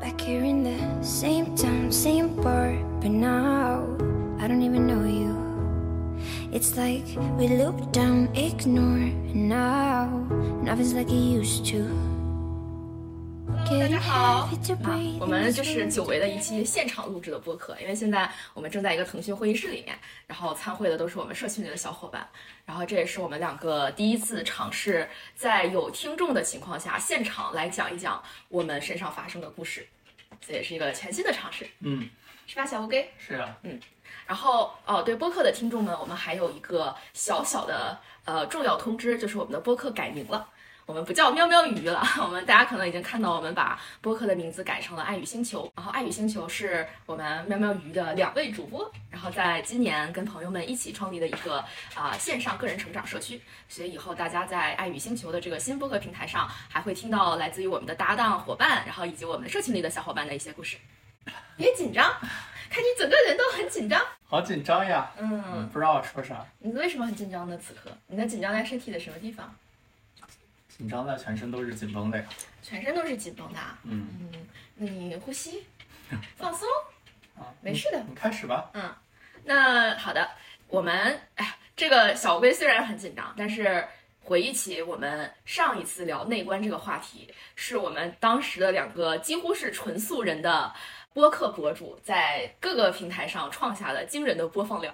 Back here in the same town, same bar, but now I don't even know you. It's like we look down, ignore, and now nothing's like it used to. 大家好啊我们这是久违的一期现场录制的播客，因为现在我们正在一个腾讯会议室里面，然后参会的都是我们社群里的小伙伴，然后这也是我们两个第一次尝试在有听众的情况下现场来讲一讲我们身上发生的故事，这也是一个全新的尝试，嗯，是吧，小乌龟？是啊，嗯然后哦，对播客的听众们，我们还有一个小小的呃重要通知，就是我们的播客改名了。我们不叫喵喵鱼了，我们大家可能已经看到，我们把播客的名字改成了爱与星球。然后爱与星球是我们喵喵鱼的两位主播，然后在今年跟朋友们一起创立的一个啊、线上个人成长社区。所以以后大家在爱与星球的这个新播客平台上，还会听到来自于我们的搭档伙伴，然后以及我们社群里的小伙伴的一些故事。别紧张，看你整个人都很紧张。好紧张呀，嗯，嗯，不知道我说啥，你为什么很紧张呢？此刻你的紧张在身体的什么地方？紧张的全身都是紧绷的呀，全身都是紧绷的。嗯，嗯，那你呼吸，放松。啊，没事的你，开始吧，嗯，那好的，我们哎，这个小龟虽然很紧张，但是回忆起我们上一次聊内观这个话题，是我们当时的两个几乎是纯素人的播客博主在各个平台上创下了惊人的播放量。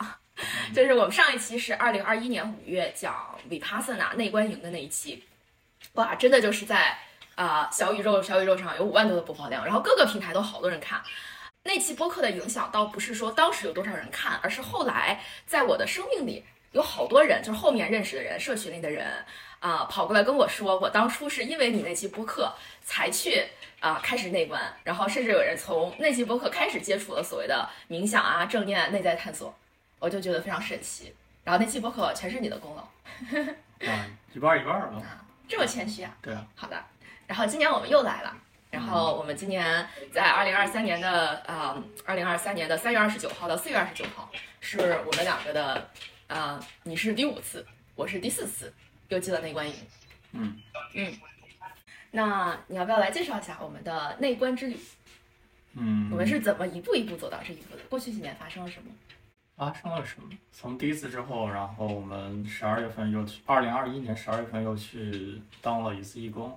就是我们上一期是二零二一年五月讲 Vipassana 内观营的那一期，哇，真的就是在啊、小宇宙小宇宙上有五万多的播放量，然后各个平台都好多人看。那期播客的影响倒不是说当时有多少人看，而是后来在我的生命里有好多人，就是后面认识的人、社群里的人啊、跑过来跟我说，我当初是因为你那期播客才去啊、开始内观，然后甚至有人从那期播客开始接触了所谓的冥想啊、正念、内在探索，我就觉得非常神奇。然后那期播客全是你的功劳，啊，一半一半吧，这么谦虚啊？对啊，好的，然后今年我们又来了。然后我们今年在二零二三年的呃，二零二三年的三月二十九号到四月二十九号，是我们两个的，呃，你是第五次，我是第四次，又进了内观营。嗯嗯，那你要不要来介绍一下我们的内观之旅？嗯，我们是怎么一步一步走到这一步的？过去几年发生了什么？发生了什么？从第一次之后，然后我们十二月份又去，二零二一年十二月份又去当了一次义工，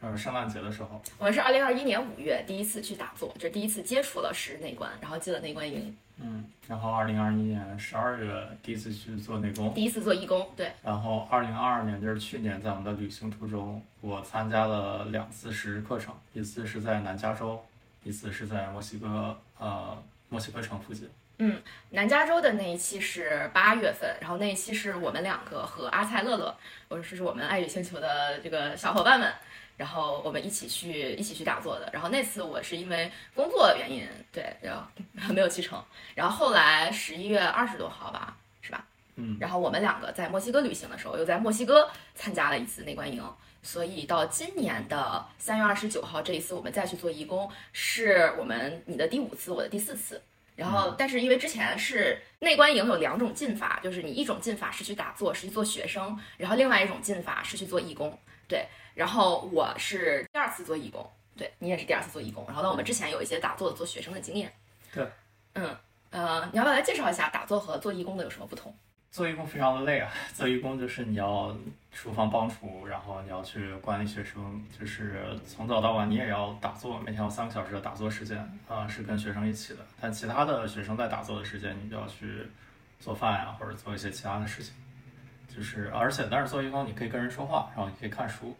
就是圣诞节的时候，我们是二零二一年五月第一次去打坐，这第一次接触了十日内观，然后进了内观营，嗯，然后二零二一年十二月第一次去做内功，第一次做义工，对，然后二零二二年就是去年，在我们的旅行途中，我参加了两次十日课程，一次是在南加州，一次是在墨西哥，呃，墨西哥城附近。南加州的那一期是八月份，然后那一期是我们两个和阿菜乐乐，或者是我们爱与星球的这个小伙伴们，然后我们一起去一起去打坐的。然后那次我是因为工作原因，对，然后 没有去成。然后后来十一月二十多号吧，是吧？嗯，然后我们两个在墨西哥旅行的时候，又在墨西哥参加了一次内观营。所以到今年的三月二十九号这一次，我们再去做义工，是我们你的第五次，我的第四次。然后，但是因为之前是内观营有两种进法，就是你一种进法是去打坐，是去做学生，然后另外一种进法是去做义工。对，然后我是第二次做义工，对你也是第二次做义工。然后那，我们之前有一些打坐的做学生的经验。对，嗯呃，你要不要来介绍一下打坐和做义工的有什么不同？做义工非常的累啊，做义工就是你要厨房帮厨，然后你要去管理学生，就是从早到晚你也要打坐，每天有三个小时的打坐时间啊、是跟学生一起的。但其他的学生在打坐的时间，你就要去做饭呀、或者做一些其他的事情。就是而且但是做义工你可以跟人说话，然后你可以看书，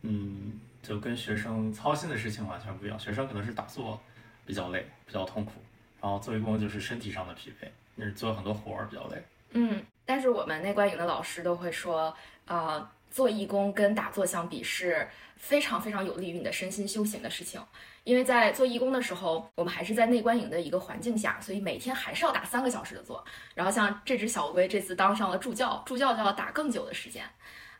嗯，就跟学生操心的事情完全不一样。学生可能是打坐比较累，比较痛苦，然后做义工就是身体上的疲惫，你是做很多活儿比较累。嗯，但是我们内观营的老师都会说，呃，做义工跟打坐相比是非常非常有利于你的身心修行的事情。因为在做义工的时候，我们还是在内观营的一个环境下，所以每天还是要打三个小时的坐。然后像这只小乌龟这次当上了助教，助教就要打更久的时间。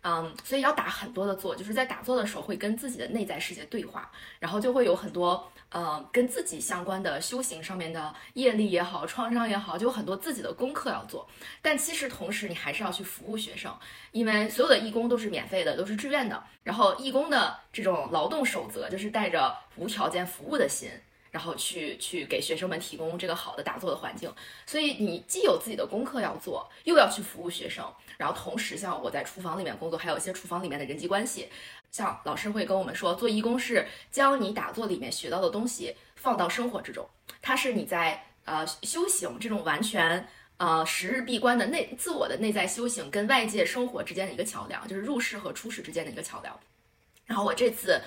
嗯，所以要打很多的坐，就是在打坐的时候会跟自己的内在世界对话，然后就会有很多呃跟自己相关的修行上面的业力也好，创伤也好，就有很多自己的功课要做。但其实同时你还是要去服务学生，因为所有的义工都是免费的，都是志愿的。然后义工的这种劳动守则就是带着无条件服务的心。然后去去给学生们提供这个好的打坐的环境，所以你既有自己的功课要做，又要去服务学生，然后同时像我在厨房里面工作，还有一些厨房里面的人际关系，像老师会跟我们说，做义工是将你打坐里面学到的东西放到生活之中，它是你在呃修行这种完全呃时日闭关的内自我的内在修行跟外界生活之间的一个桥梁，就是入世和出世之间的一个桥梁。然后我这次。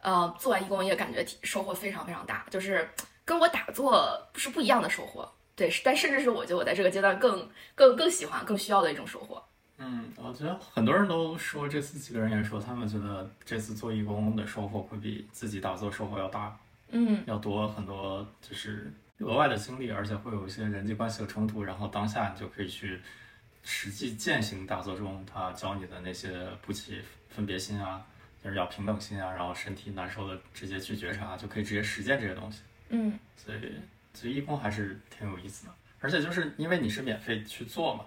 呃，做完义工也感觉收获非常非常大，就是跟我打坐是不一样的收获。对，但甚至是我觉得我在这个阶段更更更喜欢、更需要的一种收获。嗯，我觉得很多人都说这次几个人也说，他们觉得这次做义工的收获会比自己打坐收获要大，嗯，要多很多，就是额外的经历，而且会有一些人际关系的冲突，然后当下你就可以去实际践行打坐中他教你的那些不起分别心啊。就是要平等心啊，然后身体难受的直接去觉察，就可以直接实践这些东西。嗯，所以所以义工还是挺有意思的，而且就是因为你是免费去做嘛，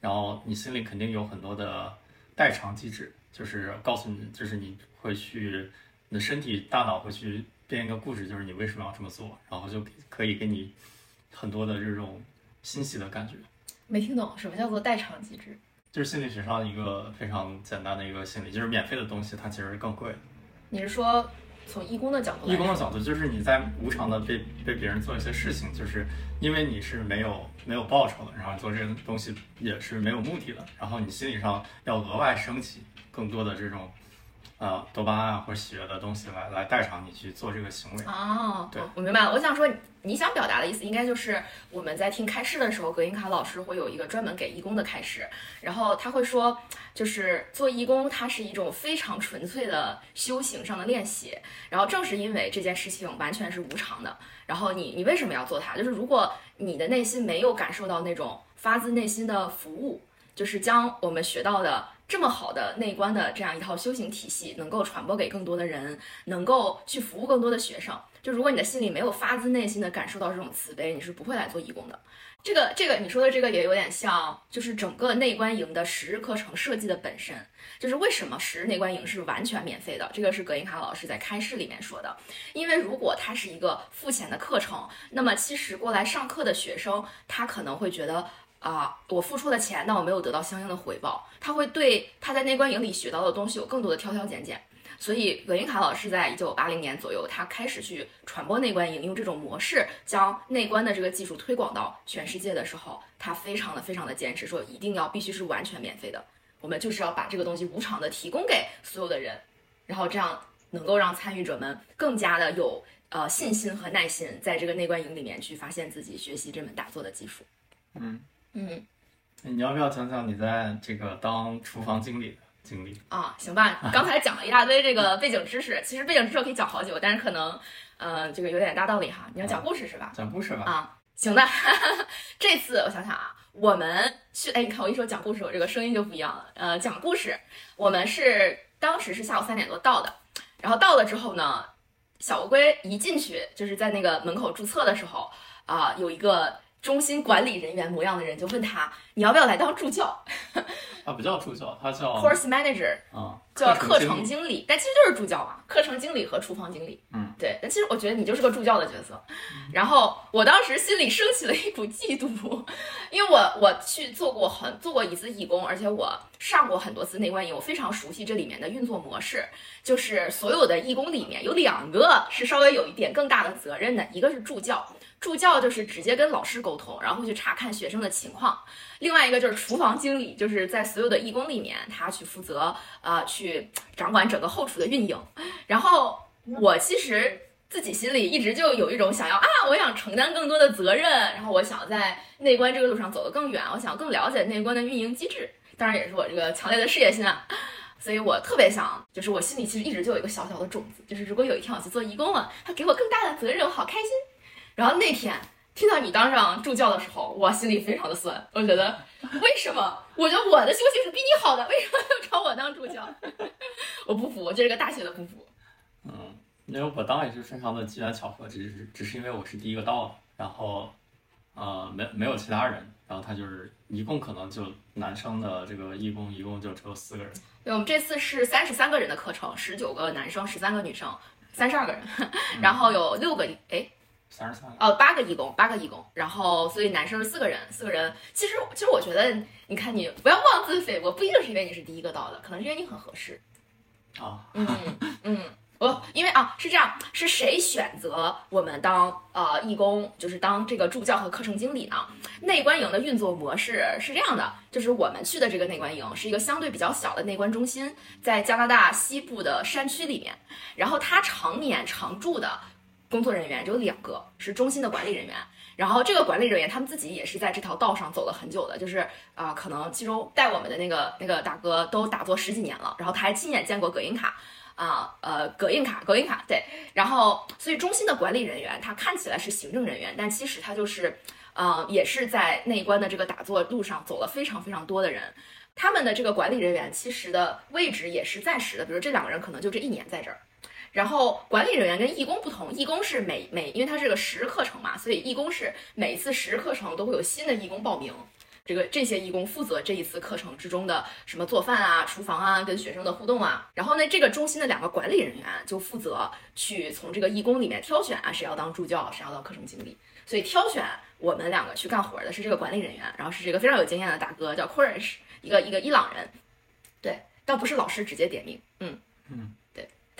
然后你心里肯定有很多的代偿机制，就是告诉你，就是你会去，你的身体大脑会去编一个故事，就是你为什么要这么做，然后就可以给你很多的这种欣喜的感觉。没听懂什么叫做代偿机制？就是心理学上一个非常简单的一个心理，就是免费的东西它其实更贵。你是说从义工的角度？义工的角度就是你在无偿的被被别人做一些事情，就是因为你是没有没有报酬的，然后做这个东西也是没有目的的，然后你心理上要额外升起更多的这种。呃，多巴胺或者喜悦的东西来来代偿你去做这个行为。哦，对，我明白了。我想说，你想表达的意思应该就是我们在听开示的时候，格林卡老师会有一个专门给义工的开示，然后他会说，就是做义工，它是一种非常纯粹的修行上的练习。然后正是因为这件事情完全是无常的，然后你你为什么要做它？就是如果你的内心没有感受到那种发自内心的服务，就是将我们学到的。这么好的内观的这样一套修行体系，能够传播给更多的人，能够去服务更多的学生。就如果你的心里没有发自内心的感受到这种慈悲，你是不会来做义工的。这个这个你说的这个也有点像，就是整个内观营的十日课程设计的本身，就是为什么十日内观营是完全免费的？这个是葛音卡老师在开示里面说的。因为如果它是一个付钱的课程，那么其实过来上课的学生，他可能会觉得。啊，我付出了钱，但我没有得到相应的回报，他会对他在内观营里学到的东西有更多的挑挑拣拣。所以，葛英卡老师在一九八零年左右，他开始去传播内观营，用这种模式将内观的这个技术推广到全世界的时候，他非常的非常的坚持，说一定要必须是完全免费的，我们就是要把这个东西无偿的提供给所有的人，然后这样能够让参与者们更加的有呃信心和耐心，在这个内观营里面去发现自己学习这门打坐的技术。嗯。嗯，你要不要讲讲你在这个当厨房经理的经历啊？行吧，刚才讲了一大堆这个背景知识，其实背景知识可以讲好久，但是可能，呃，这个有点大道理哈。你要讲故事是吧？讲故事吧。啊，行的。这次我想想啊，我们去，哎，你看我一说讲故事，我这个声音就不一样了。呃，讲故事，我们是当时是下午三点多到的，然后到了之后呢，小乌龟一进去就是在那个门口注册的时候啊，有一个。中心管理人员模样的人就问他：“你要不要来当助教？”他，不叫助教，他叫 course manager，啊，叫课程经理，但其实就是助教嘛，课程经理和厨房经理。嗯，对。但其实我觉得你就是个助教的角色。然后我当时心里升起了一股嫉妒，因为我我去做过很做过一次义工，而且我上过很多次内观营，我非常熟悉这里面的运作模式。就是所有的义工里面有两个是稍微有一点更大的责任的，一个是助教。助教就是直接跟老师沟通，然后去查看学生的情况。另外一个就是厨房经理，就是在所有的义工里面，他去负责呃去掌管整个后厨的运营。然后我其实自己心里一直就有一种想要啊，我想承担更多的责任，然后我想在内观这个路上走得更远，我想更了解内观的运营机制。当然也是我这个强烈的事业心啊，所以我特别想，就是我心里其实一直就有一个小小的种子，就是如果有一天我去做义工了，他给我更大的责任，我好开心。然后那天听到你当上助教的时候，我心里非常的酸。我觉得为什么？我觉得我的休息是比你好的，为什么要找我当助教？我不服，这是个大写的不服。嗯，因为我当也是非常的机缘巧合，只是只是因为我是第一个到的，然后呃没没有其他人，然后他就是一共可能就男生的这个义工一共就只有四个人。对，我们这次是三十三个人的课程，十九个男生，十三个女生，三十二个人，然后有六个哎。三十三哦，八个义工，八个义工，然后所以男生是四个人，四个人。其实，其实我觉得，你看你不要妄自菲薄，不一定是因为你是第一个到的，可能是因为你很合适。啊，嗯嗯，我因为啊是这样，是谁选择我们当呃义工，就是当这个助教和课程经理呢？内观营的运作模式是这样的，就是我们去的这个内观营是一个相对比较小的内观中心，在加拿大西部的山区里面，然后它常年常驻的。工作人员只有两个，是中心的管理人员。然后这个管理人员他们自己也是在这条道上走了很久的，就是啊，可能其中带我们的那个那个大哥都打坐十几年了，然后他还亲眼见过葛印卡啊，呃，葛印卡，葛印卡，对。然后所以中心的管理人员他看起来是行政人员，但其实他就是，呃，也是在内关的这个打坐路上走了非常非常多的人。他们的这个管理人员其实的位置也是暂时的，比如这两个人可能就这一年在这儿。然后管理人员跟义工不同，义工是每每，因为它是个十日课程嘛，所以义工是每一次十日课程都会有新的义工报名。这个这些义工负责这一次课程之中的什么做饭啊、厨房啊、跟学生的互动啊。然后呢，这个中心的两个管理人员就负责去从这个义工里面挑选啊，谁要当助教，谁要当课程经理。所以挑选我们两个去干活的是这个管理人员，然后是这个非常有经验的大哥，叫 k o r i s h 一个一个伊朗人。对，倒不是老师直接点名。嗯嗯。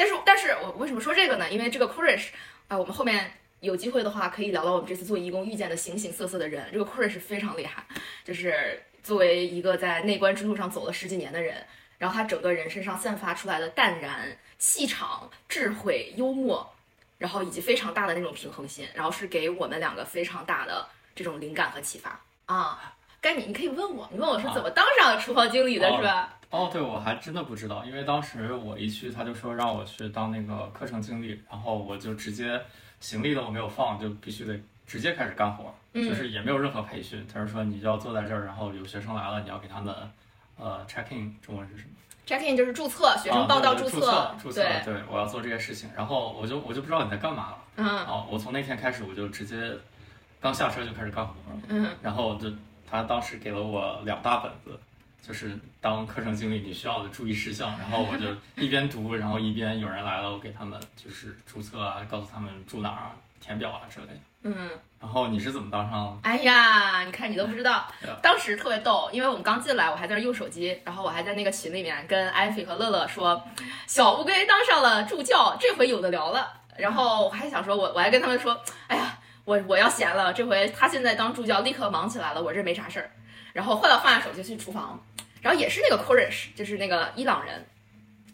但是，但是我为什么说这个呢？因为这个 Kurish 啊，我们后面有机会的话，可以聊聊我们这次做义工遇见的形形色色的人。这个 Kurish 非常厉害，就是作为一个在内观之路上走了十几年的人，然后他整个人身上散发出来的淡然、气场、智慧、幽默，然后以及非常大的那种平衡心，然后是给我们两个非常大的这种灵感和启发啊。该你，你可以问我，你问我是怎么当上厨房经理的，是吧？哦，对，我还真的不知道，因为当时我一去，他就说让我去当那个课程经理，然后我就直接行李都没有放，就必须得直接开始干活，就是也没有任何培训。他是说你就要坐在这儿，然后有学生来了，你要给他们呃 check in，中文是什么？check in 就是注册，学生报到注册，注册，对，我要做这些事情，然后我就我就不知道你在干嘛了。嗯，哦，我从那天开始我就直接刚下车就开始干活，嗯，然后就他当时给了我两大本子。就是当课程经理你需要的注意事项，然后我就一边读，然后一边有人来了，我给他们就是注册啊，告诉他们住哪儿啊，填表啊之类的。嗯。然后你是怎么当上？哎呀，你看你都不知道，当时特别逗，因为我们刚进来，我还在那用手机，然后我还在那个群里面跟艾菲和乐乐说，小乌龟当上了助教，这回有的聊了。然后我还想说，我我还跟他们说，哎呀，我我要闲了，这回他现在当助教，立刻忙起来了，我这没啥事儿。然后换了换下手机去厨房。然后也是那个 Kurish，就是那个伊朗人，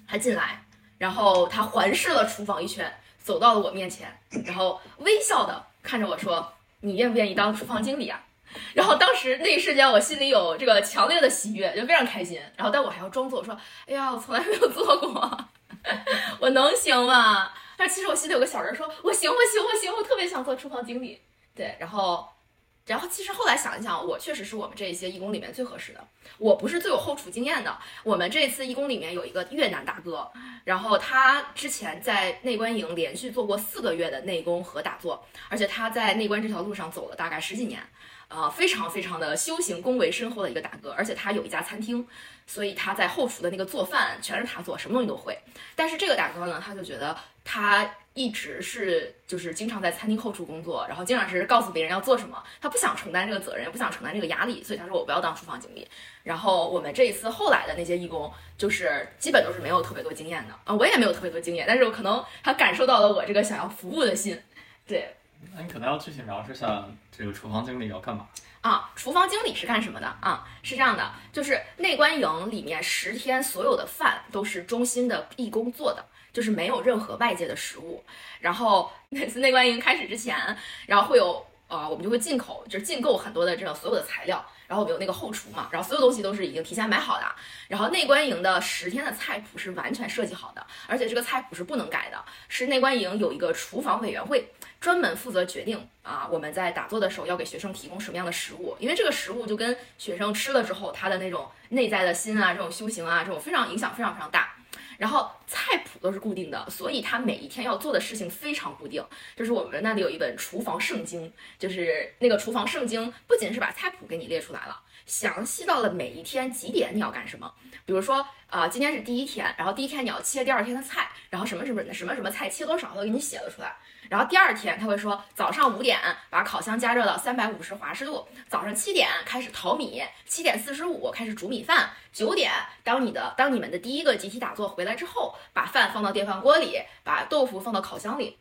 他进来，然后他环视了厨房一圈，走到了我面前，然后微笑的看着我说：“你愿不愿意当厨房经理啊？” 然后当时那一瞬间，我心里有这个强烈的喜悦，就非常开心。然后但我还要装作说：“哎呀，我从来没有做过，我能行吗？”但其实我心里有个小人说：“我行，我行，我行，我特别想做厨房经理。”对，然后。然后其实后来想一想，我确实是我们这一些义工里面最合适的。我不是最有后厨经验的。我们这次义工里面有一个越南大哥，然后他之前在内观营连续做过四个月的内功和打坐，而且他在内观这条路上走了大概十几年，呃，非常非常的修行功维深厚的一个大哥。而且他有一家餐厅，所以他在后厨的那个做饭全是他做，什么东西都会。但是这个大哥呢，他就觉得他。一直是就是经常在餐厅后厨工作，然后经常是告诉别人要做什么，他不想承担这个责任，不想承担这个压力，所以他说我不要当厨房经理。然后我们这一次后来的那些义工，就是基本都是没有特别多经验的啊，我也没有特别多经验，但是我可能他感受到了我这个想要服务的心。对，那你可能要具体描述一下这个厨房经理要干嘛啊？厨房经理是干什么的啊？是这样的，就是内观营里面十天所有的饭都是中心的义工做的。就是没有任何外界的食物，然后 每次内观营开始之前，然后会有呃，我们就会进口，就是进购很多的这种所有的材料，然后我们有那个后厨嘛，然后所有东西都是已经提前买好的。然后内观营的十天的菜谱是完全设计好的，而且这个菜谱是不能改的。是内观营有一个厨房委员会，专门负责决定啊，我们在打坐的时候要给学生提供什么样的食物，因为这个食物就跟学生吃了之后他的那种内在的心啊，这种修行啊，这种非常影响非常非常大。然后菜谱都是固定的，所以他每一天要做的事情非常固定。就是我们那里有一本厨房圣经，就是那个厨房圣经不仅是把菜谱给你列出来了，详细到了每一天几点你要干什么。比如说啊，今天是第一天，然后第一天你要切第二天的菜，然后什么什么什么什么菜切多少都给你写了出来。然后第二天他会说，早上五点把烤箱加热到三百五十华氏度，早上七点开始淘米，七点四十五开始煮米饭，九点当你的当你们的第一个集体打坐回来之后，把饭放到电饭锅里，把豆腐放到烤箱里，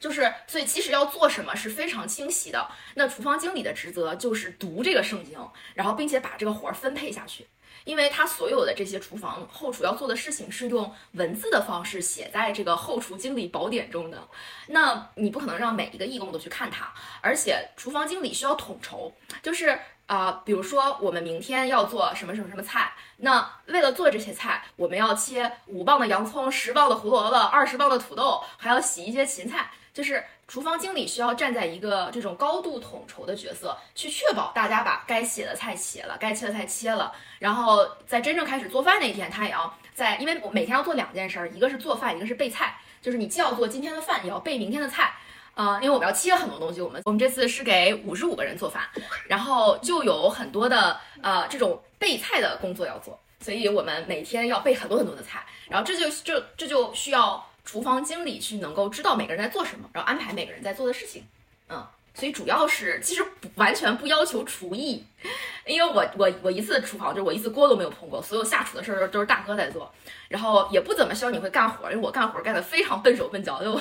就是所以其实要做什么是非常清晰的。那厨房经理的职责就是读这个圣经，然后并且把这个活儿分配下去。因为他所有的这些厨房后厨要做的事情是用文字的方式写在这个后厨经理宝典中的，那你不可能让每一个义工都去看它，而且厨房经理需要统筹，就是啊，比如说我们明天要做什么什么什么菜，那为了做这些菜，我们要切五磅的洋葱，十磅的胡萝卜，二十磅的土豆，还要洗一些芹菜，就是。厨房经理需要站在一个这种高度统筹的角色，去确保大家把该写的菜写了，该切的菜切了。然后在真正开始做饭那一天，他也要在，因为我每天要做两件事儿，一个是做饭，一个是备菜。就是你既要做今天的饭，也要备明天的菜。啊，因为我们要切很多东西，我们我们这次是给五十五个人做饭，然后就有很多的呃这种备菜的工作要做，所以我们每天要备很多很多的菜。然后这就这这就需要。厨房经理去能够知道每个人在做什么，然后安排每个人在做的事情，嗯，所以主要是其实不完全不要求厨艺，因为我我我一次厨房就是我一次锅都没有碰过，所有下厨的事儿都是大哥在做，然后也不怎么需要你会干活，因为我干活干的非常笨手笨脚，就。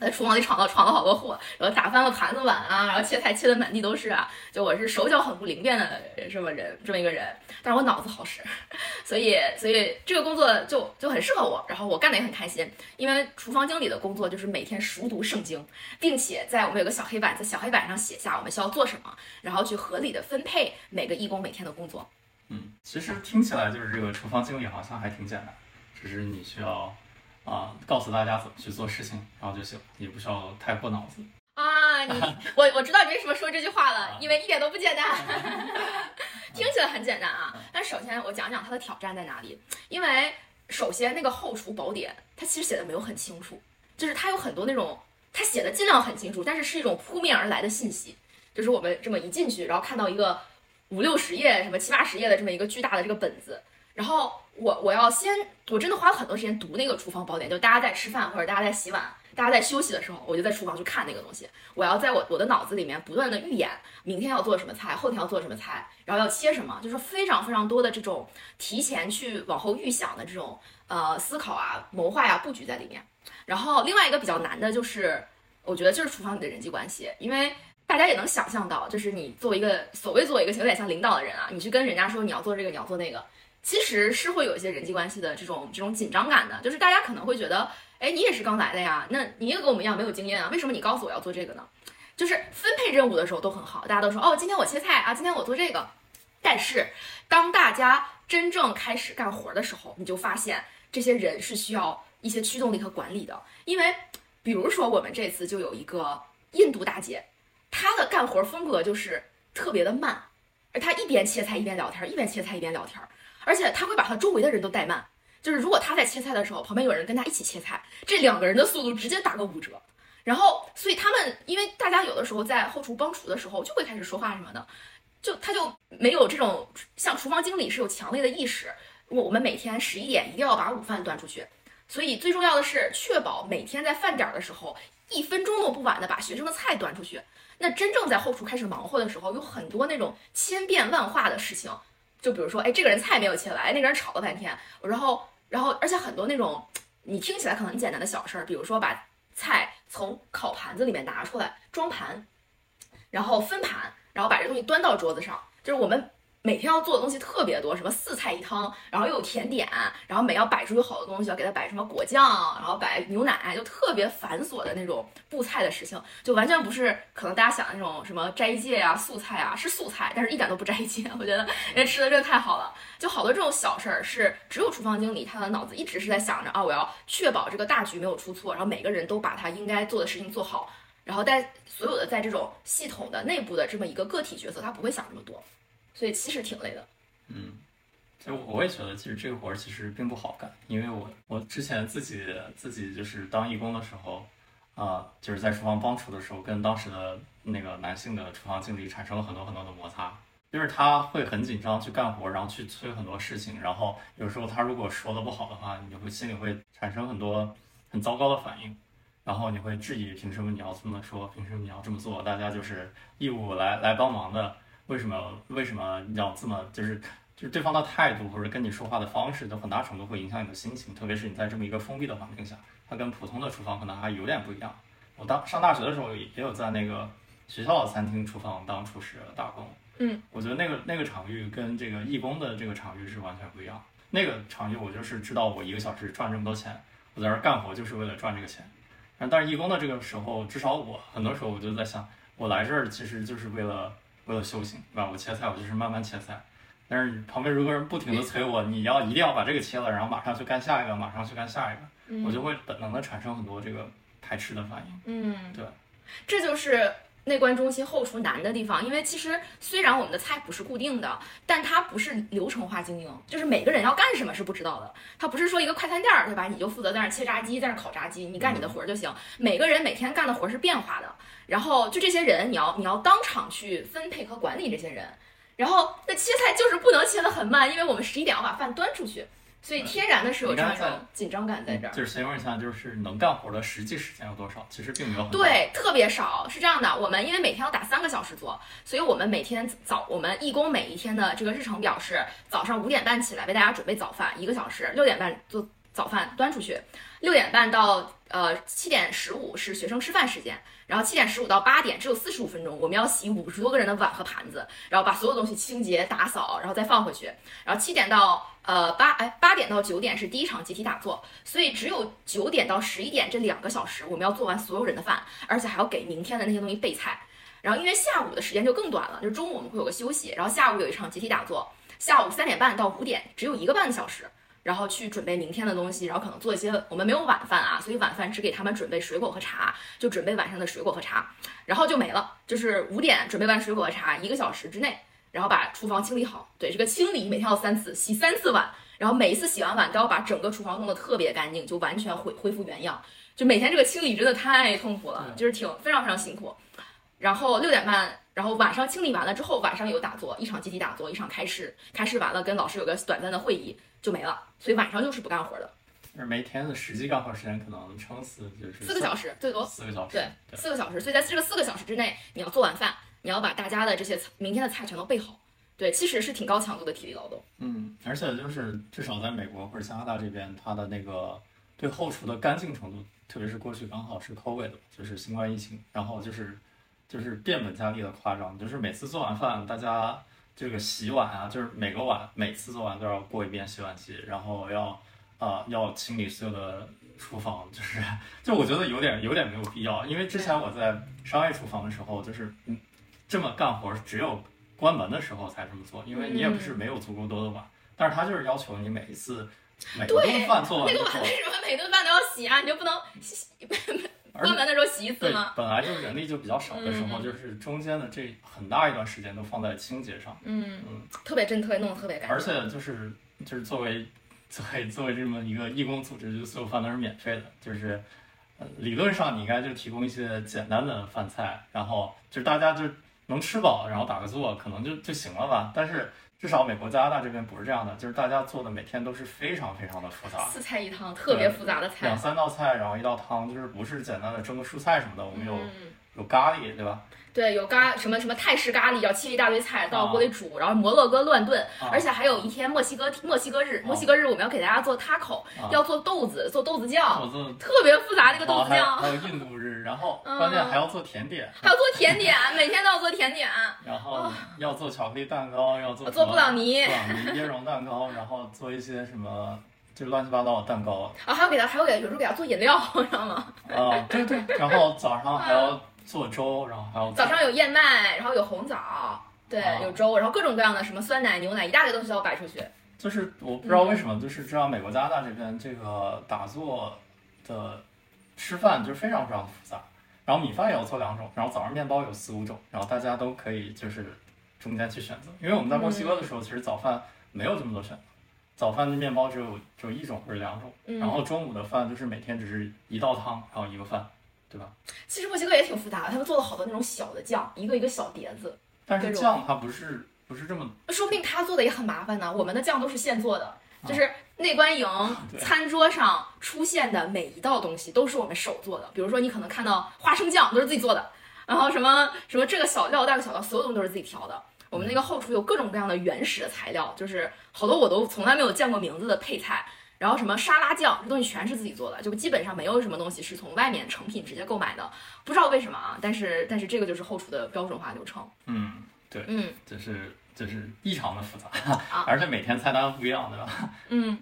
在厨房里闯到闯了好多祸，然后打翻了盘子碗啊，然后切菜切的满地都是啊，就我是手脚很不灵便的这么人，这么一个人，但是我脑子好使，所以所以这个工作就就很适合我，然后我干的也很开心，因为厨房经理的工作就是每天熟读圣经，并且在我们有个小黑板，在小黑板上写下我们需要做什么，然后去合理的分配每个义工每天的工作。嗯，其实听起来就是这个厨房经理好像还挺简单，只是你需要。啊，告诉大家怎么去做事情，然后就行，也不需要太过脑子啊。你我我知道你为什么说这句话了，因为一点都不简单，听起来很简单啊。但首先我讲讲它的挑战在哪里，因为首先那个后厨宝典它其实写的没有很清楚，就是它有很多那种它写的尽量很清楚，但是是一种扑面而来的信息，就是我们这么一进去，然后看到一个五六十页、什么七八十页的这么一个巨大的这个本子。然后我我要先，我真的花了很多时间读那个厨房宝典，就大家在吃饭或者大家在洗碗、大家在休息的时候，我就在厨房去看那个东西。我要在我我的脑子里面不断的预演明天要做什么菜，后天要做什么菜，然后要切什么，就是非常非常多的这种提前去往后预想的这种呃思考啊、谋划呀、布局在里面。然后另外一个比较难的就是，我觉得就是厨房里的人际关系，因为大家也能想象到，就是你作为一个所谓作为一个有点像领导的人啊，你去跟人家说你要做这个，你要做那个。其实是会有一些人际关系的这种这种紧张感的，就是大家可能会觉得，哎，你也是刚来的呀，那你也跟我们一样没有经验啊，为什么你告诉我要做这个呢？就是分配任务的时候都很好，大家都说，哦，今天我切菜啊，今天我做这个。但是当大家真正开始干活的时候，你就发现这些人是需要一些驱动力和管理的，因为比如说我们这次就有一个印度大姐，她的干活风格就是特别的慢，而她一边切菜一边聊天，一边切菜一边聊天。而且他会把他周围的人都带慢，就是如果他在切菜的时候，旁边有人跟他一起切菜，这两个人的速度直接打个五折。然后，所以他们因为大家有的时候在后厨帮厨的时候就会开始说话什么的，就他就没有这种像厨房经理是有强烈的意识，我我们每天十一点一定要把午饭端出去。所以最重要的是确保每天在饭点的时候一分钟都不晚的把学生的菜端出去。那真正在后厨开始忙活的时候，有很多那种千变万化的事情。就比如说，哎，这个人菜没有切来，那个人炒了半天，然后，然后，而且很多那种你听起来可能很简单的小事儿，比如说把菜从烤盘子里面拿出来装盘，然后分盘，然后把这东西端到桌子上，就是我们。每天要做的东西特别多，什么四菜一汤，然后又有甜点，然后每要摆出有好多东西，要给他摆什么果酱，然后摆牛奶，就特别繁琐的那种布菜的事情，就完全不是可能大家想的那种什么斋戒啊、素菜啊，是素菜，但是一点都不斋戒。我觉得人吃的真的太好了，就好多这种小事儿是只有厨房经理他的脑子一直是在想着啊，我要确保这个大局没有出错，然后每个人都把他应该做的事情做好，然后在所有的在这种系统的内部的这么一个个体角色，他不会想这么多。所以其实挺累的，嗯，就我也觉得，其实这个活儿其实并不好干，因为我我之前自己自己就是当义工的时候，啊，就是在厨房帮厨的时候，跟当时的那个男性的厨房经理产生了很多很多的摩擦，就是他会很紧张去干活，然后去催很多事情，然后有时候他如果说的不好的话，你就会心里会产生很多很糟糕的反应，然后你会质疑凭什么你要这么说，凭什么你要这么做，大家就是义务来来帮忙的。为什么为什么要这么就是就是对方的态度或者跟你说话的方式，都很大程度会影响你的心情，特别是你在这么一个封闭的环境下，它跟普通的厨房可能还有点不一样。我当上大学的时候也有在那个学校的餐厅厨房当厨师打工，嗯，我觉得那个那个场域跟这个义工的这个场域是完全不一样。那个场域我就是知道我一个小时赚这么多钱，我在这干活就是为了赚这个钱。但是义工的这个时候，至少我很多时候我就在想，我来这儿其实就是为了。为了修行，对吧？我切菜，我就是慢慢切菜。但是旁边如果人不停的催我，你要一定要把这个切了，然后马上去干下一个，马上去干下一个，我就会本能的产生很多这个排斥的反应。嗯，对，这就是内观中心后厨难的地方。因为其实虽然我们的菜谱是固定的，但它不是流程化经营，就是每个人要干什么是不知道的。它不是说一个快餐店儿，对吧？你就负责在那切炸鸡，在那烤炸鸡，你干你的活儿就行。每个人每天干的活儿是变化的。然后就这些人，你要你要当场去分配和管理这些人，然后那切菜就是不能切得很慢，因为我们十一点要把饭端出去，所以天然的是有这样一种紧张感在这儿。就是先问一下，就是能干活的实际时间有多少？其实并没有很多。对，特别少。是这样的，我们因为每天要打三个小时做，所以我们每天早，我们义工每一天的这个日程表是早上五点半起来为大家准备早饭，一个小时，六点半做早饭端出去，六点半到呃七点十五是学生吃饭时间。然后七点十五到八点只有四十五分钟，我们要洗五十多个人的碗和盘子，然后把所有东西清洁打扫，然后再放回去。然后七点到呃八哎八点到九点是第一场集体打坐，所以只有九点到十一点这两个小时我们要做完所有人的饭，而且还要给明天的那些东西备菜。然后因为下午的时间就更短了，就是中午我们会有个休息，然后下午有一场集体打坐，下午三点半到五点只有一个半小时。然后去准备明天的东西，然后可能做一些我们没有晚饭啊，所以晚饭只给他们准备水果和茶，就准备晚上的水果和茶，然后就没了。就是五点准备完水果和茶，一个小时之内，然后把厨房清理好。对，这个清理每天要三次，洗三次碗，然后每一次洗完碗都要把整个厨房弄得特别干净，就完全恢恢复原样。就每天这个清理真的太痛苦了，就是挺非常非常辛苦。然后六点半，然后晚上清理完了之后，晚上有打坐，一场集体打坐，一场开示，开示完了跟老师有个短暂的会议。就没了，所以晚上就是不干活的。而每天的实际干活时间可能撑死就是四个小时，最多四个小时。对，四个小时。所以在这个四个小时之内，你要做完饭，你要把大家的这些明天的菜全都备好。对，其实是挺高强度的体力劳动。嗯，而且就是至少在美国或者加拿大这边，它的那个对后厨的干净程度，特别是过去刚好是 COVID，就是新冠疫情，然后就是就是变本加厉的夸张，就是每次做完饭，大家。这个洗碗啊，就是每个碗每次做完都要过一遍洗碗机，然后要啊要清理所有的厨房，就是就我觉得有点有点没有必要，因为之前我在商业厨房的时候，就是嗯这么干活只有关门的时候才这么做，因为你也不是没有足够多的碗，但是他就是要求你每一次每顿饭做完那个碗为什么每顿饭都要洗啊？你就不能洗？关门的时候洗一次吗？本来就是人力就比较少的时候，就是中间的这很大一段时间都放在清洁上。嗯嗯，特别真，特别弄得特别干净。而且就是就是作为作为作为这么一个义工组织，就所有饭都是免费的。就是呃理论上你应该就提供一些简单的饭菜，然后就是大家就能吃饱，然后打个坐，可能就就行了吧。但是。至少美国加拿大这边不是这样的，就是大家做的每天都是非常非常的复杂，四菜一汤，特别复杂的菜，两三道菜，然后一道汤，就是不是简单的蒸个蔬菜什么的。我们有有咖喱，对吧？对，有咖什么什么泰式咖喱，要切一大堆菜到啊锅里煮，然后摩洛哥乱炖，啊。而且还有一天墨西哥墨西哥日，墨西哥日我们要给大家做 taco，、啊。要做豆子，做豆子酱，特别复杂那个豆子酱，还有印度日，然后嗯。关键还要做甜点，还要做甜点，每天都要做甜点，然后要做巧克力蛋糕，要做做布朗尼布朗尼椰蓉蛋糕，然后做一些什么就乱七八糟的蛋糕。啊，还要给他，还要给有时候给他做饮料，你知道吗？啊，对对，然后早上还要做粥，然后还要早上有燕麦，然后有红枣，对，啊有粥，然后各种各样的什么酸奶、牛奶，一大堆东西都要摆出去。就是我不知道为什么，就是知道美国加拿大这边这个打坐的吃饭就是非常非常复杂，然后米饭也要做两种，然后早上面包有四五种，然后大家都可以就是中间去选择。因为我们在墨西哥的时候，其实早饭没有这么多选择，早饭的面包只有只有一种或者两种，嗯然后中午的饭就是每天只是一道汤，然后一个饭，对吧？其实墨西哥也挺复杂的，他们做了好多那种小的酱，一个一个小碟子，但是这种酱它不是不是这么说不定他做的也很麻烦呢。我们的酱都是现做的，就是内观营 餐桌上出现的每一道东西都是我们手做的。比如说，你可能看到花生酱都是自己做的，然后什么什么这个小料那个小料，所有东西都是自己调的。我们那个后厨有各种各样的原始的材料，就是好多我都从来没有见过名字的配菜。然后什么沙拉酱，这东西全是自己做的，就基本上没有什么东西是从外面成品直接购买的。不知道为什么啊，但是但是这个就是后厨的标准化流程。嗯，对嗯就是就是异常的复杂，啊而且每天菜单不一样，对吧？嗯，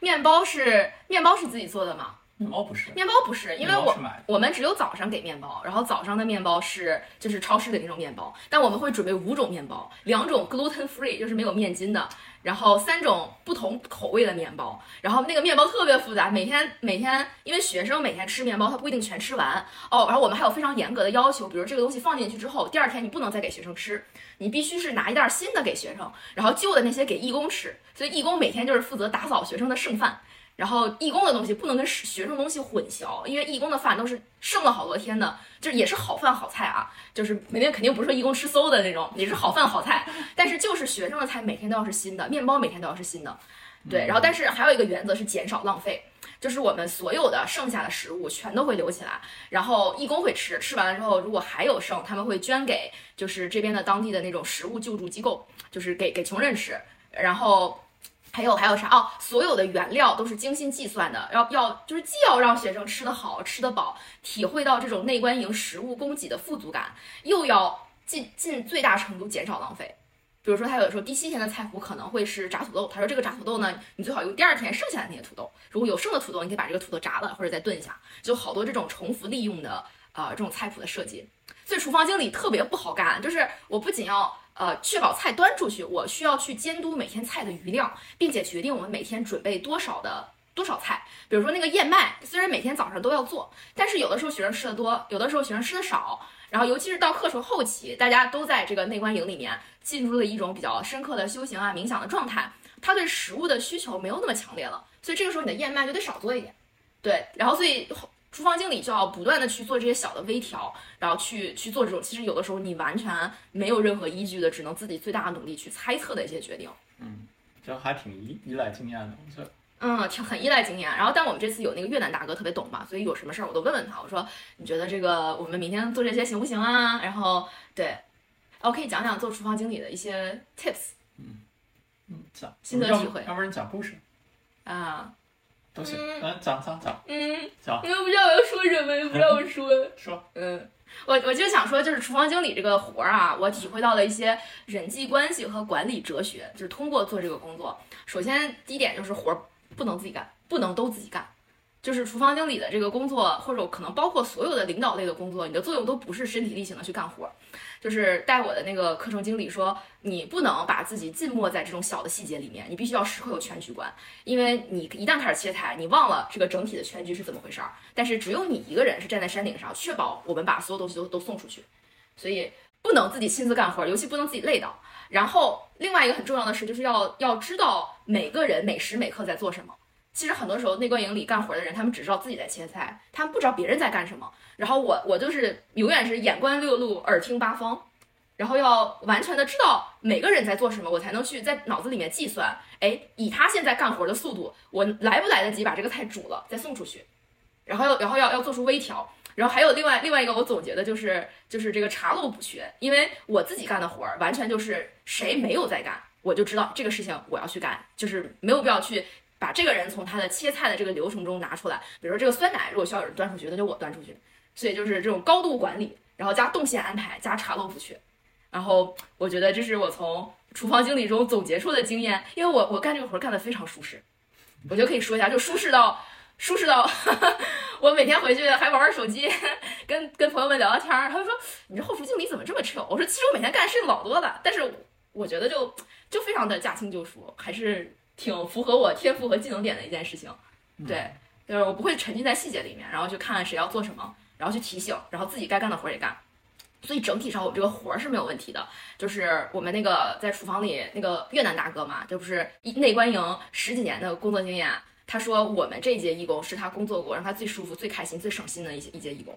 面包是面包是自己做的吗？面包不是，面包不是，因为我。我们只有早上给面包，然后早上的面包是就是超市的那种面包，但我们会准备五种面包，两种 gluten free 就是没有面筋的，然后三种不同口味的面包，然后那个面包特别复杂，每天每天因为学生每天吃面包，他不一定全吃完。哦，然后我们还有非常严格的要求，比如这个东西放进去之后，第二天你不能再给学生吃，你必须是拿一袋新的给学生，然后旧的那些给义工吃，所以义工每天就是负责打扫学生的剩饭。然后义工的东西不能跟学生东西混淆，因为义工的饭都是剩了好多天的，就是也是好饭好菜啊，就是每天肯定不是说义工吃馊的那种，也是好饭好菜，但是就是学生的菜每天都要是新的，面包每天都要是新的，对，然后但是还有一个原则是减少浪费，就是我们所有的剩下的食物全都会留起来，然后义工会吃，吃完了之后如果还有剩，他们会捐给就是这边的当地的那种食物救助机构，就是给给穷人吃，然后。还有还有啥哦？所有的原料都是精心计算的，要要就是既要让学生吃得好、吃得饱，体会到这种内观营食物供给的富足感，又要尽尽最大程度减少浪费。比如说，他有的时候第七天的菜谱可能会是炸土豆，他说这个炸土豆呢，你最好用第二天剩下的那些土豆，如果有剩的土豆，你可以把这个土豆炸了或者再炖一下，就好多这种重复利用的呃这种菜谱的设计。所以厨房经理特别不好干，就是我不仅要呃确保菜端出去，我需要去监督每天菜的余量，并且决定我们每天准备多少的多少菜。比如说那个燕麦，虽然每天早上都要做，但是有的时候学生吃的多，有的时候学生吃的少。然后尤其是到课程后期，大家都在这个内观营里面进入了一种比较深刻的修行啊、冥想的状态，他对食物的需求没有那么强烈了，所以这个时候你的燕麦就得少做一点。对，然后所以厨房经理就要不断的去做这些小的微调，然后去去做这种其实有的时候你完全没有任何依据的，只能自己最大的努力去猜测的一些决定。嗯这还挺依依赖经验的，我觉得。嗯，挺很依赖经验。然后，但我们这次有那个越南大哥特别懂嘛，所以有什么事儿我都问问他。我说，你觉得这个我们明天做这些行不行啊？然后，对，我可以讲讲做厨房经理的一些 tips 嗯嗯，讲心得体会要不然讲故事啊。都行。嗯嗯，讲讲讲嗯，讲你又不知道我要说什么，又不让我说。说。嗯，我我就想说，就是厨房经理这个活儿啊，我体会到了一些人际关系和管理哲学，就是通过做这个工作。首先，第一点就是活儿不能自己干，不能都自己干。就是厨房经理的这个工作，或者可能包括所有的领导类的工作，你的作用都不是身体力行的去干活儿。就是带我的那个课程经理说，你不能把自己浸没在这种小的细节里面，你必须要时刻有全局观，因为你一旦开始切菜，你忘了这个整体的全局是怎么回事儿。但是只有你一个人是站在山顶上，确保我们把所有东西都都送出去，所以不能自己亲自干活，尤其不能自己累到。然后另外一个很重要的是，就是要要知道每个人每时每刻在做什么。其实很多时候内观营里干活的人，他们只知道自己在切菜，他们不知道别人在干什么。然后我我就是永远是眼观六路，耳听八方，然后要完全的知道每个人在做什么，我才能去在脑子里面计算，哎，以他现在干活的速度，我来不来得及把这个菜煮了再送出去？然后要然后要要做出微调。然后还有另外另外一个我总结的就是就是这个查漏补缺，因为我自己干的活儿完全就是谁没有在干，我就知道这个事情我要去干，就是没有必要去把这个人从他的切菜的这个流程中拿出来。比如说这个酸奶，如果需要有人端出去，那就我端出去。所以就是这种高度管理，然后加动线安排，加查漏补缺。然后我觉得这是我从厨房经理中总结出的经验，因为我我干这个活干得非常舒适，我觉得可以说一下，就舒适到舒适到 我每天回去还玩玩手机，跟跟朋友们聊聊天儿。他们说你这后厨经理怎么这么扯我说其实我每天干的事情老多了，但是我觉得就就非常的驾轻就熟，还是挺符合我天赋和技能点的一件事情。对，就是我不会沉浸在细节里面，然后去看谁要做什么，然后去提醒，然后自己该干的活儿也干。所以整体上我这个活儿是没有问题的，就是我们那个在厨房里那个越南大哥嘛，这不是一内观营十几年的工作经验，他说我们这一届义工是他工作过让他最舒服、最开心、最省心的一些一届义工。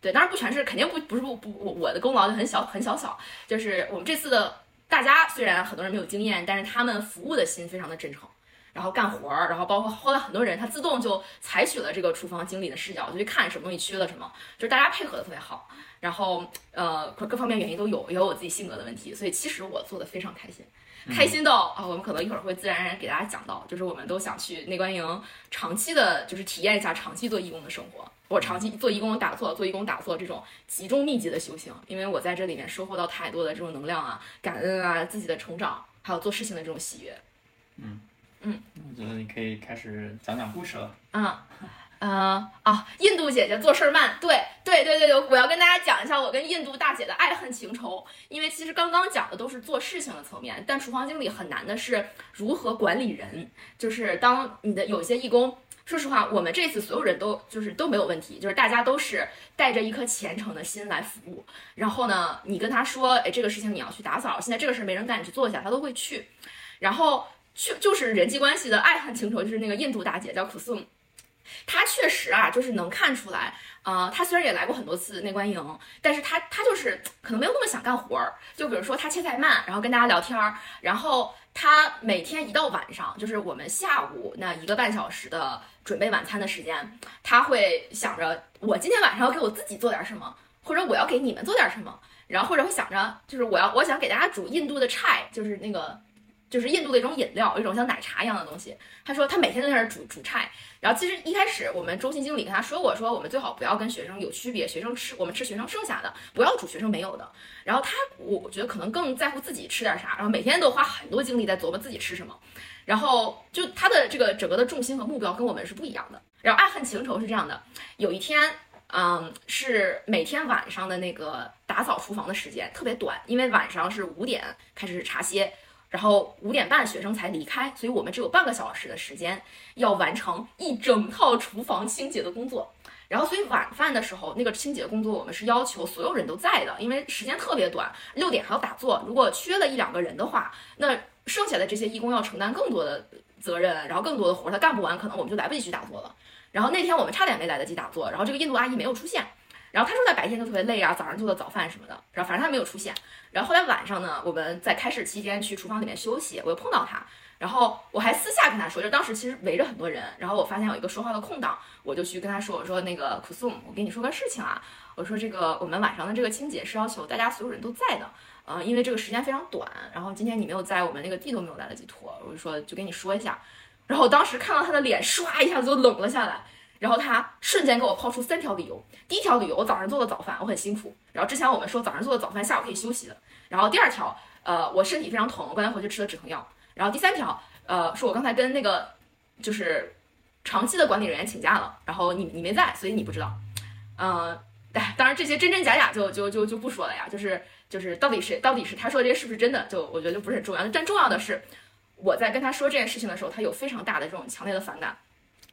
对，当然不全是，肯定不不是不不我我的功劳就很小很小小，就是我们这次的大家虽然很多人没有经验，但是他们服务的心非常的真诚，然后干活儿，然后包括后来很多人他自动就采取了这个厨房经理的视角，就去看什么东西缺了什么，就是大家配合的特别好。然后，呃，各各方面原因都有，也有我自己性格的问题，所以其实我做的非常开心，开心到啊，我们可能一会儿会自然而然给大家讲到，就是我们都想去内观营长期的，就是体验一下长期做义工的生活。我长期做义工打坐，做义工打坐这种集中密集的修行，因为我在这里面收获到太多的这种能量啊，感恩啊，自己的成长，还有做事情的这种喜悦。嗯嗯，我觉得你可以开始讲讲故事了。嗯。嗯啊，印度姐姐做事慢，对对对对对，我要跟大家讲一下我跟印度大姐的爱恨情仇。因为其实刚刚讲的都是做事情的层面，但厨房经理很难的是如何管理人。就是当你的有些义工，说实话，我们这次所有人都就是都没有问题，就是大家都是带着一颗虔诚的心来服务。然后呢，你跟他说，哎，这个事情你要去打扫，现在这个事没人干，你去做一下，他都会去。然后去就是人际关系的爱恨情仇，就是那个印度大姐叫苦颂。他确实啊，就是能看出来，呃，他虽然也来过很多次内观营，但是他他就是可能没有那么想干活儿。就比如说他切菜慢，然后跟大家聊天儿，然后他每天一到晚上，就是我们下午那一个半小时的准备晚餐的时间，他会想着我今天晚上要给我自己做点什么，或者我要给你们做点什么，然后或者会想着就是我要我想给大家煮印度的菜，就是那个。就是印度的一种饮料，一种像奶茶一样的东西。他说他每天都在那儿煮煮菜。然后其实一开始我们中心经理跟他说过，说我们最好不要跟学生有区别，学生吃我们吃学生剩下的，不要煮学生没有的。然后他我觉得可能更在乎自己吃点啥，然后每天都花很多精力在琢磨自己吃什么。然后就他的这个整个的重心和目标跟我们是不一样的。然后爱恨情仇是这样的，有一天，嗯，是每天晚上的那个打扫厨房的时间特别短，因为晚上是五点开始茶歇。然后五点半学生才离开，所以我们只有半个小时的时间要完成一整套厨房清洁的工作。然后所以晚饭的时候那个清洁工作我们是要求所有人都在的，因为时间特别短，六点还要打坐。如果缺了一两个人的话，那剩下的这些义工要承担更多的责任，然后更多的活他干不完，可能我们就来不及去打坐了。然后那天我们差点没来得及打坐，然后这个印度阿姨没有出现。然后他说在白天就特别累啊，早上做的早饭什么的，然后反正他没有出现。然后后来晚上呢，我们在开市期间去厨房里面休息，我又碰到他，然后我还私下跟他说，就当时其实围着很多人，然后我发现有一个说话的空档，我就去跟他说，我说那个苦颂，我跟你说个事情啊，我说这个我们晚上的这个清洁是要求大家所有人都在的，呃，因为这个时间非常短，然后今天你没有在，我们那个地都没有来得及拖，我就说就跟你说一下。然后我当时看到他的脸唰一下子就冷了下来。然后他瞬间给我抛出三条理由。第一条理由，我早上做的早饭，我很辛苦。然后之前我们说早上做的早饭，下午可以休息的。然后第二条，呃，我身体非常疼，我刚才回去吃了止疼药。然后第三条，呃，是我刚才跟那个就是长期的管理人员请假了，然后你你没在，所以你不知道。嗯，哎，当然这些真真假假就就就就不说了呀。就是就是到底是到底是他说这些是不是真的，就我觉得就不是很重要。但重要的是，我在跟他说这件事情的时候，他有非常大的这种强烈的反感。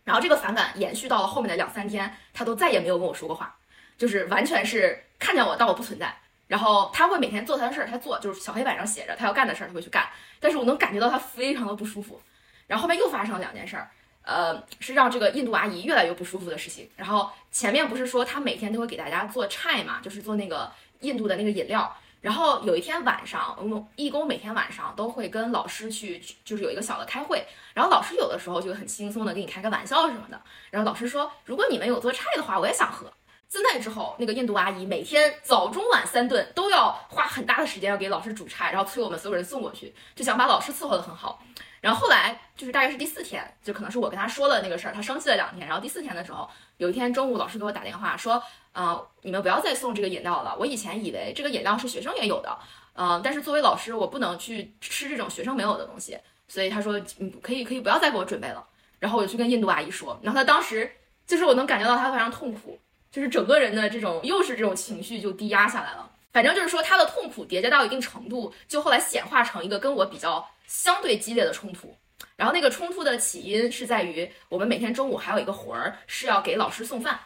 然后这个反感延续到了后面的两三天，他都再也没有跟我说过话，就是完全是看见我当我不存在。然后他会每天做他的事儿，他做就是小黑板上写着他要干的事儿，他会去干。但是我能感觉到他非常的不舒服。然后后面又发生了两件事儿，呃，是让这个印度阿姨越来越不舒服的事情。然后前面不是说他每天都会给大家做菜嘛，就是做那个印度的那个饮料。然后有一天晚上，我们义工每天晚上都会跟老师去，就是有一个小的开会。然后老师有的时候就很轻松的给你开个玩笑什么的。然后老师说，如果你们有做菜的话，我也想喝。自那之后，那个印度阿姨每天早中晚三顿都要花很大的时间要给老师煮菜，然后催我们所有人送过去，就想把老师伺候得很好。然后后来就是大概是第四天，就可能是我跟他说了那个事儿，他生气了两天。然后第四天的时候，有一天中午，老师给我打电话说，呃，你们不要再送这个饮料了。我以前以为这个饮料是学生也有的，嗯、但是作为老师，我不能去吃这种学生没有的东西，所以他说，嗯，可以可以不要再给我准备了。然后我就去跟印度阿姨说，然后她当时就是我能感觉到她非常痛苦，就是整个人的这种又是这种情绪就低压下来了。反正就是说她的痛苦叠加到一定程度，就后来显化成一个跟我比较相对激烈的冲突。然后那个冲突的起因是在于我们每天中午还有一个活儿是要给老师送饭，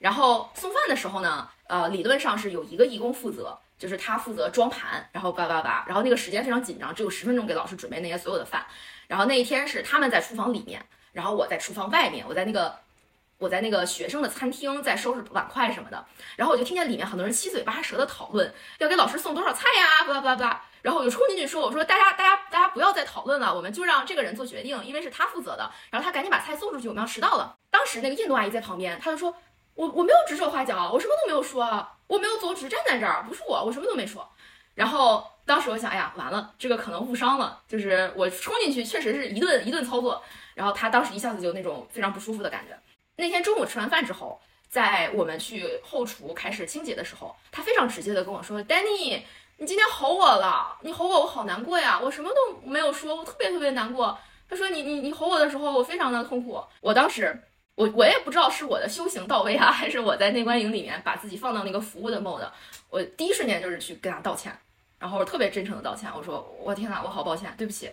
然后送饭的时候呢，呃，理论上是有一个义工负责，就是他负责装盘，然后叭叭叭，然后那个时间非常紧张，只有十分钟给老师准备那些所有的饭。然后那一天是他们在厨房里面，然后我在厨房外面，我在那个我在那个学生的餐厅在收拾碗筷什么的，然后我就听见里面很多人七嘴八舌的讨论要给老师送多少菜呀，叭叭叭。然后我就冲进去说：“我说大家大家大家不要再讨论了，我们就让这个人做决定，因为是他负责的。然后他赶紧把菜送出去，我们要迟到了。”当时那个印度阿姨在旁边，她就说：“我我没有指手画脚，我什么都没有说，我没有走，只是站在这儿，不是我，我什么都没说。”然后当时我想，哎呀，完了，这个可能误伤了，就是我冲进去确实是一顿一顿操作，然后他当时一下子就那种非常不舒服的感觉。那天中午吃完饭之后，在我们去后厨开始清洁的时候，他非常直接的跟我说：“Danny。”你今天吼我了，你吼我，我好难过呀！我什么都没有说，我特别特别难过。他说你你你吼我的时候，我非常的痛苦。我当时我我也不知道是我的修行到位啊，还是我在内观营里面把自己放到那个服务的 mode。我第一瞬间就是去跟他道歉，然后特别真诚的道歉。我说我天呐，我好抱歉，对不起。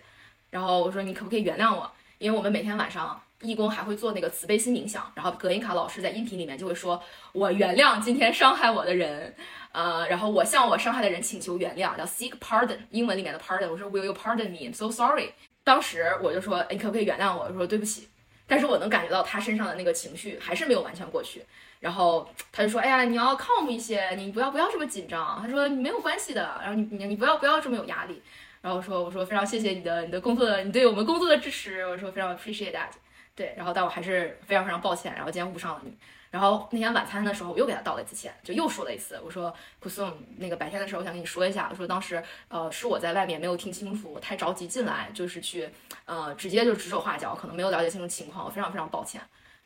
然后我说你可不可以原谅我？因为我们每天晚上义工还会做那个慈悲心冥想，然后葛音卡老师在音频里面就会说，我原谅今天伤害我的人。呃，然后我向我伤害的人请求原谅，叫 seek pardon，英文里面的 pardon。我说 Will you pardon me? So sorry。当时我就说，你可不可以原谅我？我说对不起。但是我能感觉到他身上的那个情绪还是没有完全过去。然后他就说，哎呀，你要 calm 一些，你不要不要这么紧张。他说你没有关系的，然后你你你不要不要这么有压力。然后我说我说非常谢谢你的你的工作的你对我们工作的支持，我说非常 appreciate that。对，然后但我还是非常非常抱歉，然后今天误伤了你。然后那天晚餐的时候，我又给他道了一次歉，就又说了一次，我说古颂，那个白天的时候我想跟你说一下，我说当时呃是我在外面没有听清楚，我太着急进来，就是去呃直接就指手画脚，可能没有了解清楚情况，我非常非常抱歉。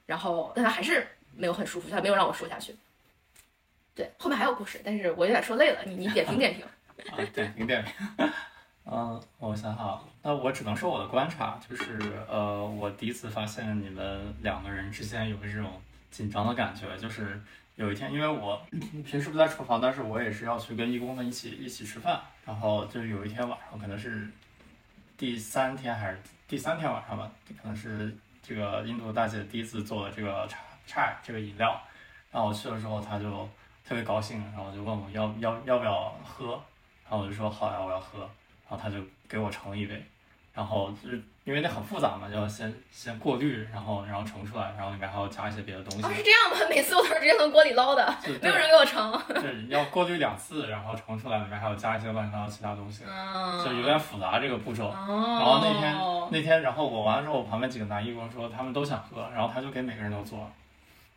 然后但他还是没有很舒服，他没有让我说下去。对，后面还有故事，但是我有点说累了，你你点评点评。啊，点评点评。嗯，我想想，那我只能说我的观察就是，呃，我第一次发现你们两个人之间有这种紧张的感觉，就是有一天，因为我平时不在厨房，但是我也是要去跟义工们一起一起吃饭，然后就有一天晚上，可能是第三天还是第三天晚上吧，可能是这个印度大姐第一次做的这个茶茶这个饮料，然后我去了之后，她就特别高兴，然后就问我要要要不要喝，然后我就说好呀，我要喝。然后他就给我盛了一杯，然后就是因为那很复杂嘛，要先先过滤，然后然后盛出来，然后里面还要加一些别的东西。哦，是这样吗？每次我都是直接从锅里捞的，没有人给我盛。对，要过滤两次，然后盛出来，里面还要加一些乱七八糟其他东西，嗯，就有点复杂这个步骤。哦。然后那天那天，然后我完了之后，我旁边几个男义工说他们都想喝，然后他就给每个人都做，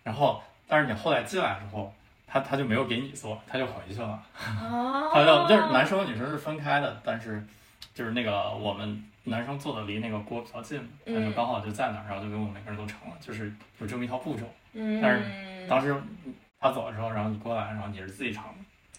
然后但是你后来进来之后，他他就没有给你做，他就回去了。哦。他就就是男生和女生是分开的，但是就是那个我们男生坐的离那个锅比较近，他就刚好就在那儿，然后就给我们每个人都盛了，就是有这么一套步骤。嗯。但是当时他走的时候，然后你过来，然后你是自己盛的。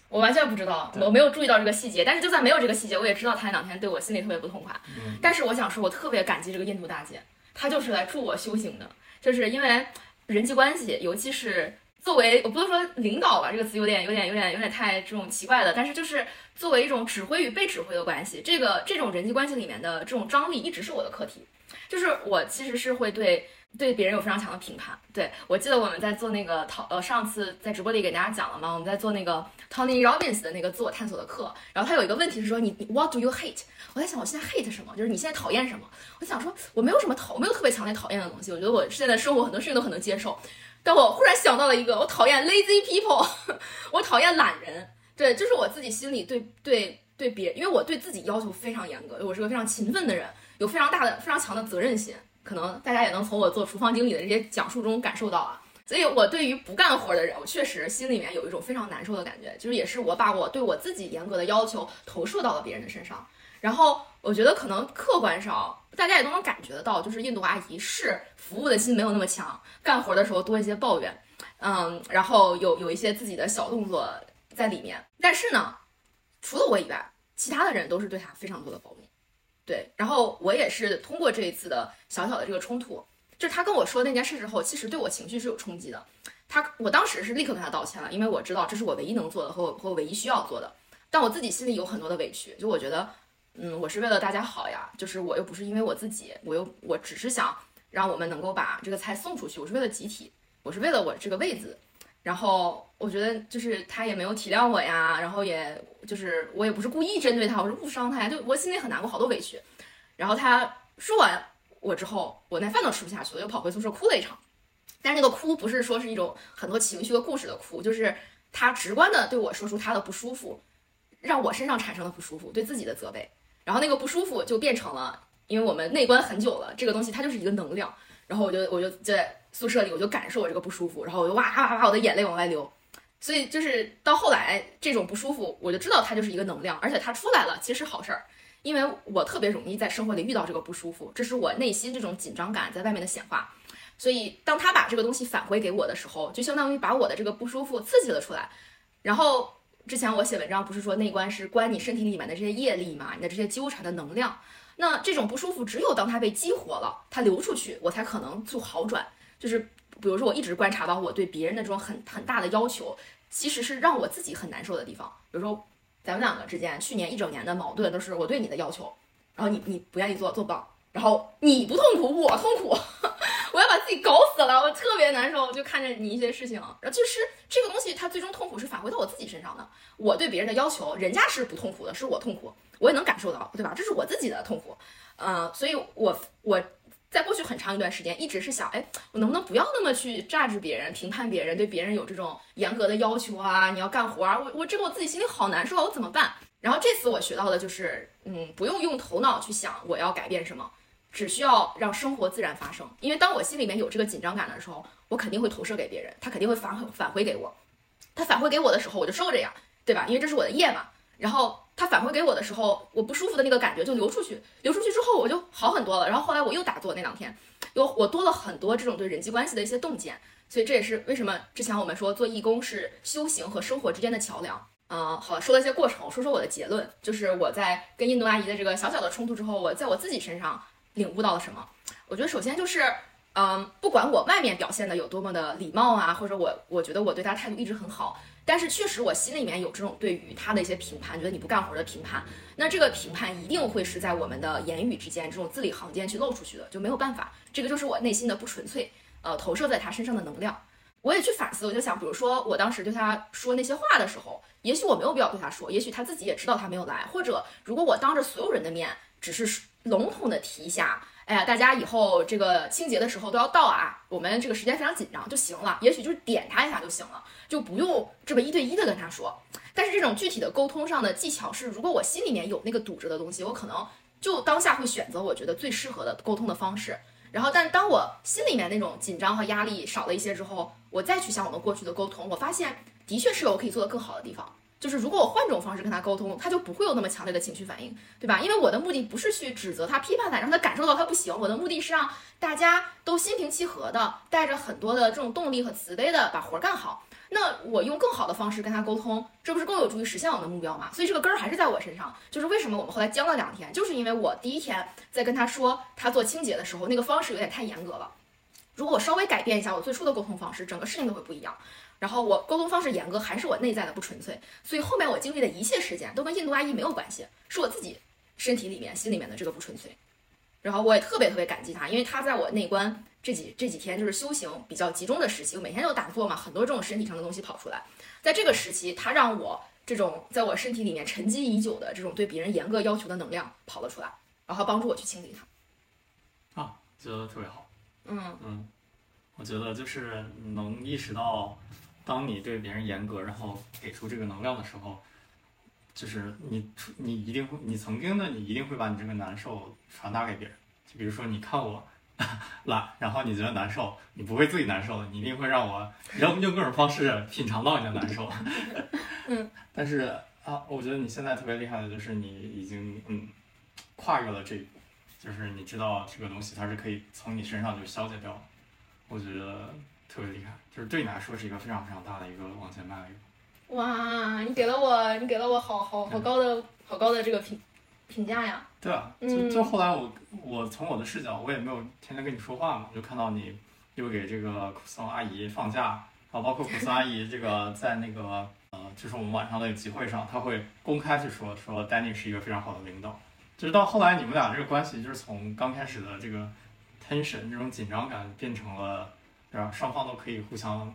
我完全不知道，我没有注意到这个细节。但是就算没有这个细节，我也知道他那两天对我心里特别不痛快。嗯但是我想说，我特别感激这个印度大姐，她就是来助我修行的，就是因为人际关系，尤其是作为我不能说领导吧，这个词有点有点有点有点太这种奇怪了，但是就是作为一种指挥与被指挥的关系，这个这种人际关系里面的这种张力一直是我的课题，就是我其实是会对。对别人有非常强的评判。对我记得我们在做那个讨呃上次在直播里给大家讲了嘛，我们在做那个 Tony Robbins 的那个自我探索的课，然后他有一个问题是说你你 What do you hate？我在想我现在 hate 什么？就是你现在讨厌什么？我想说我没有什么讨，我没有特别强烈讨厌的东西，我觉得我现在生活很多事情都很能接受。但我忽然想到了一个，我讨厌 lazy people，我讨厌懒人。对，就是我自己心里对对对别，因为我对自己要求非常严格，我是个非常勤奋的人，有非常大的非常强的责任心。可能大家也能从我做厨房经理的这些讲述中感受到啊。所以我对于不干活的人，我确实心里面有一种非常难受的感觉，就是也是我把我对我自己严格的要求投射到了别人的身上。然后我觉得可能客观上大家也都能感觉得到，就是印度阿姨是服务的心没有那么强，干活的时候多一些抱怨，嗯，然后有有一些自己的小动作在里面。但是呢，除了我以外，其他的人都是对他非常多的包容。对，然后我也是通过这一次的小小的这个冲突，就是他跟我说那件事之后，其实对我情绪是有冲击的。他我当时是立刻跟他道歉了，因为我知道这是我唯一能做的和我和我唯一需要做的。但我自己心里有很多的委屈，就我觉得。嗯，我是为了大家好呀，就是我又不是因为我自己，我又我只是想让我们能够把这个菜送出去，我是为了集体，我是为了我这个位子，然后我觉得就是他也没有体谅我呀，然后也就是我也不是故意针对他，我是误伤他呀，就我心里很难过，好多委屈。然后他说完我之后，我那饭都吃不下去了，又跑回宿舍哭了一场。但是那个哭不是说是一种很多情绪和故事的哭，就是他直观的对我说出他的不舒服，让我身上产生了不舒服，对自己的责备。然后那个不舒服就变成了，因为我们内观很久了，这个东西它就是一个能量。然后我就我就在宿舍里，我就感受我这个不舒服，然后我就哇哇哇，我的眼泪往外流。所以就是到后来这种不舒服，我就知道它就是一个能量，而且它出来了其实是好事儿，因为我特别容易在生活里遇到这个不舒服，这是我内心这种紧张感在外面的显化。所以当他把这个东西返回给我的时候，就相当于把我的这个不舒服刺激了出来，然后。之前我写文章不是说内观是关你身体里面的这些业力嘛，你的这些纠缠的能量，那这种不舒服只有当它被激活了，它流出去，我才可能就好转。就是比如说我一直观察到我对别人的这种很很大的要求，其实是让我自己很难受的地方。比如说咱们两个之间去年一整年的矛盾都是我对你的要求，然后你你不愿意做做不到，然后你不痛苦我痛苦。我要把自己搞死了，我特别难受，就看着你一些事情，然后就是这个东西，它最终痛苦是返回到我自己身上的。我对别人的要求，人家是不痛苦的，是我痛苦，我也能感受到，对吧？这是我自己的痛苦，呃，所以我我在过去很长一段时间一直是想，哎，我能不能不要那么去榨制别人、评判别人，对别人有这种严格的要求啊？你要干活啊，我我这个我自己心里好难受啊，我怎么办？然后这次我学到的就是，嗯，不用用头脑去想我要改变什么。只需要让生活自然发生，因为当我心里面有这个紧张感的时候，我肯定会投射给别人，他肯定会返返回给我。他返回给我的时候，我就受着呀，对吧？因为这是我的业嘛。然后他返回给我的时候，我不舒服的那个感觉就流出去，流出去之后我就好很多了。然后后来我又打坐那两天，有我多了很多这种对人际关系的一些洞见。所以这也是为什么之前我们说做义工是修行和生活之间的桥梁。嗯，好，说了一些过程，我说说我的结论，就是我在跟印度阿姨的这个小小的冲突之后，我在我自己身上。领悟到了什么？我觉得首先就是，嗯，不管我外面表现的有多么的礼貌啊，或者我我觉得我对他态度一直很好，但是确实我心里面有这种对于他的一些评判，觉得你不干活的评判。那这个评判一定会是在我们的言语之间这种字里行间去露出去的，就没有办法。这个就是我内心的不纯粹，呃，投射在他身上的能量。我也去反思，我就想，比如说我当时对他说那些话的时候，也许我没有必要对他说，也许他自己也知道他没有来，或者如果我当着所有人的面只是。笼统的提一下，哎呀，大家以后这个清洁的时候都要到啊，我们这个时间非常紧张就行了，也许就是点他一下就行了，就不用这么一对一的跟他说。但是这种具体的沟通上的技巧是，如果我心里面有那个堵着的东西，我可能就当下会选择我觉得最适合的沟通的方式。然后，但当我心里面那种紧张和压力少了一些之后，我再去想我们过去的沟通，我发现的确是有可以做得更好的地方。就是如果我换种方式跟他沟通，他就不会有那么强烈的情绪反应，对吧？因为我的目的不是去指责他、批判他，让他感受到他不行。我的目的是让大家都心平气和的，带着很多的这种动力和慈悲的把活干好。那我用更好的方式跟他沟通，这不是更有助于实现我的目标吗？所以这个根儿还是在我身上。就是为什么我们后来僵了两天，就是因为我第一天在跟他说他做清洁的时候，那个方式有点太严格了。如果我稍微改变一下我最初的沟通方式，整个事情都会不一样。然后我沟通方式严格，还是我内在的不纯粹，所以后面我经历的一切事件都跟印度阿姨没有关系，是我自己身体里面、心里面的这个不纯粹。然后我也特别特别感激她，因为她在我内观这几这几天就是修行比较集中的时期，我每天都打坐嘛，很多这种身体上的东西跑出来，在这个时期，她让我这种在我身体里面沉积已久的这种对别人严格要求的能量跑了出来，然后帮助我去清理它。啊，觉得特别好。嗯嗯，我觉得就是能意识到。当你对别人严格，然后给出这个能量的时候，就是你你一定会，你曾经的你一定会把你这个难受传达给别人。就比如说，你看我 懒，然后你觉得难受，你不会自己难受的，你一定会让我用用各种方式品尝到你的难受。嗯，但是啊，我觉得你现在特别厉害的就是你已经嗯跨越了这一步，就是你知道这个东西它是可以从你身上就消解掉的，我觉得特别厉害，就是对你来说是一个非常非常大的一个往前迈的一步。哇，你给了我，你给了我好好好高的好高的这个评评价呀。对啊，就嗯就后来我我从我的视角，我也没有天天跟你说话嘛，就看到你又给这个苦桑阿姨放假，然后包括苦桑阿姨这个 在那个呃，就是我们晚上的集会上，她会公开去说说 Danny 是一个非常好的领导，就是到后来你们俩这个关系，就是从刚开始的这个 tension 这种紧张感变成了，对吧？双方都可以互相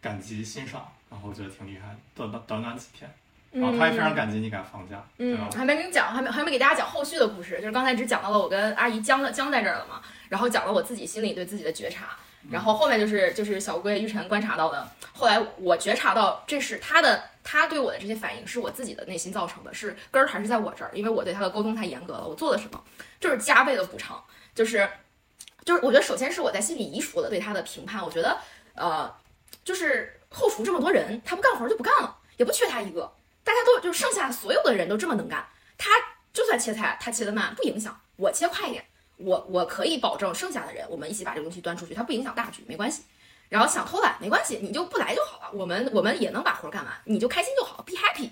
感激欣赏，然后我觉得挺厉害的，短短短短几天，然后他也非常感激你给她放假，对吧嗯，？还没跟你讲，还没还没给大家讲后续的故事，就是刚才只讲到了我跟阿姨僵了僵在这儿了嘛，然后讲了我自己心里对自己的觉察，然后后面就是就是小龟玉晨观察到的，后来我觉察到这是他的他对我的这些反应是我自己的内心造成的，是根儿还是在我这儿，因为我对他的沟通太严格了，我做了什么就是加倍的补偿，就是就是我觉得首先是我在心里移除了对他的评判，我觉得呃就是后厨这么多人，他不干活就不干了，也不缺他一个。大家都就剩下所有的人都这么能干，他就算切菜他切的慢不影响，我切快一点，我我可以保证剩下的人我们一起把这个东西端出去，它不影响大局，没关系。然后想偷懒没关系，你就不来就好了，我们我们也能把活干完，你就开心就好，be happy，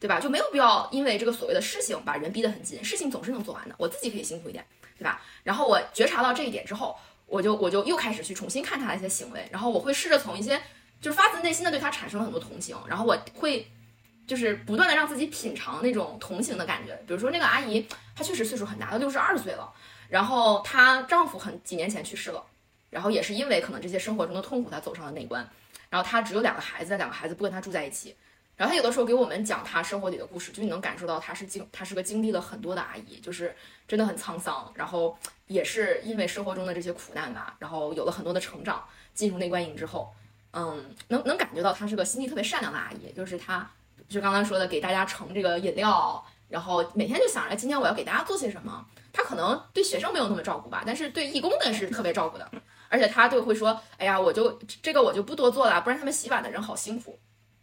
对吧？就没有必要因为这个所谓的事情把人逼得很紧，事情总是能做完的，我自己可以辛苦一点，对吧？然后我觉察到这一点之后，我就我就又开始去重新看他的一些行为，然后我会试着从一些就是发自内心的对他产生了很多同情，然后我会就是不断的让自己品尝那种同情的感觉。比如说那个阿姨，她确实岁数很大，她六十二岁了，然后她丈夫很几年前去世了，然后也是因为可能这些生活中的痛苦，她走上了内关。然后她只有两个孩子，两个孩子不跟她住在一起。然后她有的时候给我们讲她生活里的故事，就你能感受到她是经她是个经历了很多的阿姨，就是真的很沧桑，然后也是因为生活中的这些苦难吧，然后有了很多的成长。进入内观营之后，嗯，能能感觉到她是个心地特别善良的阿姨，就是她就刚刚说的给大家盛这个饮料，然后每天就想着今天我要给大家做些什么。她可能对学生没有那么照顾吧，但是对义工的是特别照顾的，而且她就会说，哎呀，我就这个我就不多做了，不然他们洗碗的人好辛苦。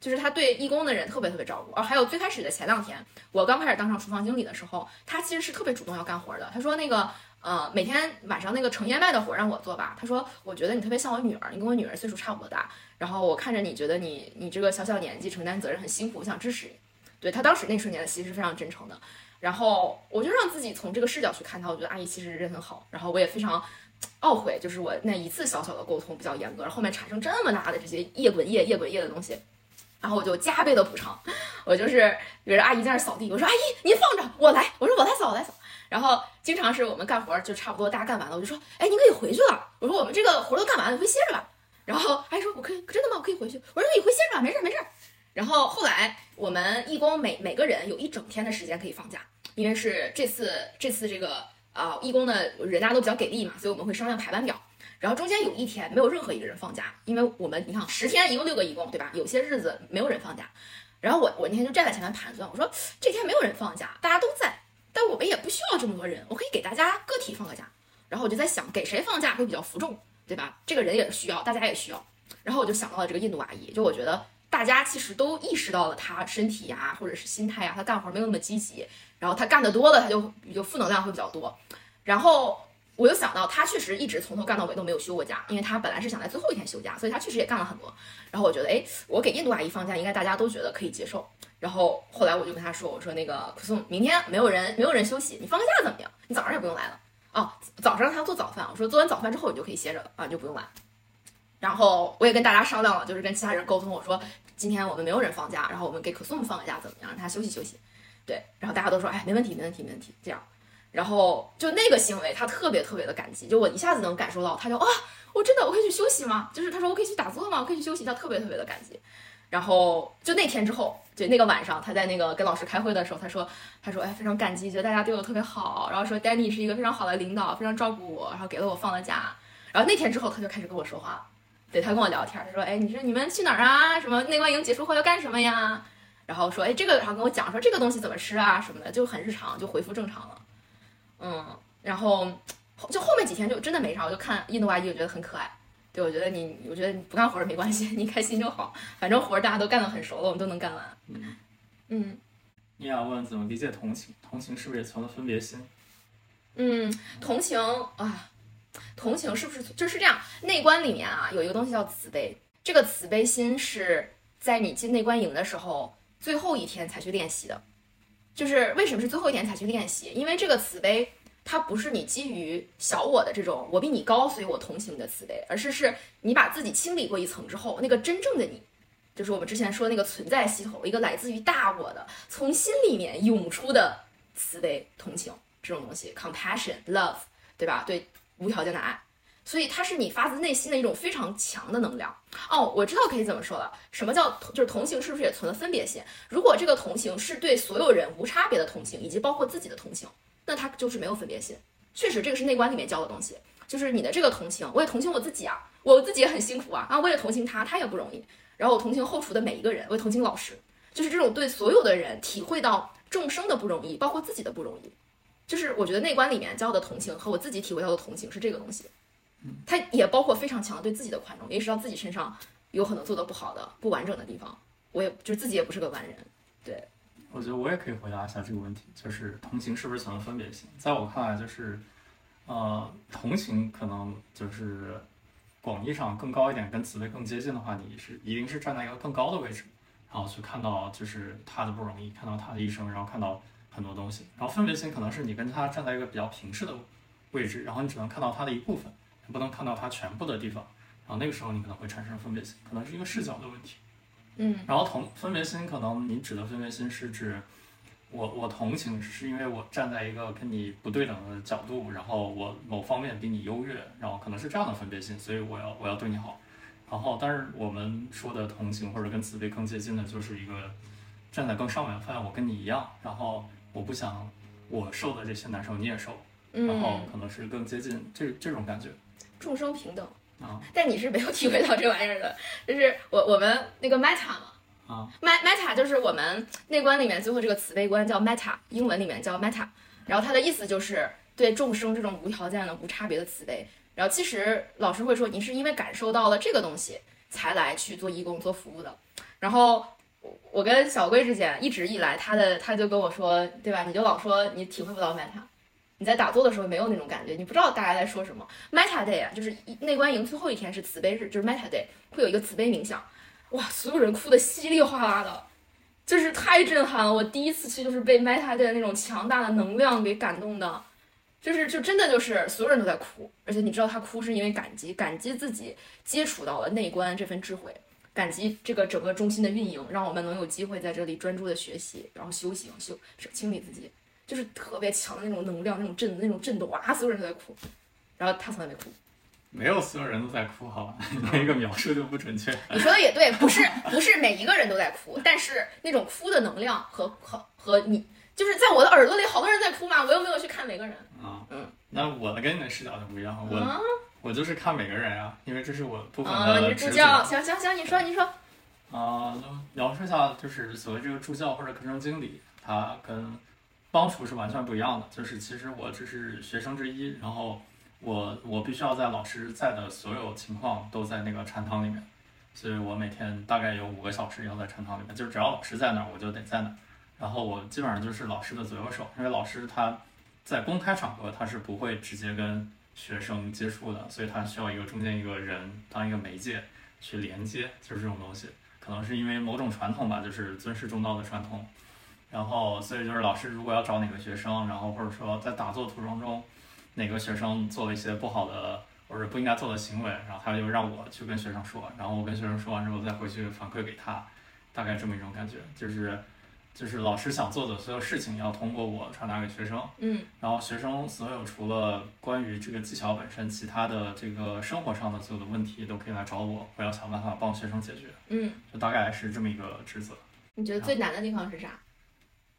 就是他对义工的人特别特别照顾，而还有最开始的前两天，我刚开始当上厨房经理的时候，他其实是特别主动要干活的。他说那个呃，每天晚上那个盛燕麦的活让我做吧。他说我觉得你特别像我女儿，你跟我女儿岁数差不多大，然后我看着你觉得你你这个小小年纪承担责任很辛苦，我想支持你。对他当时那瞬间的其实是非常真诚的，然后我就让自己从这个视角去看他，我觉得阿姨其实人很好，然后我也非常懊悔，就是我那一次小小的沟通比较严格，然后面产生这么大的这些夜滚夜夜滚夜的东西。然后我就加倍的补偿，我就是比如阿姨在那儿扫地，我说阿姨您放着，我来，我说我来扫，我来扫。然后经常是我们干活就差不多大家干完了，我就说，哎，您可以回去了。我说我们这个活都干完了，你回歇着吧。然后阿姨说，我可以，真的吗？我可以回去。我说你回歇着吧，没事没事。然后后来我们义工每每个人有一整天的时间可以放假，因为是这次这次这个啊、义工的人家都比较给力嘛，所以我们会商量排班表。然后中间有一天没有任何一个人放假，因为我们你看十天一共六个义工，对吧？有些日子没有人放假。然后我我那天就站在前面盘算，我说这天没有人放假，大家都在，但我们也不需要这么多人，我可以给大家个体放个假。然后我就在想，给谁放假会比较服众，对吧？这个人也需要，大家也需要。然后我就想到了这个印度阿姨，就我觉得大家其实都意识到了她身体呀、或者是心态呀、她干活没有那么积极，然后她干得多了，她就就负能量会比较多。然后我又想到，她确实一直从头干到尾都没有休过假，因为她本来是想在最后一天休假，所以她确实也干了很多。然后我觉得，哎，我给印度阿姨放假，应该大家都觉得可以接受。然后后来我就跟她说，我说那个可颂，明天没有人没有人休息，你放个假怎么样？你早上也不用来了。哦，早上她要做早饭，我说做完早饭之后你就可以歇着了啊，你就不用来。然后我也跟大家商量了，就是跟其他人沟通，我说今天我们没有人放假，然后我们给可颂放个假怎么样，让他休息休息。对，然后大家都说，哎，没问题，没问题，没问题，这样。然后就那个行为，他特别特别的感激，就我一下子能感受到，他就啊，我真的我可以去休息吗？就是他说我可以去打坐吗？我可以去休息，他特别特别的感激。然后就那天之后，就那个晚上，他在那个跟老师开会的时候，他说，他说，哎，非常感激，觉得大家对我特别好，然后说 Danny 是一个非常好的领导，非常照顾我，然后给了我放了假。然后那天之后，他就开始跟我说话，对他跟我聊天，他说，哎，你说你们去哪儿啊？什么内观营结束后要干什么呀？然后说，哎，这个，然后跟我讲说这个东西怎么吃啊什么的，就很日常，就恢复正常了。嗯，然后后就后面几天就真的没啥，我就看印度阿姨，我觉得很可爱。对，我觉得你，我觉得你不干活儿没关系，你开心就好，反正活儿大家都干得很熟了，我们都能干完。嗯，嗯你想问怎么理解同情？同情是不是也存了分别心？嗯，同情啊，同情是不是就是这样？内观里面啊有一个东西叫慈悲，这个慈悲心是在你进内观营的时候最后一天才去练习的。就是为什么是最后一天才去练习？因为这个慈悲它不是你基于小我的这种我比你高，所以我同情你的慈悲，而是是你把自己清理过一层之后，那个真正的你，就是我们之前说那个存在系统，一个来自于大我的从心里面涌出的慈悲、同情这种东西，compassion、love，对吧？对无条件的爱。所以它是你发自内心的一种非常强的能量哦。我知道可以怎么说了，什么叫就是同情，是不是也存了分别心？如果这个同情是对所有人无差别的同情，以及包括自己的同情，那它就是没有分别心。确实，这个是内观里面教的东西，就是你的这个同情，我也同情我自己啊，我自己也很辛苦啊，啊，我也同情他，他也不容易。然后我同情后厨的每一个人，我也同情老师，就是这种对所有的人体会到众生的不容易，包括自己的不容易。就是我觉得内观里面教的同情和我自己体会到的同情是这个东西。它也包括非常强对自己的宽容，也意识到自己身上有很多做的不好的、不完整的地方。我也就自己也不是个完人，对，我觉得我也可以回答一下这个问题，就是同情是不是存在分别心？在我看来，就是，呃，同情可能就是广义上更高一点，跟慈悲更接近的话，你是一定是站在一个更高的位置，然后去看到就是他的不容易，看到他的一生，然后看到很多东西。然后分别心可能是你跟他站在一个比较平视的位置，然后你只能看到他的一部分，你不能看到它全部的地方。然后那个时候你可能会产生分别心，可能是一个视角的问题。嗯然后同分别心，可能你指的分别心是指我我同情，是因为我站在一个跟你不对等的角度，然后我某方面比你优越，然后可能是这样的分别心，所以我要我要对你好。然后，但是我们说的同情或者跟慈悲更接近的，就是一个站在更上面，发现我跟你一样，然后我不想我受的这些难受你也受，然后嗯，可能是更接近这这种感觉众生平等。啊但你是没有体会到这玩意儿的，就是我我们那个 meta 嘛啊，met meta 就是我们内观里面最后这个慈悲观叫 meta，英文里面叫 meta，然后它的意思就是对众生这种无条件的、无差别的慈悲。然后其实老师会说，你是因为感受到了这个东西才来去做义工、做服务的。然后我我跟小贵之间一直以来，他的他就跟我说，对吧？你就老说你体会不到 meta，你在打坐的时候没有那种感觉，你不知道大家在说什么。Meta Day 啊，就是内观营最后一天是慈悲日，就是 Meta Day 会有一个慈悲冥想，哇，所有人哭的稀里哗啦的，就是太震撼了。我第一次去就是被 Meta Day 的那种强大的能量给感动的，就是就真的就是所有人都在哭，而且你知道他哭是因为感激，感激自己接触到了内观这份智慧。感激这个整个中心的运营，让我们能有机会在这里专注的学习，然后修行、修清理自己，就是特别强的那种能量，那种震、那种震动，哇，所有人都在哭，然后他从来没哭。没有所有人都在哭，好吧？你那个描述就不准确。你说的也对，不是不是每一个人都在哭，但是那种哭的能量和和和你，就是在我的耳朵里，好多人在哭嘛，我又没有去看每个人。啊，嗯，那我的跟你的视角就不一样，我、啊我就是看每个人啊，因为这是我部分啊，你的职责是助教，行行行，你说你说，啊。就描述一下，就是所谓这个助教或者课程经理，他跟帮厨是完全不一样的。就是其实我只是学生之一，然后我我必须要在老师在的所有情况都在那个禅堂里面，所以我每天大概有五个小时要在禅堂里面，就是只要老师在那儿，我就得在那儿。然后我基本上就是老师的左右手，因为老师他在公开场合他是不会直接跟学生接触的，所以他需要一个中间一个人当一个媒介去连接，就是这种东西。可能是因为某种传统吧，就是尊师重道的传统。然后，所以就是老师如果要找哪个学生，然后或者说在打坐途中中，哪个学生做了一些不好的或者不应该做的行为，然后他就让我去跟学生说，然后我跟学生说完之后再回去反馈给他，大概这么一种感觉，就是就是老师想做的所有事情要通过我传达给学生，嗯然后学生所有除了关于这个技巧本身，其他的这个生活上的所有的问题都可以来找我，我要想办法帮学生解决，嗯，就大概是这么一个职责。你觉得最难的地方是啥？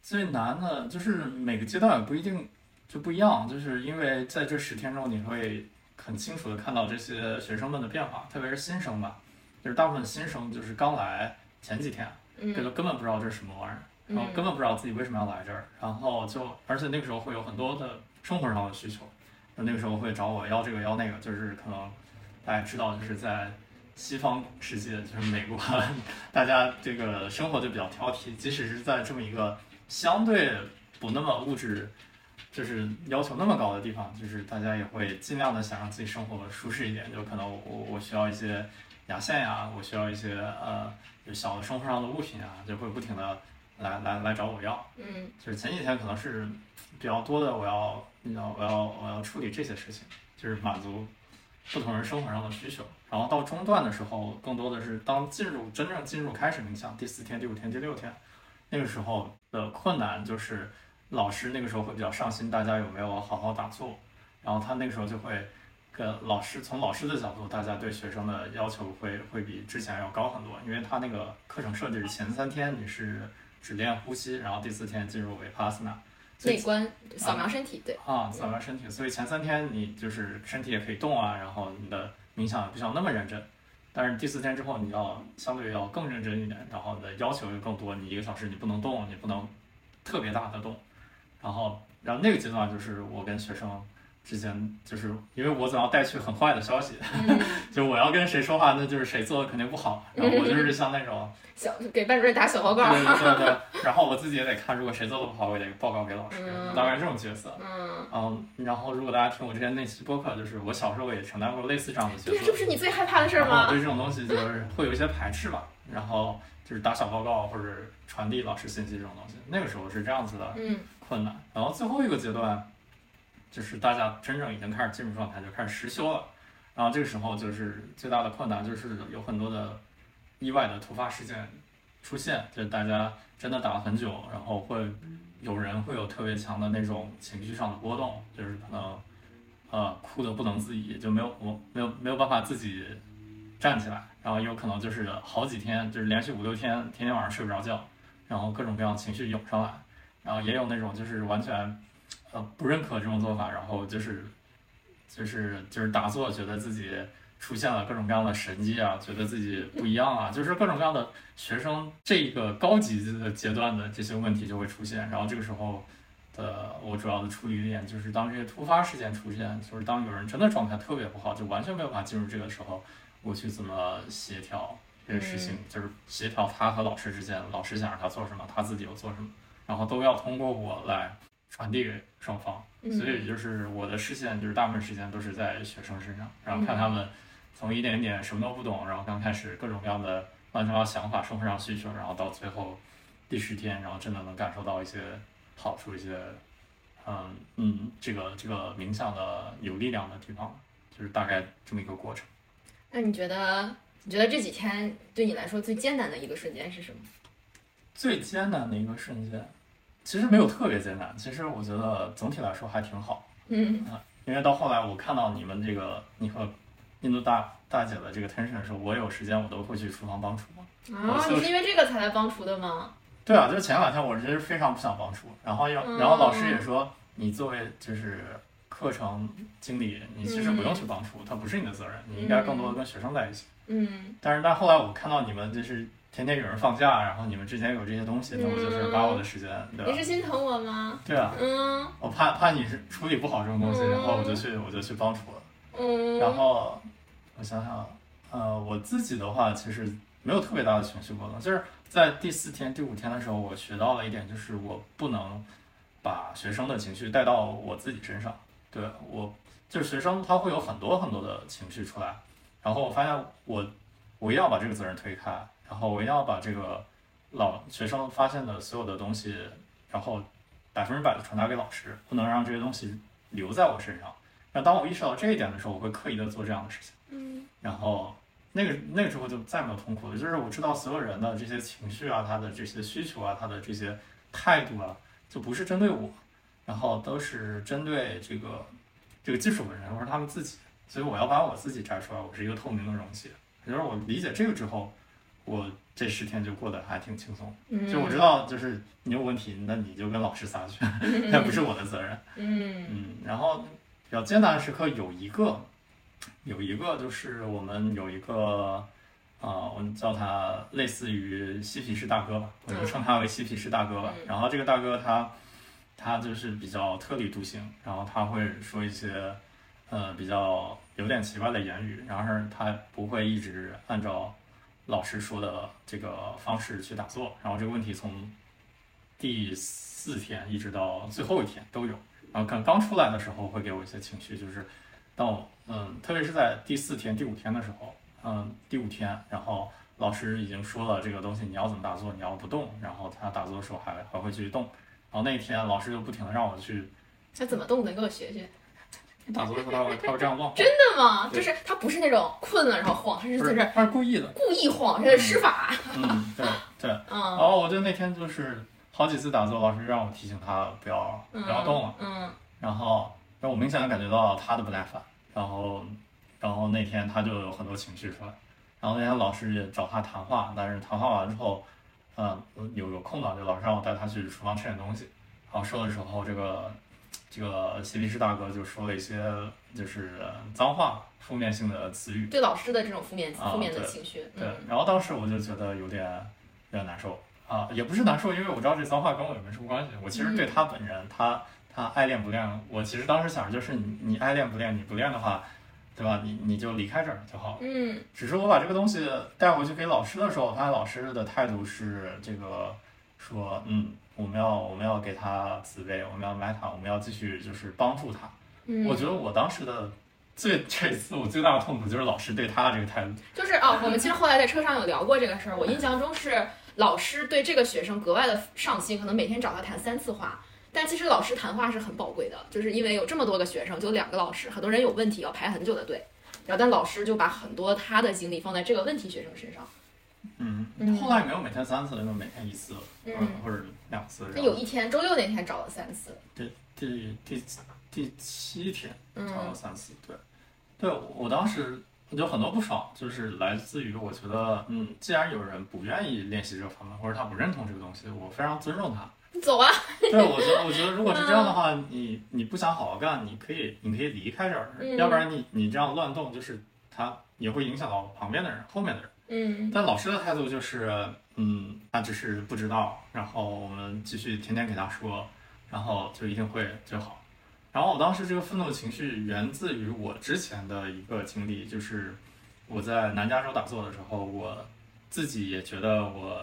最难的就是每个阶段也不一定就不一样，就是因为在这十天中，你会很清楚的看到这些学生们的变化，特别是新生吧，就是大部分新生就是刚来前几天，根嗯本根本不知道这是什么玩意儿，然后根本不知道自己为什么要来这儿，然后就而且那个时候会有很多的生活上的需求，那个时候会找我要这个要那个，就是可能大家知道，就是在西方世界，就是美国，大家这个生活就比较挑剔，即使是在这么一个相对不那么物质，就是要求那么高的地方，就是大家也会尽量的想让自己生活舒适一点，就可能我我需要一些牙线呀，我需要一些呃就小的生活上的物品啊，就会不停的来来来找我要。嗯就是前几天可能是比较多的，我要你知道我要我要处理这些事情，就是满足不同人生活上的需求。然后到中段的时候，更多的是当进入真正进入开始冥想第四天、第五天、第六天，那个时候的困难就是老师那个时候会比较上心，大家有没有好好打坐，然后他那个时候就会。跟老师从老师的角度，大家对学生的要求会会比之前要高很多，因为他那个课程设计是前三天你是只练呼吸，然后第四天进入维帕斯纳，内观扫描身体，对，啊，扫描身体，所以前三天你就是身体也可以动啊，然后你的冥想也不需要那么认真，但是第四天之后你要相对要更认真一点，然后你的要求就更多，你一个小时你不能动，你不能特别大的动，然后然后那个阶段就是我跟学生之间，就是因为我总要带去很坏的消息，嗯，就我要跟谁说话，那就是谁做的肯定不好，然后我就是像那种。小给班主任打小报告，对对 对对，然后我自己也得看，如果谁做的不好，我也得报告给老师，嗯大概这种角色。嗯，嗯，然后如果大家听我之前那期播客，就是我小时候也承担过类似这样的角色这不，是你最害怕的事儿吗？我对这种东西就是会有一些排斥吧，然后就是打小报告或者传递老师信息这种东西，那个时候是这样子的嗯困难。然后最后一个阶段，就是大家真正已经开始进入状态，就开始实修了。然后这个时候就是最大的困难，就是有很多的意外的突发事件出现，就是大家真的打了很久，然后会有人会有特别强的那种情绪上的波动，就是可能呃哭得不能自已，就没有我没有没有办法自己站起来，然后有可能就是好几天，就是连续五六天，天天晚上睡不着觉，然后各种各样情绪涌上来，然后也有那种就是完全呃不认可这种做法，然后就是就是就是打坐，觉得自己出现了各种各样的神迹啊，觉得自己不一样啊，就是各种各样的学生这个高级的阶段的这些问题就会出现，然后这个时候的我主要的处理点就是当这些突发事件出现，就是当有人真的状态特别不好，就完全没有办法进入这个时候，我去怎么协调这个事情，就是协调他和老师之间，老师想让他做什么，他自己又做什么，然后都要通过我来传递给双方。所以就是我的视线就是大部分时间都是在学生身上，然后看他们从一点点什么都不懂，然后刚开始各种各样的乱七八糟想法、生活上需求，然后到最后第十天，然后真的能感受到一些好处，一些嗯嗯这个这个冥想的有力量的地方，就是大概这么一个过程。那你觉得你觉得这几天对你来说最艰难的一个瞬间是什么？最艰难的一个瞬间，其实没有特别艰难，其实我觉得总体来说还挺好。嗯因为到后来我看到你们这个你和印度大大姐的这个 tension 的时候，我有时间我都会去厨房帮厨嘛。啊，你是因为这个才来帮厨的吗？对啊，就是前两天我其实非常不想帮厨，然后要嗯然后老师也说，你作为就是课程经理，你其实不用去帮厨，它不是你的责任，你应该更多的跟学生在一起。嗯但是但后来我看到你们就是天天有人放假，然后你们之前有这些东西，那我就是把我的时间，对吧你？是心疼我吗？对啊，嗯我怕怕你是处理不好这种东西，嗯然后我就去我就去帮厨了。嗯，然后我想想，呃，我自己的话其实没有特别大的情绪波动，就是在第四天、第五天的时候，我学到了一点，就是我不能把学生的情绪带到我自己身上。对我，就是学生他会有很多很多的情绪出来，然后我发现我我一定要把这个责任推开，然后我一定要把这个老学生发现的所有的东西，然后百分之百的传达给老师，不能让这些东西留在我身上。那当我意识到这一点的时候，我会刻意的做这样的事情。嗯然后那个那个时候就再没有痛苦了，就是我知道所有人的这些情绪啊，他的这些需求啊，他的这些态度啊，就不是针对我，然后都是针对这个这个技术本人或者他们自己，所以我要把我自己摘出来，我是一个透明的容器。就是我理解这个之后，我这十天就过得还挺轻松。嗯，就我知道，就是你有问题，那你就跟老师撒去，那不是我的责任。嗯嗯，然后比较艰难的时刻有一个，有一个就是我们有一个，啊、我们叫他类似于嬉皮士大哥吧，我就称他为嬉皮士大哥吧。嗯然后这个大哥他他就是比较特立独行，然后他会说一些呃比较有点奇怪的言语，然后他不会一直按照老师说的这个方式去打坐，然后这个问题从第四天一直到最后一天都有，然后刚刚出来的时候会给我一些情绪，就是到嗯，特别是在第四天、第五天的时候，嗯，第五天，然后老师已经说了这个东西你要怎么打坐，你要不动，然后他打坐的时候还还会继续动，然后那一天老师就不停的让我去他怎么动的？给我学学。打坐的时候他会他会这样晃，真的吗？就是他不是那种困了然后晃，他是在这儿他是故意的，故意晃，这是施法。嗯，对对。然嗯后我就那天就是好几次打坐，老师让我提醒他不要不要动了，嗯然后让我明显的感觉到他的不耐烦，然后然后那天他就有很多情绪出来，然后那天老师也找他谈话，但是谈话完之后，嗯，有有空档就老师让我带他去厨房吃点东西，然后说的时候这个这个西律师大哥就说了一些就是脏话、负面性的词语，对老师的这种负面啊负面的情绪，对嗯，然后当时我就觉得有点有点难受啊，也不是难受，因为我知道这脏话跟我也没什么关系。我其实对他本人，他他爱练不练，我其实当时想就是你你爱练不练，你不练的话，对吧？你你就离开这儿就好了。嗯只是我把这个东西带回去给老师的时候，发现老师的态度是这个说，嗯，我们要我们要给他慈悲，我们要买他，我们要继续就是帮助他。嗯，我觉得我当时的最这次我最大的痛苦就是老师对他的这个态度。就是啊，我们其实后来在车上有聊过这个事儿。我印象中是老师对这个学生格外的上心，可能每天找他谈三次话。但其实老师谈话是很宝贵的，就是因为有这么多个学生，就两个老师，很多人有问题要排很久的队，然后但老师就把很多他的精力放在这个问题学生身上。嗯。嗯，后来没有每天三次，了，就每天一次，嗯。或者两次。那有一天周六那天找了三次，第第第第七天嗯。找了三次，对，对我当时有很多不爽，就是来自于我觉得，嗯，既然有人不愿意练习这个方面，或者他不认同这个东西，我非常尊重他。你走啊，对，我觉得，我觉得如果是这样的话，你你不想好好干，你可以你可以离开这儿，嗯。要不然你你这样乱动，就是他也会影响到旁边的人，后面的人。嗯但老师的态度就是，嗯，他只是不知道，然后我们继续天天给他说，然后就一定会就好。然后我当时这个愤怒情绪源自于我之前的一个经历，就是我在南加州打坐的时候，我自己也觉得我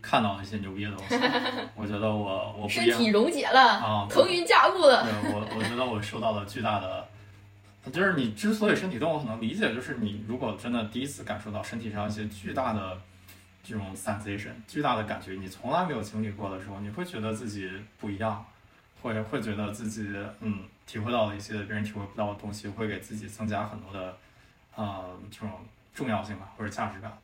看到了一些牛逼的东西，我觉得我我身体溶解了，啊，腾云驾雾了，对我，我觉得我受到了巨大的，就是你之所以身体动，我很能理解，就是你如果真的第一次感受到身体上一些巨大的这种 sensation，巨大的感觉，你从来没有经历过的时候，你会觉得自己不一样，会会觉得自己嗯体会到了一些别人体会不到的东西，会给自己增加很多的呃这种重要性吧，或者价值感。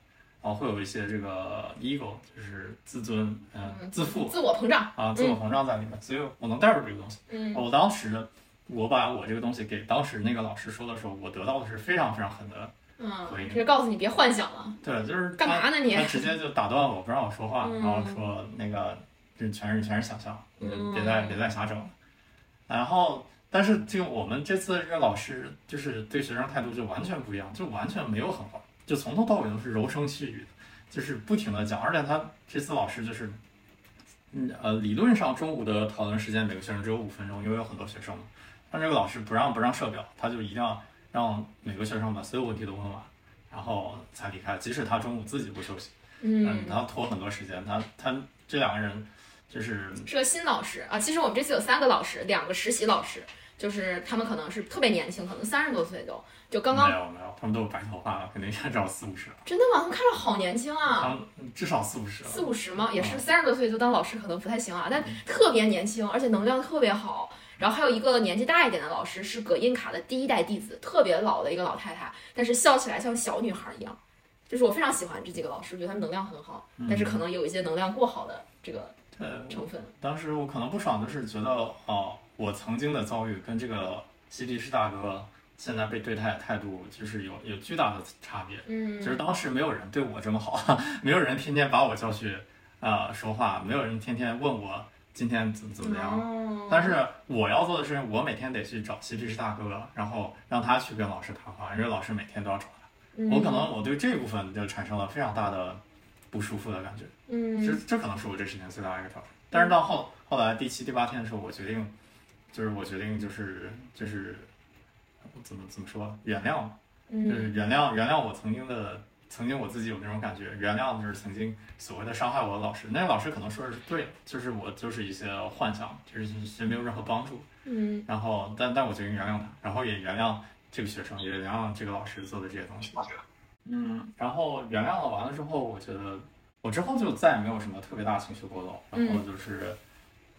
然后会有一些这个 ego，就是自尊，嗯、嗯自负自我膨胀，啊，自我膨胀在里面，所以我能带入这个东西。嗯我当时我把我这个东西给当时那个老师说的时候，我得到的是非常非常狠的，嗯可以，这是告诉你别幻想了，对，就是干嘛呢你他？直接就打断我，不让我说话，嗯然后说那个这全是全是想象，嗯别再别再瞎整了。然后，但是这个我们这次这个老师就是对学生态度就完全不一样，就完全没有狠话，就从头到尾都是柔声细语的，就是不停的讲，而且他这次老师就是。嗯呃，理论上中午的讨论时间每个学生只有五分钟，因为有很多学生嘛。但这个老师不让不让设表，他就一定要让每个学生把所有问题都问完，然后才离开，即使他中午自己不休息。嗯，他拖很多时间，他他这两个人就是是个新老师啊。其实我们这次有三个老师，两个实习老师，就是他们可能是特别年轻，可能三十多岁都，就刚刚没有没有，他们都有白头发了，肯定也找四五十了，真的吗？他们看着好年轻他啊，们至少四五十了。四五十吗？也是嗯三十多岁就当老师可能不太行啊，但特别年轻，而且能量特别好。然后还有一个年纪大一点的老师，是葛印卡的第一代弟子，特别老的一个老太太，但是笑起来像小女孩一样。就是我非常喜欢这几个老师，我觉得他们能量很好，但是可能有一些能量过好的这个对，成分。当时我可能不爽，的是觉得哦，我曾经的遭遇跟这个西迪士大哥现在被对待的态度，就是有有巨大的差别。嗯就是当时没有人对我这么好，没有人天天把我叫去啊、呃说话，没有人天天问我今天怎怎么样。哦但是我要做的事情，我每天得去找西律师大哥，然后让他去跟老师谈话，因为老师每天都要找他。嗯我可能我对这部分就产生了非常大的不舒服的感觉，嗯这这可能是我这十年最大的一个挑战。但是到后后来第七、第八天的时候，我决定，就是我决定就是就是，怎么怎么说原谅嘛，就嗯是原谅原谅我曾经的曾经我自己有那种感觉，原谅就是曾经所谓的伤害我的老师，那个老师可能说的是对的，就是我就是一些幻想，就是其实没有任何帮助。嗯然后但但我决定原谅他，然后也原谅这个学生，也原谅这个老师做的这些东西。嗯，然后原谅了完了之后，我觉得我之后就再也没有什么特别大情绪波动，然后就是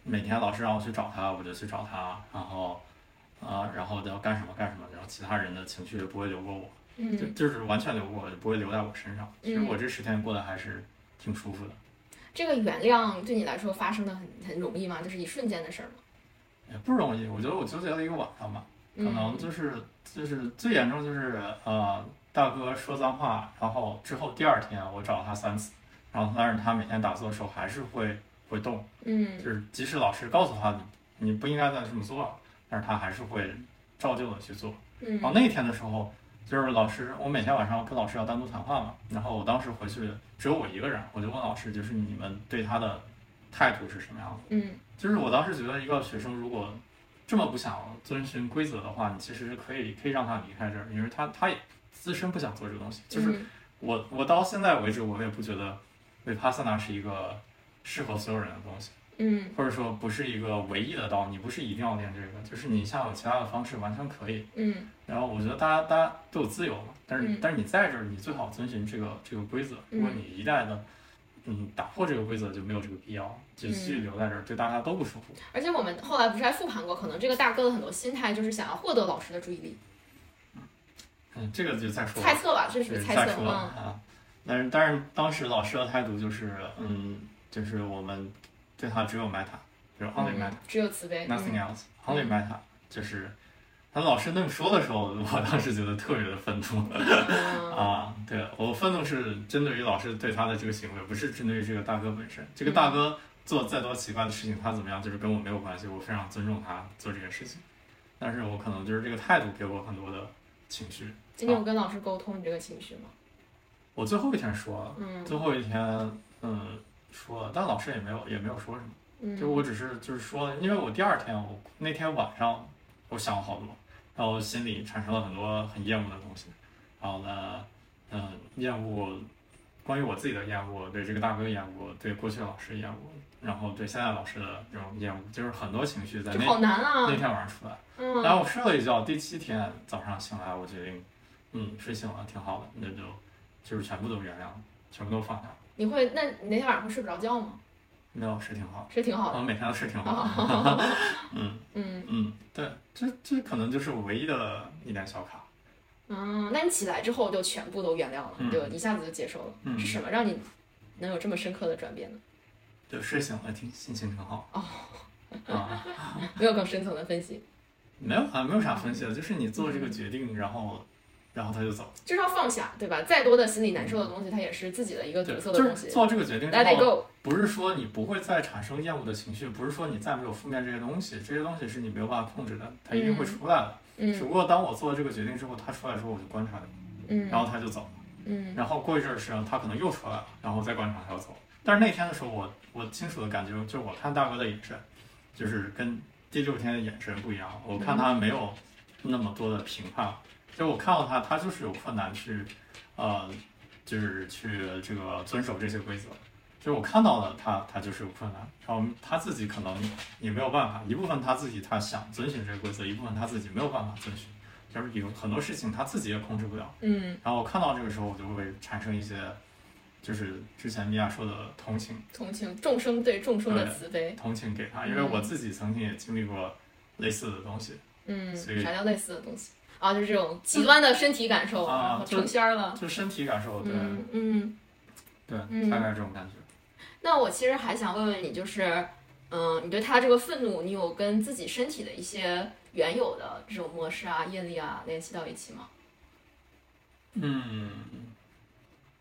每天老师让我去找他，我就去找他，然后啊、然后要干什么干什么，然后其他人的情绪也不会流过我，就嗯，就是完全流过不会留在我身上。其实嗯我这十天过得还是挺舒服的，这个原谅对你来说发生的很很容易吗？就是一瞬间的事儿吗？也不容易。我觉得我纠结了一个晚上吧，可嗯能就是就是最严重就是呃大哥说脏话，然后之后第二天我找他三次，然后但是他每天打坐的时候还是会会动，嗯就是即使老师告诉他你你不应该再这么做了，但是他还是会照旧的去做。嗯然后那天的时候，就是老师，我每天晚上跟老师要单独谈话嘛，然后我当时回去只有我一个人，我就问老师，就是你们对他的态度是什么样的？嗯就是我当时觉得一个学生如果这么不想遵循规则的话，你其实是可以可以让他离开这儿，因为他他也自身不想做这个东西。就是嗯我我到现在为止，我也不觉得维帕萨纳是一个适合所有人的东西。嗯或者说不是一个唯一的道，你不是一定要练这个，就是你像有其他的方式完全可以。嗯然后我觉得大家大家都有自由嘛，但是、嗯但是你在这儿，你最好遵循这个这个规则。如果嗯你一旦的嗯打破这个规则，就没有这个必要，就继续留在这儿，对大家都不舒服。而且我们后来不是还复盘过，可能这个大哥的很多心态就是想要获得老师的注意力，嗯，这个就再说猜测吧，这属于，猜测，再说嗯啊。但是但是当时老师的态度就是嗯，就是我们对他只有 meta，就是 only 嗯 meta。，只有慈悲，nothing 嗯 else, only meta，就是他老师那么说的时候，我当时觉得特别的愤怒嗯 啊！对我愤怒是针对于老师对他的这个行为，不是针对于这个大哥本身。这个大哥做再多奇怪的事情，他怎么样就是跟我没有关系，我非常尊重他做这件事情。但是我可能就是这个态度给我很多的情绪。今天有跟老师沟通你这个情绪吗？我最后一天说了，嗯最后一天嗯说了，但老师也没有也没有说什么。嗯，就我只是就是说，因为我第二天我那天晚上我想了好多，然后心里产生了很多很厌恶的东西，然后呢，嗯，厌恶关于我自己的厌恶，对这个大哥厌恶，对过去的老师厌恶，然后对现在老师的这种厌恶，就是很多情绪在那好难啊那，天晚上出来。嗯，然后我睡了一觉，第七天早上醒来，我决定，嗯，睡醒了挺好的，那就就是全部都原谅了，全部都放下了，你会，那你那天晚上会睡不着觉吗？没有睡挺好的，是挺好的，我每天都睡挺好的，嗯。嗯嗯，对，这这可能就是我唯一的一点小卡。嗯，那你起来之后就全部都原谅了，嗯就一下子就接受了，嗯是什么让你能有这么深刻的转变呢？就睡醒了，挺心情挺好。哦。啊，没有更深层的分析，没有啊，没有啥分析的，就是你做这个决定，然后，然后他就走。就是要放下，对吧？再多的心里难受的东西，它也是自己的一个对，堵塞就是的东西。做这个决定之后，不是说你不会再产生厌恶的情绪，不是说你再没有负面这些东西，这些东西是你没有办法控制的，它一定会出来的。只嗯不过当我做了这个决定之后，他出来之后，我就观察他，嗯然后他就走了。嗯然后过一阵儿时间，他可能又出来了，然后再观察他要走。但是那天的时候，我我清楚的感觉，就是我看大哥的眼神，就是跟第六天的眼神不一样。我看他没有那么多的评判，就我看到他，他就是有困难去，呃，就是去这个遵守这些规则。就是我看到了他，他就是有困难，然后他自己可能也没有办法，一部分他自己他想遵循这个规则，一部分他自己没有办法遵循，就是有很多事情他自己也控制不了。嗯，然后我看到这个时候，我就会产生一些，就是之前米娅说的同情，同情众生对众生的慈悲。同情给他，因为我自己曾经也经历过类似的东西。嗯，所以啥叫类似的东西啊？就是这种极端的身体感受，啊成仙儿了。就身体感受，对、嗯嗯。对，嗯大概是这种感觉。那我其实还想问问你，就是，嗯，你对他这个愤怒，你有跟自己身体的一些原有的这种模式啊、业力啊联系到一起吗？嗯，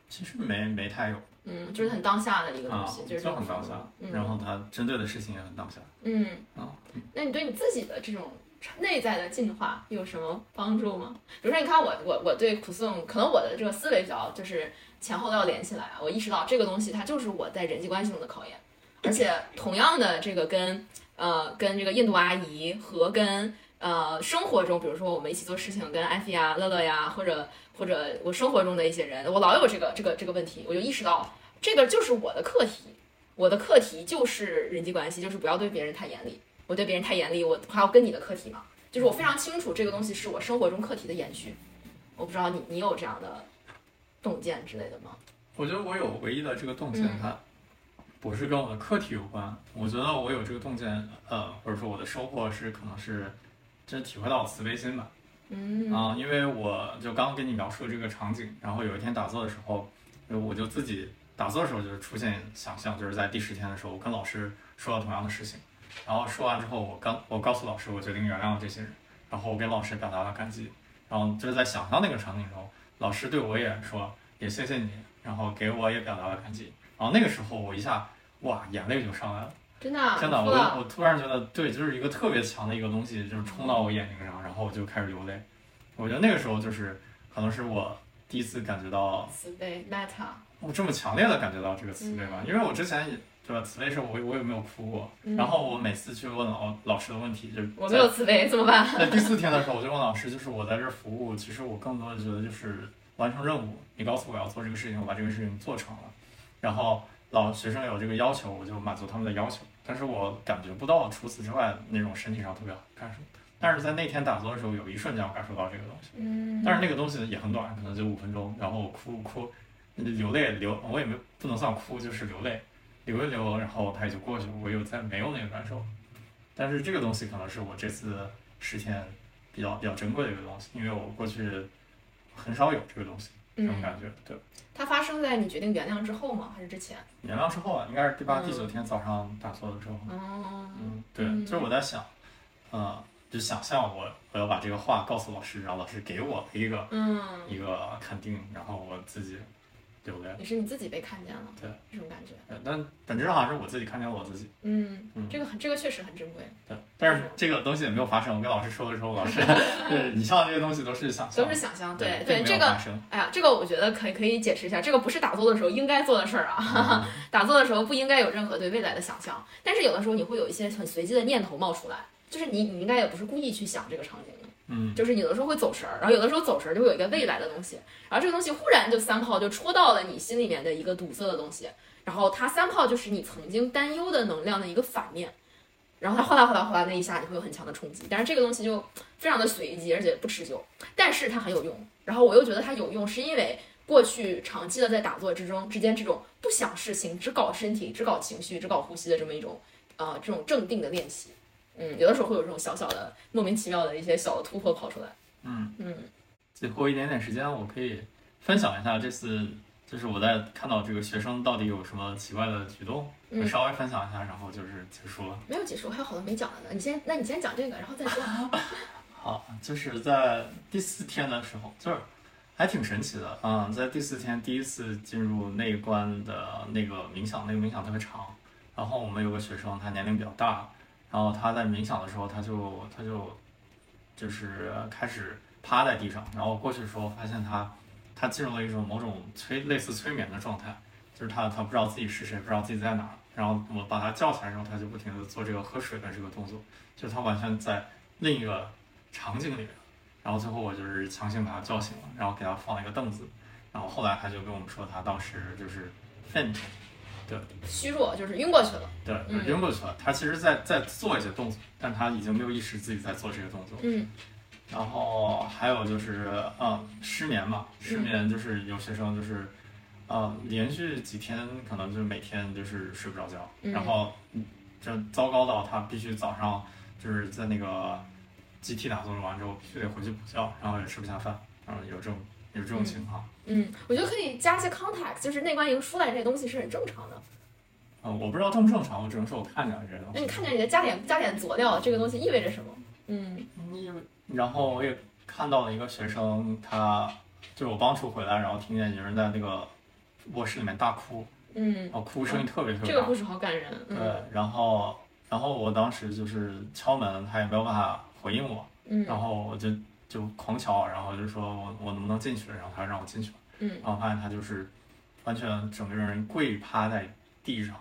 其实没没太有嗯，就是很当下的一个东啊，西，就是很当下。嗯然后他针对的事情也很当下嗯，啊。那你对你自己的这种内在的进化有什么帮助吗？比如说，你看我我我对苦颂，可能我的这个思维比较就是前后都要连起来。我意识到这个东西它就是我在人际关系中的考验，而且同样的这个跟呃跟这个印度阿姨和跟呃生活中，比如说我们一起做事情，跟艾菲呀、乐乐呀，或者或者我生活中的一些人，我老有这个这个这个问题，我就意识到这个就是我的课题，我的课题就是人际关系，就是不要对别人太严厉。我对别人太严厉，我还要跟你的课题嘛，就是我非常清楚这个东西是我生活中课题的延续。我不知道你你有这样的洞见之类的吗？我觉得我有唯一的这个洞见，嗯它不是跟我的课题有关。我觉得我有这个洞见，呃，或者说我的收获是可能是真体会到慈悲心吧。嗯啊、因为我就刚刚给你描述这个场景，然后有一天打坐的时候，我就自己打坐的时候就是出现想象，就是在第十天的时候，我跟老师说了同样的事情，然后说完之后，我刚我告诉老师我决定原谅这些人，然后我给老师表达了感激，然后就是在想象那个场景中，老师对我也说也谢谢你，然后给我也表达了感激，然后那个时候我一下哇眼泪就上来了。真的啊，真的，我我突然觉得，对，就是一个特别强的一个东西，就是冲到我眼睛上，然后我就开始流泪。我觉得那个时候就是，可能是我第一次感觉到，慈悲 meta，我这么强烈的感觉到这个慈悲吧，因为我之前也对吧，慈悲时候我我也没有哭过，嗯然后我每次去问老老师的问题，就我没有慈悲怎么办？在第四天的时候，我就问老师，就是我在这儿服务，其实我更多的觉得就是完成任务。你告诉我要做这个事情，我把这个事情做成了。然后老学生有这个要求，我就满足他们的要求。但是我感觉不到除此之外那种身体上特别好的感受。但是在那天打坐的时候，有一瞬间我感受到这个东西。嗯但是那个东西也很短，可能就五分钟。然后我哭哭，流泪流，我也没不能算哭，就是流泪，流一留，然后它也就过去了。我又再没有那个感受。但是这个东西可能是我这次实现比较比较珍贵的一个东西，因为我过去很少有这个东西，这种嗯，感觉。对，它发生在你决定原谅之后吗？还是之前？原谅之后啊，应该是第八、嗯第九天早上打坐的时候。哦，嗯，对，嗯就是我在想，呃，就想象我我要把这个话告诉老师，然后老师给我一个嗯，一个肯定，然后我自己流泪。也是你自己被看见了，对，这种感觉。对但本质上还是我自己看见了我自己。嗯嗯，这个很，这个确实很珍贵，对，但是这个东西也没有发生。我跟老师说的时候，老师，对你像这些东西都是想象都是想象。对对，这个。哎呀，这个我觉得可以可以解释一下，这个不是打坐的时候应该做的事儿啊。嗯 打坐的时候不应该有任何对未来的想象，但是有的时候你会有一些很随机的念头冒出来，就是你你应该也不是故意去想这个场景的，嗯，就是你有的时候会走神儿，然后有的时候走神儿就会有一个未来的东西，然后这个东西忽然就三炮就戳到了你心里面的一个堵塞的东西，然后它三炮就是你曾经担忧的能量的一个反面。然后它哗啦哗啦哗啦那一下，你会有很强的冲击，但是这个东西就非常的随机，而且不持久，但是它很有用。然后我又觉得它有用，是因为过去长期的在打坐之中之间这种不想事情，只搞身体，只搞情绪，只搞呼吸的这么一种呃这种镇定的练习。嗯，有的时候会有这种小小的莫名其妙的一些小的突破跑出来。嗯，嗯最后一点点时间，我可以分享一下这次，就是我在看到这个学生到底有什么奇怪的举动，稍微分享一下，然后就是结束了。没有结束，还有好多没讲的呢。你先，那你先讲这个，然后再说。好，就是在第四天的时候，就是还挺神奇的，嗯，在第四天第一次进入内观的那个冥想，那个冥想特别长，然后我们有个学生，他年龄比较大，然后他在冥想的时候，他就他就就是开始趴在地上，然后过去的时候发现他他进入了一种某种催类似催眠的状态，就是他他不知道自己是谁，不知道自己在哪儿，然后我把他叫起来之后，他就不停的做这个喝水的这个动作，就他完全在另一个场景里面。然后最后我就是强行把他叫醒了，然后给他放了一个凳子，然后后来他就跟我们说，他当时就是 faint，faint，虚弱就是晕过去了。对，嗯晕过去了。他其实在在做一些动作，但他已经没有意识自己在做这些动作。嗯然后还有就是，嗯，失眠嘛，失眠就是有学生就是，呃，连续几天可能就是每天就是睡不着觉，嗯然后嗯这糟糕到他必须早上就是在那个集体打坐完之后必须得回去补觉，然后也吃不下饭，然后有这种有这种情况。嗯，我觉得可以加一些 context，就是内观营出来这些东西是很正常的。嗯，我不知道正不正常，我只能说我看见了这些东西。那你看见你的加点加点佐料，这个东西意味着什么？嗯你然后我也看到了一个学生，他就是我帮助回来，然后听见有人在那个卧室里面大哭，嗯，然后哭声音特别特别大。这个故事好感人。对嗯，然后然后我当时就是敲门，他也没有办法回应我，嗯然嗯后我就就狂敲，然后就说我我能不能进去，然后他让我进去了，嗯。然后发现他就是完全整个人跪趴在地上，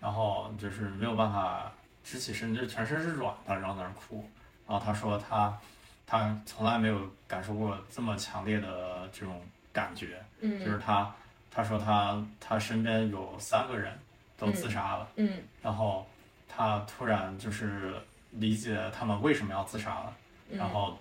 然后就是没有办法直起身，就全身是软的，然后在那儿哭，然后他说他他从来没有感受过这么强烈的这种感觉，嗯。就是他他说他他身边有三个人都自杀了，嗯。然后他突然就是理解他们为什么要自杀了，嗯。然后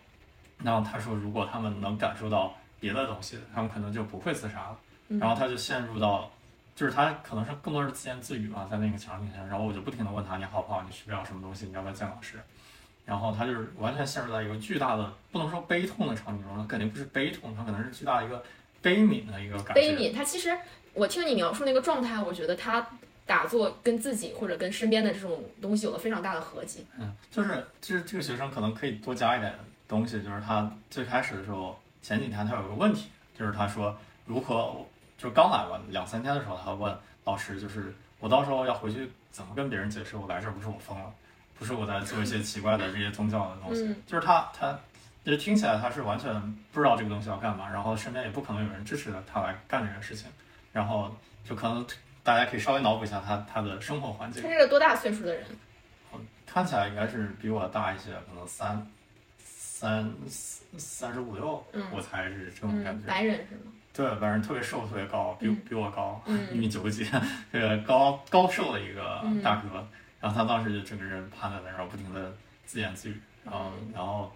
然后他说如果他们能感受到别的东西，他们可能就不会自杀了，嗯然后他就陷入到。就是他可能是更多是自言自语吧，在那个场景下，然后我就不停的问他你好不好，你需不需要什么东西，你要不要见老师？然后他就是完全陷入到一个巨大的，不能说悲痛的场景中，他肯定不是悲痛，他可能是巨大的一个悲悯的一个感觉。悲悯，他其实我听你描述那个状态，我觉得他打坐跟自己或者跟身边的这种东西有了非常大的合集。嗯，就是就是这个学生可能可以多加一点东西，就是他最开始的时候，前几天他有个问题，就是他说如何，就刚来完两三天的时候，他问老师，就是我到时候要回去怎么跟别人解释我来这儿不是我疯了，不是我在做一些奇怪的这些宗教的东西，嗯就是他他。就是听起来他是完全不知道这个东西要干嘛，然后身边也不可能有人支持他来干这件事情，然后就可能大家可以稍微脑补一下他他的生活环境他。是个多大岁数的人？看起来应该是比我大一些，可能三三三十五六，嗯我才是这种感嗯，觉。白人是吗？对，反正特别瘦，特别高，比、嗯比我高，嗯一米九几，这个高高瘦的一个嗯大哥。然后他当时就整个人趴在那儿，然后不停的自言自语，然后嗯然后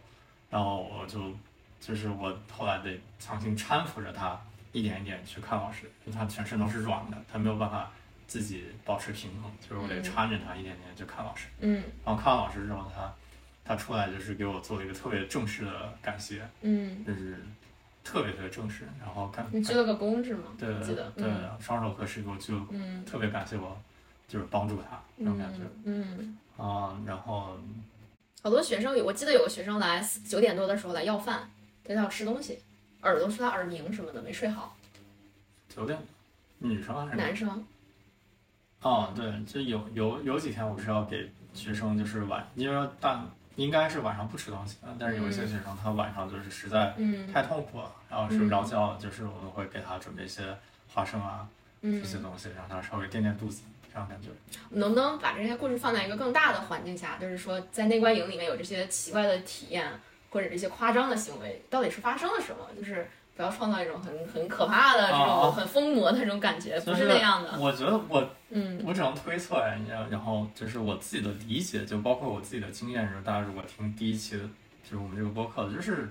然后我就就是我后来得强行搀扶着他，一点一点去看老师，因为他全身都是软的，他没有办法自己保持平衡，就是我得嗯搀着他一点点去看老师。嗯然后看完老师之后，他他出来就是给我做了一个特别正式的感谢，嗯，就是特别特别正式，然后感你鞠了个躬是吗？对记得。对嗯双手合十给我鞠了嗯特别感谢我，就是帮助他那种感觉嗯嗯，啊、然后好多学生有，我记得有个学生来九点多的时候来要饭，他要吃东西，耳朵说他耳鸣什么的，没睡好，九点，女生还是男生。哦，对，就有有有几天我是要给学生就是晚，因为但应该是晚上不吃东西的，但是有一些学生他晚上就是实在嗯太痛苦了，然后睡不着觉，就是我们会给他准备一些花生啊嗯这，些东西，让他稍微垫垫肚子，这样感觉。能不能把这些故事放在一个更大的环境下？就是说，在内观营里面有这些奇怪的体验，或者这些夸张的行为，到底是发生了什么？就是不要创造一种很很可怕的这啊种很疯魔的这种感觉，不是那样的。我觉得我嗯。我只能推测呀，然然后就是我自己的理解，就包括我自己的经验，就是大家如果听第一期的，就是我们这个播客的，就是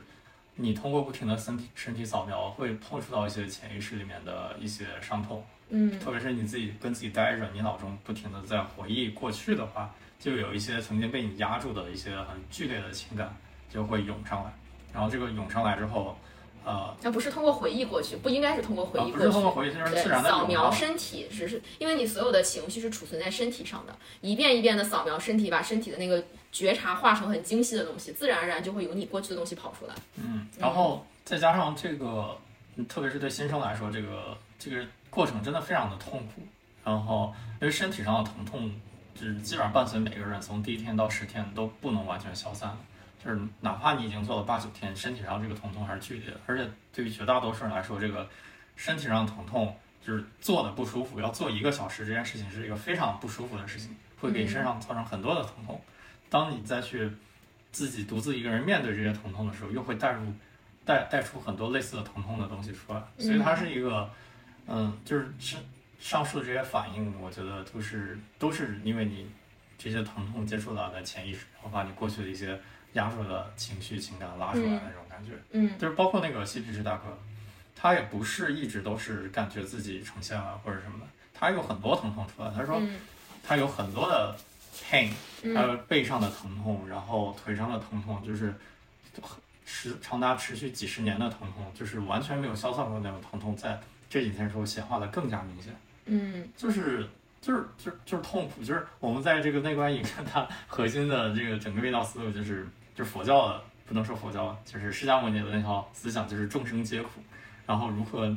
你通过不停的身体身体扫描，会碰触到一些潜意识里面的一些伤痛，嗯。特别是你自己跟自己待着，你脑中不停的在回忆过去的话，就有一些曾经被你压住的一些很剧烈的情感就会涌上来，然后这个涌上来之后，呃，那不是通过回忆过去，不应该是通过回忆过去。是通过回忆，就是对，自然的扫描身体，只是因为你所有的情绪是储存在身体上的，一遍一遍的扫描身体，把身体的那个觉察化成很精细的东西，自然而然就会有你过去的东西跑出来。嗯，然后再加上这个，嗯特别是对新生来说，这个这个过程真的非常的痛苦。然后因为身体上的疼痛，就是基本上伴随每个人从第一天到十天都不能完全消散的，就是哪怕你已经做了八九天，身体上这个疼痛还是剧烈的。而且对于绝大多数人来说，这个身体上的疼痛就是做的不舒服，要做一个小时这件事情是一个非常不舒服的事情，会给身上造成很多的疼痛。当你再去自己独自一个人面对这些疼痛的时候，又会带入带带出很多类似的疼痛的东西出来，所以它是一个，嗯，就是上上述的这些反应，我觉得都是都是因为你这些疼痛接触到的潜意识，然后把你过去的一些压住的情绪情感拉出来的那种感觉，嗯就是包括那个嬉皮士大哥，他也不是一直都是感觉自己呈现了或者什么的，他有很多疼痛出来，他说嗯。他有很多的 pain。还嗯。有背上的疼痛，然后腿上的疼痛，就是持长达持续几十年的疼痛，就是完全没有消散过那种疼痛，在这几天时候显化的更加明显，嗯。就是就是就是就是痛苦，就是我们在这个内观影看它核心的这个整个味道思路就是就是佛教的，不能说佛教吧，就是释迦牟尼的那套思想，就是众生皆苦，然后如何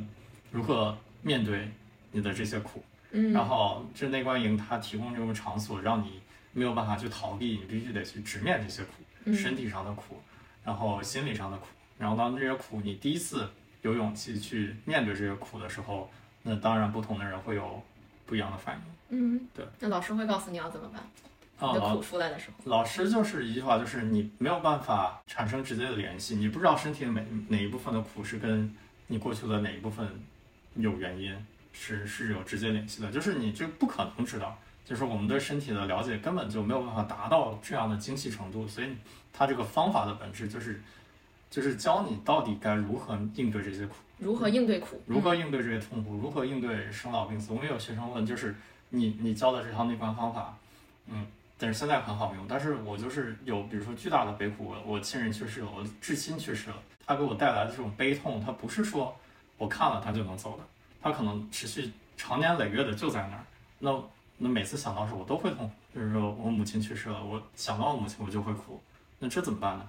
如何面对你的这些苦，嗯，然后这内观营它提供这种场所，让你没有办法去逃避，你必须得去直面这些苦，嗯身体上的苦，然后心理上的苦。然后当这些苦你第一次有勇气去面对这些苦的时候，那当然不同的人会有不一样的反应。嗯对，那老师会告诉你要怎么办。啊，你的苦出来的时候，老师就是一句话，就是你没有办法产生直接的联系，你不知道身体的每哪一部分的苦是跟你过去的哪一部分有原因，是是有直接联系的，就是你这不可能知道，就是我们对身体的了解根本就没有办法达到这样的精细程度，所以它这个方法的本质就是就是教你到底该如何应对这些苦。如何应对苦？如何应对这些痛苦，如何应对生老病死。我们有学生问，就是你你教的这套内观方法，嗯，但是现在很好用，但是我就是有，比如说巨大的悲苦，我我亲人去世了，我至亲去世了，他给我带来的这种悲痛，他不是说我看了他就能走的，他可能持续长年累月的就在那儿。那那每次想到时候我都会痛，就是说我母亲去世了，我想到我母亲我就会哭，那这怎么办呢？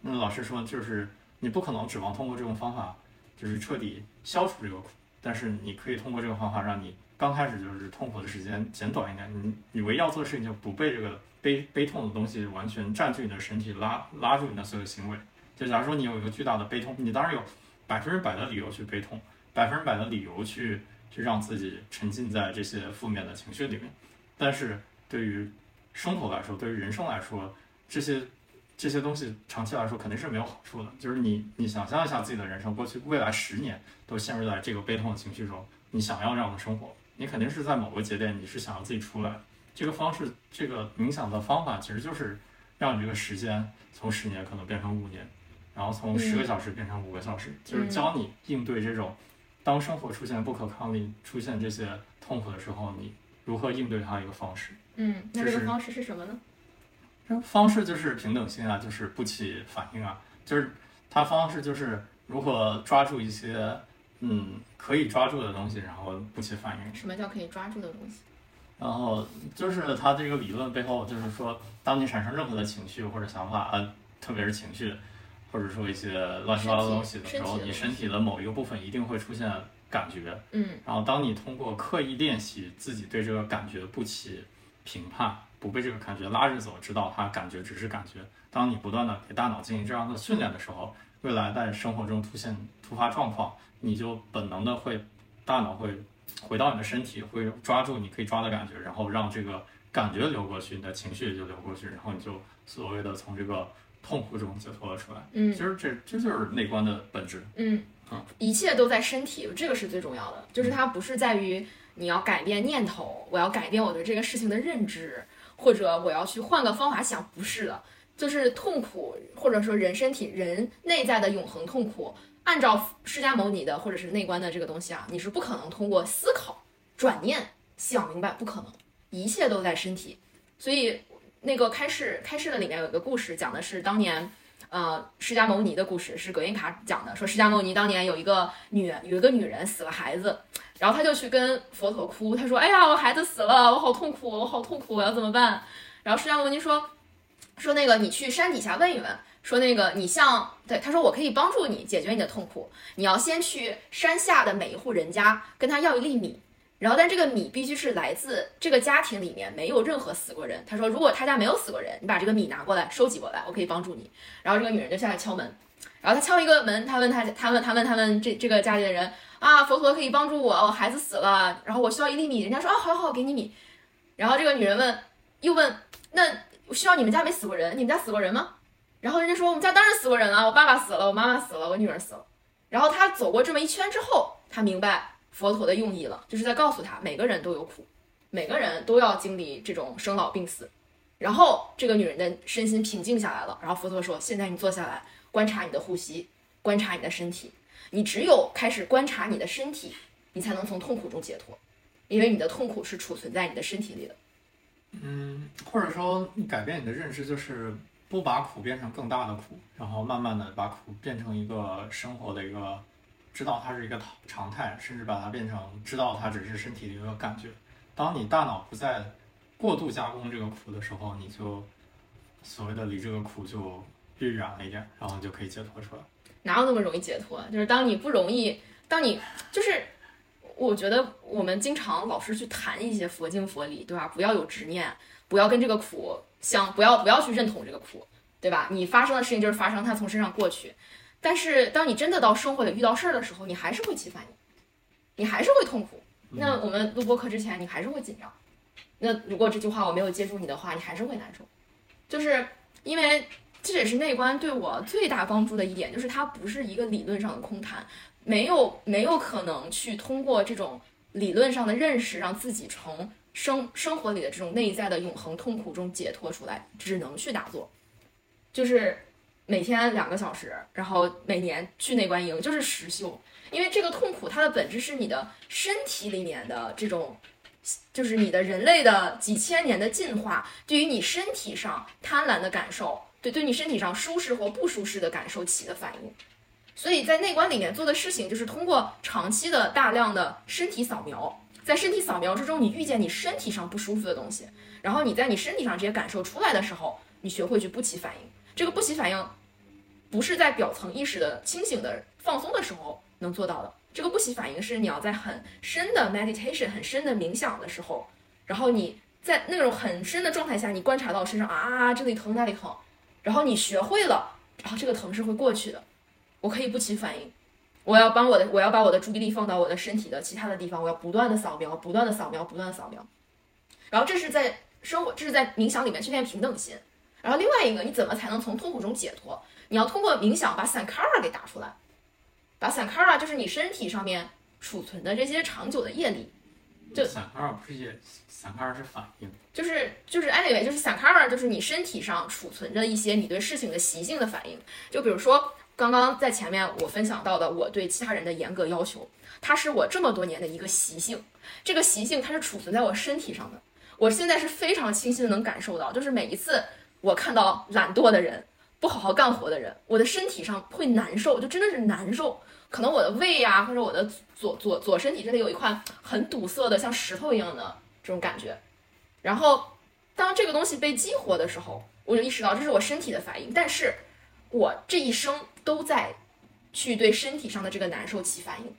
那老师说，就是你不可能指望通过这种方法。就是彻底消除这个苦，但是你可以通过这个方法，让你刚开始就是痛苦的时间减短一点。你你唯一要做的事情，就不被这个悲悲痛的东西完全占据你的身体，拉拉住你的所有行为。就假如说你有一个巨大的悲痛，你当然有百分之百的理由去悲痛，百分之百的理由去去让自己沉浸在这些负面的情绪里面。但是对于生活来说，对于人生来说，这些。这些东西长期来说肯定是没有好处的。就是你，你想象一下自己的人生，过去未来十年都陷入在这个悲痛的情绪中，你想要这样的生活，你肯定是在某个节点，你是想要自己出来。这个方式，这个冥想的方法，其实就是让你这个时间从十年可能变成五年，然后从十个小时变成五个小时，就是教你应对这种当生活出现不可抗力、出现这些痛苦的时候，你如何应对它一个方式。嗯，那这个方式是什么呢？方式就是平等心啊，就是不起反应啊，就是它方式就是如何抓住一些嗯可以抓住的东西，然后不起反应。什么叫可以抓住的东西？然后就是他这个理论背后就是说，当你产生任何的情绪或者想法，呃，特别是情绪，或者说一些乱七八糟东西的时候，你身体的某一个部分一定会出现感觉。嗯。然后当你通过刻意练习自己对这个感觉不起评判。不被这个感觉拉着走，知道它感觉只是感觉。当你不断的给大脑进行这样的训练的时候，未来在生活中出现突发状况，你就本能的会，大脑会回到你的身体，会抓住你可以抓的感觉，然后让这个感觉流过去，你的情绪也就流过去，然后你就所谓的从这个痛苦中解脱了出来。嗯，其实这这就是内观的本质。嗯啊，一切都在身体，这个是最重要的，就是它不是在于你要改变念头，我要改变我对这个事情的认知。或者我要去换个方法想，不是的，就是痛苦，或者说人身体人内在的永恒痛苦，按照释迦牟尼的或者是内观的这个东西啊，你是不可能通过思考、转念想明白，不可能，一切都在身体。所以那个开示开示的里面有一个故事，讲的是当年呃释迦牟尼的故事，是葛印卡讲的，说释迦牟尼当年有一个女有一个女人死了孩子。然后他就去跟佛陀哭，他说：“哎呀，我孩子死了，我好痛苦，我好痛苦，我要怎么办？”然后释迦牟尼说：“说那个你去山底下问一问，说那个你像对他说我可以帮助你解决你的痛苦，你要先去山下的每一户人家跟他要一粒米，然后但这个米必须是来自这个家庭里面没有任何死过人。他说如果他家没有死过人，你把这个米拿过来收集过来，我可以帮助你。然后这个女人就下来敲门，然后他敲一个门，他问他他问他问他问这这个家里的人。”啊，佛陀可以帮助我，我孩子死了，然后我需要一粒米。人家说啊，好，好，给你米。然后这个女人问，又问，那需要你们家没死过人？你们家死过人吗？然后人家说，我们家当然死过人了，我爸爸死了，我妈妈死了，我女儿死了。然后他走过这么一圈之后，他明白佛陀的用意了，就是在告诉他，每个人都有苦，每个人都要经历这种生老病死。然后这个女人的身心平静下来了。然后佛陀说，现在你坐下来，观察你的呼吸，观察你的身体。你只有开始观察你的身体，你才能从痛苦中解脱，因为你的痛苦是储存在你的身体里的。嗯，或者说你改变你的认知，就是不把苦变成更大的苦，然后慢慢的把苦变成一个生活的一个，知道它是一个常态，甚至把它变成知道它只是身体的一个感觉。当你大脑不再过度加工这个苦的时候，你就所谓的离这个苦就越远了一点，然后就可以解脱出来。哪有那么容易解脱？就是当你不容易，当你就是，我觉得我们经常老是去谈一些佛经佛理，对吧？不要有执念，不要跟这个苦相，不要不要去认同这个苦，对吧？你发生的事情就是发生，它从身上过去。但是当你真的到生活里遇到事儿的时候，你还是会起反应，你还是会痛苦。那我们录播课之前，你还是会紧张，那如果这句话我没有接住你的话，你还是会难受。就是因为这也是内观对我最大帮助的一点，就是它不是一个理论上的空谈，没有没有可能去通过这种理论上的认识，让自己从生生活里的这种内在的永恒痛苦中解脱出来，只能去打坐，就是每天两个小时，然后每年去内观营，就是实修。因为这个痛苦，它的本质是你的身体里面的这种，就是你的人类的几千年的进化，对于你身体上贪婪的感受，对对你身体上舒适或不舒适的感受起的反应。所以在内观里面做的事情，就是通过长期的大量的身体扫描，在身体扫描之中，你遇见你身体上不舒服的东西，然后你在你身体上这些感受出来的时候，你学会去不起反应。这个不起反应，不是在表层意识的清醒的放松的时候。能做到的这个不起反应是你要在很深的 meditation 很深的冥想的时候，然后你在那种很深的状态下，你观察到身上啊这里疼那里疼，然后你学会了，然后这个疼是会过去的，我可以不起反应，我要帮我的我要把我的注意力放到我的身体的其他的地方，我要不断的扫描，不断的扫描，不断的扫描，然后这是在生活，这是在冥想里面去练平等心，然后另外一个你怎么才能从痛苦中解脱？你要通过冥想把 sankara 给打出来。把散卡拉就是你身体上面储存的这些长久的业力，就散卡拉不是业，散卡拉是反应，就是就是 anyway 就是散卡拉就是你身体上储存着一些你对事情的习性的反应，就比如说刚刚在前面我分享到的我对其他人的严格要求，它是我这么多年的一个习性，这个习性它是储存在我身体上的，我现在是非常清晰的能感受到，就是每一次我看到懒惰的人，不好好干活的人，我的身体上会难受，就真的是难受。可能我的胃呀，或者我的左左左身体这里有一块很堵塞的，像石头一样的这种感觉。然后，当这个东西被激活的时候，我就意识到这是我身体的反应。但是，我这一生都在去对身体上的这个难受起反应。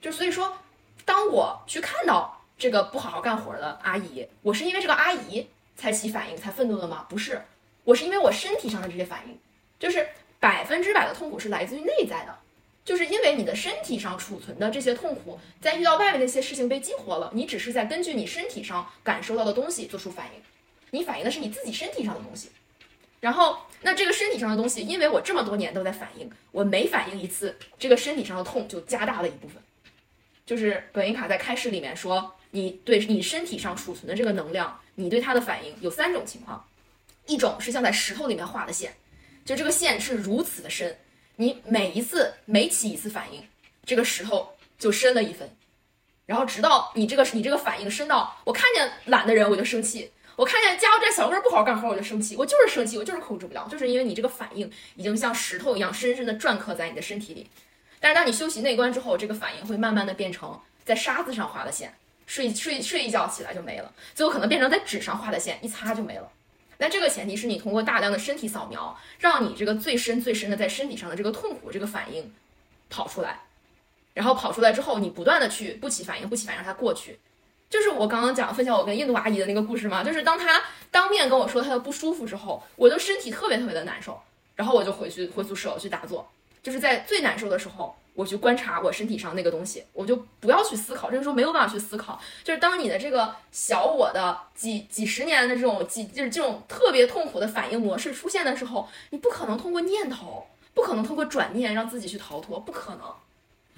就所以说，当我去看到这个不好好干活的阿姨，我是因为这个阿姨才起反应、才愤怒的吗？不是，我是因为我身体上的这些反应，就是百分之百的痛苦是来自于内在的。就是因为你的身体上储存的这些痛苦，在遇到外面那些事情被激活了，你只是在根据你身体上感受到的东西做出反应，你反映的是你自己身体上的东西。然后，那这个身体上的东西，因为我这么多年都在反应，我每反应一次，这个身体上的痛就加大了一部分。就是本维卡在开示里面说，你对你身体上储存的这个能量，你对它的反应有三种情况，一种是像在石头里面画的线，就这个线是如此的深。你每一次每起一次反应，这个石头就深了一分，然后直到你这个你这个反应深到我看见懒的人我就生气，我看见加油站小哥不好好干活我就生气，我就是生气，我就是控制不了，就是因为你这个反应已经像石头一样深深的篆刻在你的身体里。但是当你修习内观之后，这个反应会慢慢的变成在沙子上画的线，睡睡睡一觉起来就没了，最后可能变成在纸上画的线，一擦就没了。那这个前提是你通过大量的身体扫描，让你这个最深最深的在身体上的这个痛苦这个反应跑出来，然后跑出来之后，你不断的去不起反应，不起反应让它过去。就是我刚刚讲分享我跟印度阿姨的那个故事嘛，就是当她当面跟我说她的不舒服之后，我就身体特别特别的难受，然后我就回去回宿舍去打坐，就是在最难受的时候。我去观察我身体上那个东西，我就不要去思考。这个时候没有办法去思考，就是当你的这个小我的几几十年的这种几就是这种特别痛苦的反应模式出现的时候，你不可能通过念头，不可能通过转念让自己去逃脱，不可能，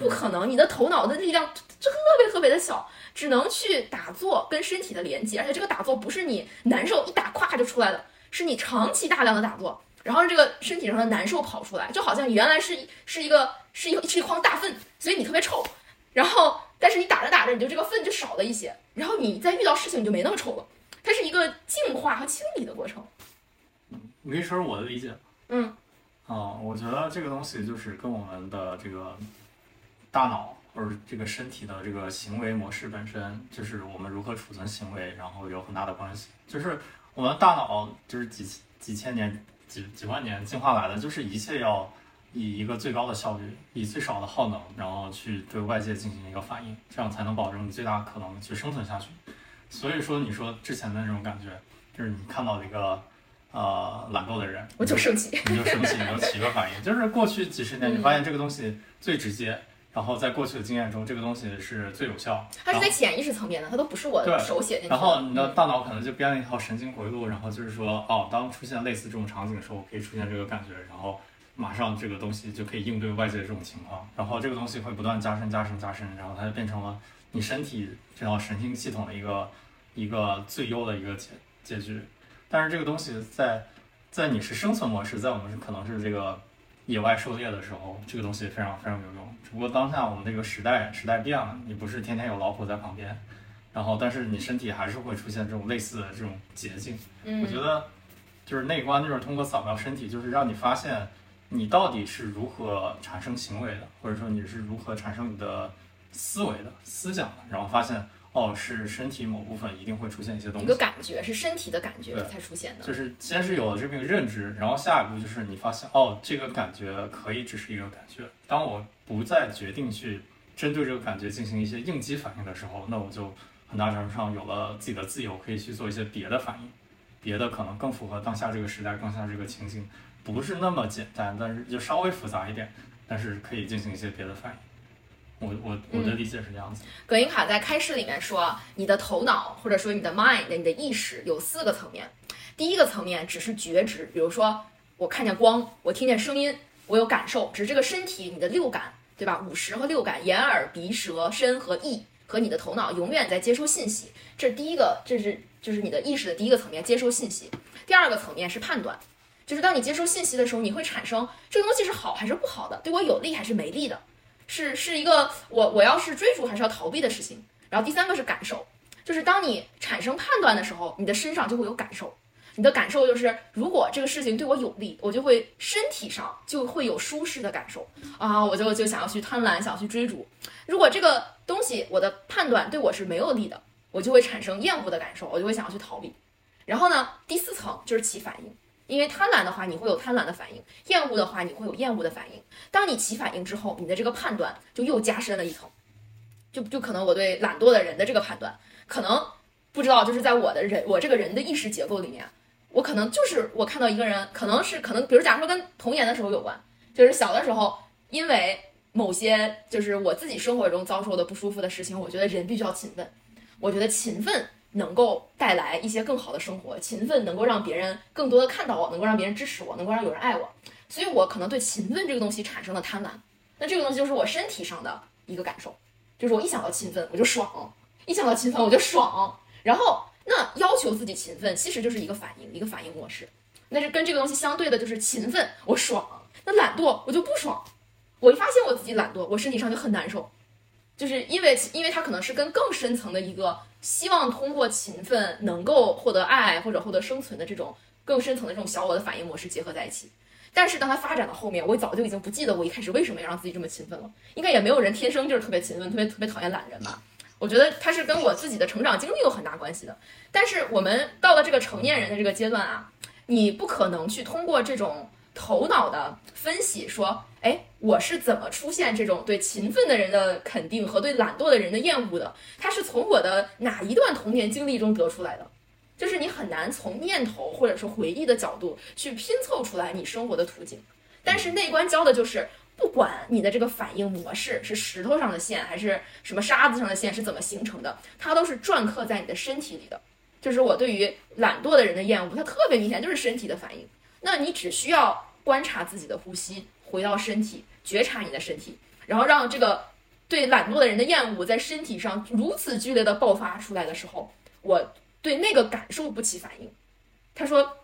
不可能。你的头脑的力量就特别特别的小，只能去打坐跟身体的连接，而且这个打坐不是你难受一打咵就出来的，是你长期大量的打坐。然后这个身体上的难受跑出来，就好像你原来是是一个是一是一筐大粪，所以你特别臭。然后，但是你打着打着，你就这个粪就少了一些。然后你再遇到事情，你就没那么臭了。它是一个净化和清理的过程。嗯，我跟你说我的理解。嗯。啊，我觉得这个东西就是跟我们的这个大脑或者这个身体的这个行为模式本身，就是我们如何储存行为，然后有很大的关系。就是我们大脑就是几几千年。几几万年进化来的，就是一切要以一个最高的效率，以最少的耗能，然后去对外界进行一个反应，这样才能保证你最大可能去生存下去。所以说，你说之前的那种感觉，就是你看到一个呃懒惰的人，我就生气，你就生气，你就起一个反应。就是过去几十年，你发现这个东西最直接，然后在过去的经验中，这个东西是最有效。它是在潜意识层面的，它都不是我对手写进去的。然后你的嗯大脑可能就编了一套神经回路，然后就是说，哦，当出现类似这种场景的时候，可以出现这个感觉，然后马上这个东西就可以应对外界的这种情况，然后这个东西会不断加深、加深、加深，然后它就变成了你身体这套神经系统的一个一个最优的一个结结局。但是这个东西在在你是生存模式，在我们是可能是这个野外狩猎的时候，这个东西非常非常有用。只不过当下我们这个时代时代变了，你不是天天有老虎在旁边，然后但是你身体还是会出现这种类似的这种捷径。嗯，我觉得就是内观，就是通过扫描身体，就是让你发现你到底是如何产生行为的，或者说你是如何产生你的思维的、思想的，然后发现哦，是身体某部分一定会出现一些东西一个西。感觉是身体的感觉才出现的。就是先是有了这么一个认知，然后下一步就是你发现哦，这个感觉可以只是一个感觉。当我不再决定去针对这个感觉进行一些应激反应的时候，那我就很大程度上有了自己的自由，可以去做一些别的反应，别的可能更符合当下这个时代、当下这个情景，不是那么简单，但是就稍微复杂一点，但是可以进行一些别的反应。我我我的理解是这样子。葛林卡在开示里面说，你的头脑或者说你的 mind，你的意识有四个层面。第一个层面只是觉知，比如说我看见光，我听见声音，我有感受，只是这个身体你的六感，对吧？五十和六感，眼耳鼻舌身和意和你的头脑永远在接收信息。这是第一个，这是就是你的意识的第一个层面，接收信息。第二个层面是判断，就是当你接收信息的时候，你会产生这个东西是好还是不好的，对我有利还是没利的。是是一个我我要是追逐还是要逃避的事情。然后第三个是感受，就是当你产生判断的时候，你的身上就会有感受。你的感受就是，如果这个事情对我有利，我就会身体上就会有舒适的感受啊，我就就想要去贪婪，想要去追逐。如果这个东西我的判断对我是没有利的，我就会产生厌恶的感受，我就会想要去逃避。然后呢，第四层就是起反应，因为贪婪的话你会有贪婪的反应，厌恶的话你会有厌恶的反应。当你起反应之后，你的这个判断就又加深了一层，就就可能我对懒惰的人的这个判断，可能不知道就是在我的人我这个人的意识结构里面，我可能就是我看到一个人，可能是可能，比如假如说跟童年的时候有关，就是小的时候因为某些就是我自己生活中遭受的不舒服的事情，我觉得人必须要勤奋，我觉得勤奋能够带来一些更好的生活，勤奋能够让别人更多的看到我，能够让别人支持我，能够让有人爱我。所以我可能对勤奋这个东西产生了贪婪，那这个东西就是我身体上的一个感受，就是我一想到勤奋我就爽，一想到勤奋我就爽，然后那要求自己勤奋其实就是一个反应，一个反应模式，那是跟这个东西相对的就是勤奋我爽，那懒惰我就不爽，我一发现我自己懒惰，我身体上就很难受，就是因为因为它可能是跟更深层的一个希望通过勤奋能够获得爱或者获得生存的这种更深层的这种小我的反应模式结合在一起。但是当它发展到后面，我早就已经不记得我一开始为什么要让自己这么勤奋了。应该也没有人天生就是特别勤奋、特别特别讨厌懒人吧。我觉得它是跟我自己的成长经历有很大关系的。但是我们到了这个成年人的这个阶段啊，你不可能去通过这种头脑的分析说，哎，我是怎么出现这种对勤奋的人的肯定和对懒惰的人的厌恶的？它是从我的哪一段童年经历中得出来的？就是你很难从念头或者是回忆的角度去拼凑出来你生活的图景，但是内观教的就是，不管你的这个反应模式是石头上的线还是什么沙子上的线是怎么形成的，它都是篆刻在你的身体里的。就是我对于懒惰的人的厌恶，它特别明显，就是身体的反应。那你只需要观察自己的呼吸，回到身体，觉察你的身体，然后让这个对懒惰的人的厌恶在身体上如此剧烈的爆发出来的时候，我。对那个感受不起反应，他说，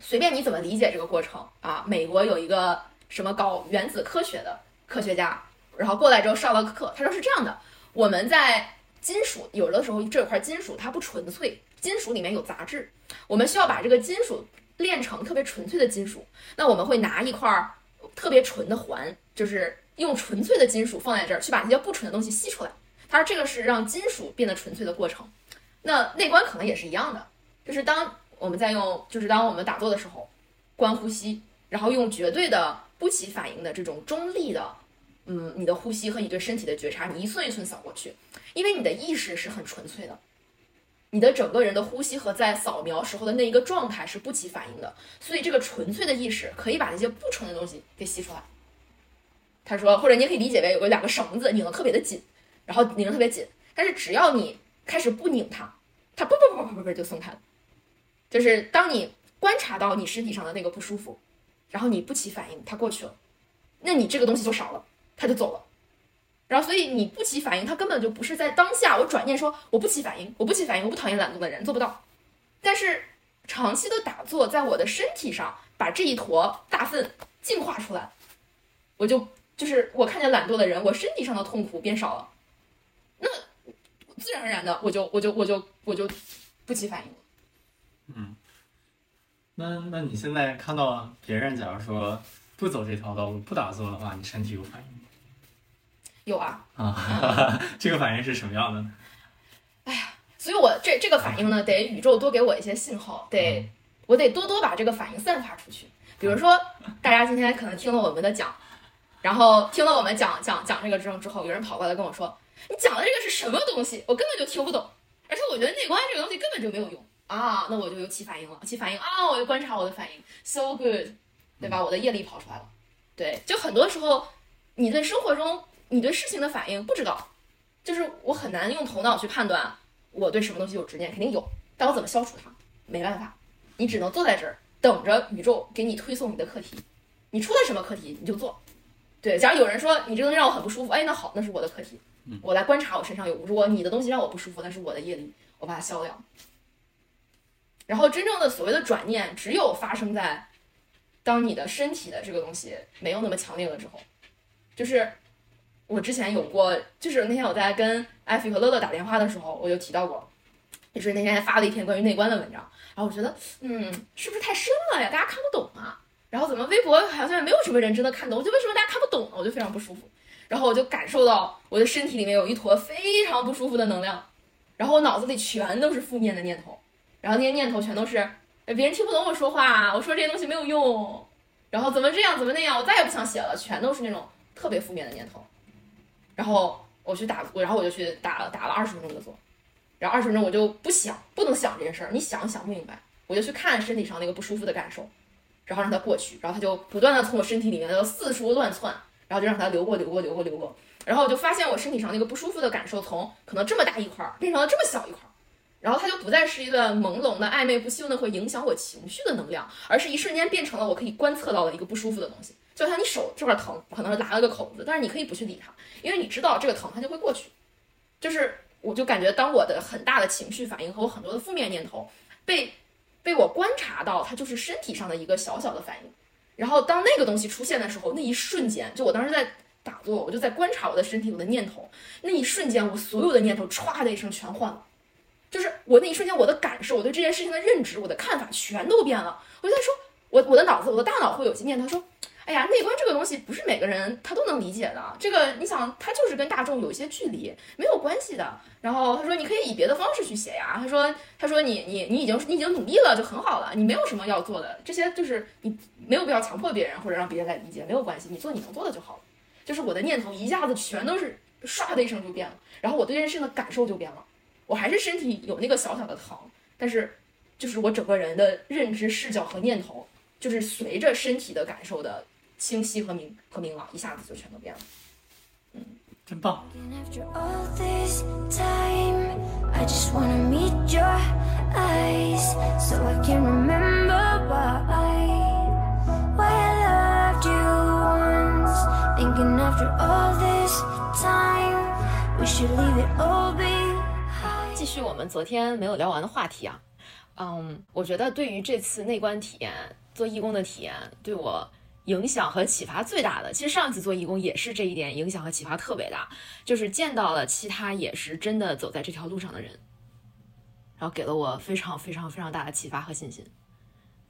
随便你怎么理解这个过程啊。美国有一个什么搞原子科学的科学家，然后过来之后上了课，他说是这样的：我们在金属有的时候这块金属它不纯粹，金属里面有杂质，我们需要把这个金属炼成特别纯粹的金属。那我们会拿一块特别纯的环，就是用纯粹的金属放在这儿，去把那些不纯的东西吸出来。他说这个是让金属变得纯粹的过程。那内观可能也是一样的，就是当我们在用，就是当我们打坐的时候，观呼吸，然后用绝对的不起反应的这种中立的，嗯，你的呼吸和你对身体的觉察，你一寸一寸扫过去，因为你的意识是很纯粹的，你的整个人的呼吸和在扫描时候的那一个状态是不起反应的，所以这个纯粹的意识可以把那些不纯的东西给吸出来。他说，或者你也可以理解为有个两个绳子拧得特别的紧，然后拧得特别紧，但是只要你开始不拧它，它不不不不不不就松开了。就是当你观察到你身体上的那个不舒服，然后你不起反应，它过去了，那你这个东西就少了，它就走了。然后所以你不起反应，它根本就不是在当下。我转念说我不起反应，我不起反应，我不讨厌懒惰的人，做不到。但是长期的打坐，在我的身体上把这一坨大粪净化出来，我就就是我看见懒惰的人，我身体上的痛苦变少了，那自然而然的我就我就我就我就不起反应了。嗯，那那你现在看到别人，假如说不走这条道路，不打坐的话，你身体有反应？有啊，啊，这个反应是什么样的呢？哎呀所以我这这个反应呢，得宇宙多给我一些信号，得我得多多把这个反应散发出去。比如说，大家今天可能听了我们的讲，然后听了我们讲讲讲这个之后之后，有人跑过来跟我说：“你讲的这个是什么东西？我根本就听不懂，而且我觉得内观这个东西根本就没有用啊！”那我就有起反应了，起反应啊，我就观察我的反应，so good，对吧？我的业力跑出来了。对，就很多时候你在生活中你对事情的反应不知道，就是我很难用头脑去判断。我对什么东西有执念，肯定有，但我怎么消除它？没办法，你只能坐在这儿等着宇宙给你推送你的课题。你出了什么课题，你就做。对，假如有人说你这个东西让我很不舒服，哎，那好，那是我的课题，我来观察我身上有。如果你的东西让我不舒服，那是我的业力，我把它消掉。然后真正的所谓的转念，只有发生在当你的身体的这个东西没有那么强烈了之后，就是我之前有过，就是那天我在跟艾菲和乐乐打电话的时候，我就提到过，就是那天还发了一篇关于内观的文章，然后我觉得，嗯，是不是太深了呀？大家看不懂啊。然后怎么微博好像也没有什么人真的看懂，我就为什么大家看不懂呢？我就非常不舒服。然后我就感受到我的身体里面有一坨非常不舒服的能量，然后我脑子里全都是负面的念头，然后那些念头全都是，别人听不懂我说话，我说这些东西没有用，然后怎么这样怎么那样，我再也不想写了，全都是那种特别负面的念头。然后我去打我，然后我就去打了打了二十分钟的坐，然后二十分钟我就不想，不能想这些事儿，你想想不明白，我就去看身体上那个不舒服的感受，然后让它过去，然后它就不断的从我身体里面就四处乱窜，然后就让它流过流过流过流过，然后我就发现我身体上那个不舒服的感受从可能这么大一块儿变成了这么小一块儿，然后它就不再是一个朦胧的暧昧不清的会影响我情绪的能量，而是一瞬间变成了我可以观测到的一个不舒服的东西，就像你手这块疼，可能是拉了个口子，但是你可以不去理它。因为你知道这个疼，它就会过去。就是我就感觉，当我的很大的情绪反应和我很多的负面念头被被我观察到，它就是身体上的一个小小的反应。然后当那个东西出现的时候，那一瞬间，就我当时在打坐，我就在观察我的身体，我的念头。那一瞬间，我所有的念头歘的一声全换了，就是我那一瞬间我的感受，我对这件事情的认知，我的看法全都变了。我就在说，我我的脑子，我的大脑会有些念头说。哎呀，内观这个东西不是每个人他都能理解的。这个你想，他就是跟大众有一些距离，没有关系的。然后他说，你可以以别的方式去写呀。他说，他说你你你已经你已经努力了，就很好了。你没有什么要做的，这些就是你没有必要强迫别人或者让别人来理解，没有关系，你做你能做的就好了。就是我的念头一下子全都是唰的一声就变了，然后我对这件事情的感受就变了。我还是身体有那个小小的疼，但是就是我整个人的认知视角和念头，就是随着身体的感受的。清晰和明和明朗，一下子就全都变了。嗯，真棒。After all this time, I just wanna meet your eyes so I can remember why. Why I loved you once. Thinking after all this time, we should leave it all behind. 继续我们昨天没有聊完的话题啊，嗯，我觉得对于这次内观体验，做义工的体验，对我影响和启发最大的，其实上一次做义工也是这一点影响和启发特别大，就是见到了其他也是真的走在这条路上的人，然后给了我非常非常非常大的启发和信心。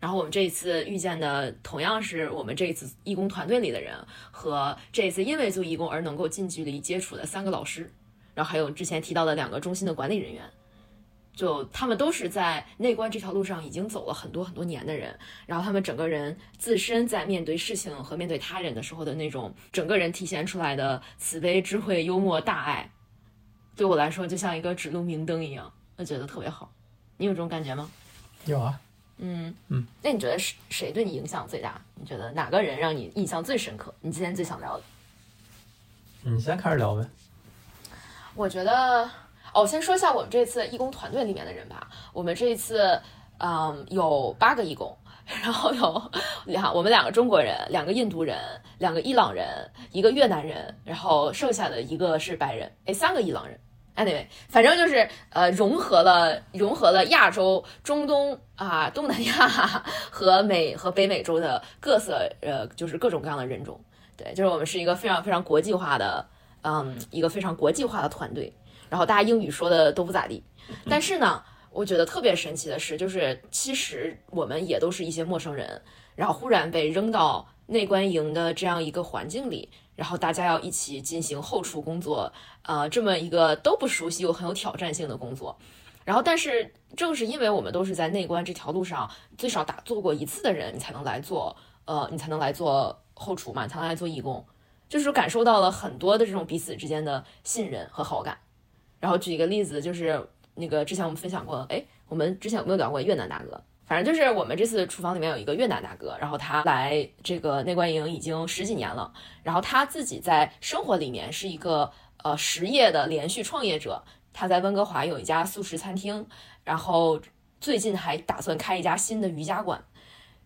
然后我们这一次遇见的同样是我们这一次义工团队里的人，和这一次因为做义工而能够近距离接触的三个老师，然后还有之前提到的两个中心的管理人员。就他们都是在内观这条路上已经走了很多很多年的人，然后他们整个人自身在面对事情和面对他人的时候的那种整个人体现出来的慈悲、智慧、幽默、大爱，对我来说就像一个指路明灯一样，我觉得特别好。你有这种感觉吗？有啊，嗯嗯。那你觉得谁谁对你影响最大？你觉得哪个人让你印象最深刻？你今天最想聊的？你先开始聊呗。我觉得，哦，先说一下我们这次义工团队里面的人吧。我们这一次，嗯，有八个义工，然后有两我们两个中国人，两个印度人，两个伊朗人，一个越南人，然后剩下的一个是白人，哎，三个伊朗人。Anyway，反正就是呃，融合了融合了亚洲、中东啊、东南亚和美和北美洲的各色呃，就是各种各样的人种。对，就是我们是一个非常非常国际化的，嗯，一个非常国际化的团队。然后大家英语说的都不咋地，但是呢，我觉得特别神奇的是，就是其实我们也都是一些陌生人，然后忽然被扔到内观营的这样一个环境里。然后大家要一起进行后厨工作，呃，这么一个都不熟悉又很有挑战性的工作。然后，但是正是因为我们都是在内观这条路上最少打做过一次的人，你才能来做，呃，你才能来做后厨嘛，才能来做义工，就是感受到了很多的这种彼此之间的信任和好感。然后举一个例子，就是那个之前我们分享过，哎，我们之前有没有聊过越南大哥？反正就是我们这次厨房里面有一个越南大哥，然后他来这个内观营已经十几年了，然后他自己在生活里面是一个呃实业的连续创业者，他在温哥华有一家素食餐厅，然后最近还打算开一家新的瑜伽馆。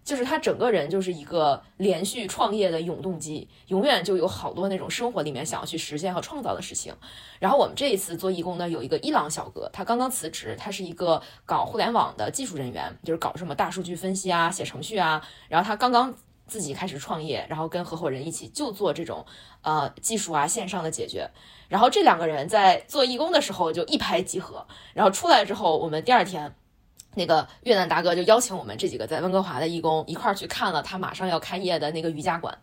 就是他整个人就是一个连续创业的永动机，永远就有好多那种生活里面想要去实现和创造的事情。然后我们这一次做义工呢，有一个伊朗小哥，他刚刚辞职，他是一个搞互联网的技术人员，就是搞什么大数据分析啊、写程序啊。然后他刚刚自己开始创业，然后跟合伙人一起就做这种呃技术啊线上的解决。然后这两个人在做义工的时候就一拍即合，然后出来之后，我们第二天。那个越南大哥就邀请我们这几个在温哥华的义工一块儿去看了他马上要开业的那个瑜伽馆，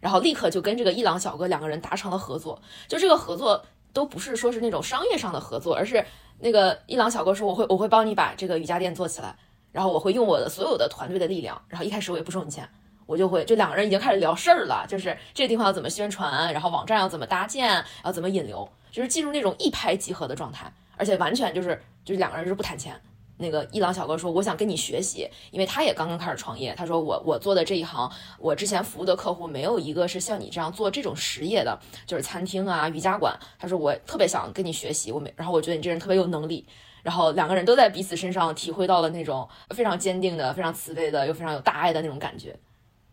然后立刻就跟这个伊朗小哥两个人达成了合作。就这个合作都不是说是那种商业上的合作，而是那个伊朗小哥说我会我会帮你把这个瑜伽店做起来，然后我会用我的所有的团队的力量，然后一开始我也不收你钱，我就会这两个人已经开始聊事儿了，就是这个地方要怎么宣传，然后网站要怎么搭建，要怎么引流，就是进入那种一拍即合的状态，而且完全就是就是两个人是不谈钱。那个伊朗小哥说：“我想跟你学习，因为他也刚刚开始创业。他说我我做的这一行，我之前服务的客户没有一个是像你这样做这种实业的，就是餐厅啊、瑜伽馆。他说我特别想跟你学习，我没，然后我觉得你这人特别有能力。然后两个人都在彼此身上体会到了那种非常坚定的、非常慈悲的又非常有大爱的那种感觉。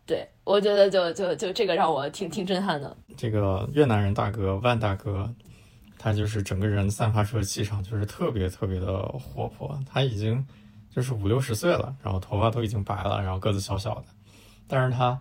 对我觉得就就就这个让我挺挺震撼的。这个越南人大哥万大哥。”他就是整个人散发出的气场，就是特别特别的活泼。他已经就是五六十岁了，然后头发都已经白了，然后个子小小的，但是他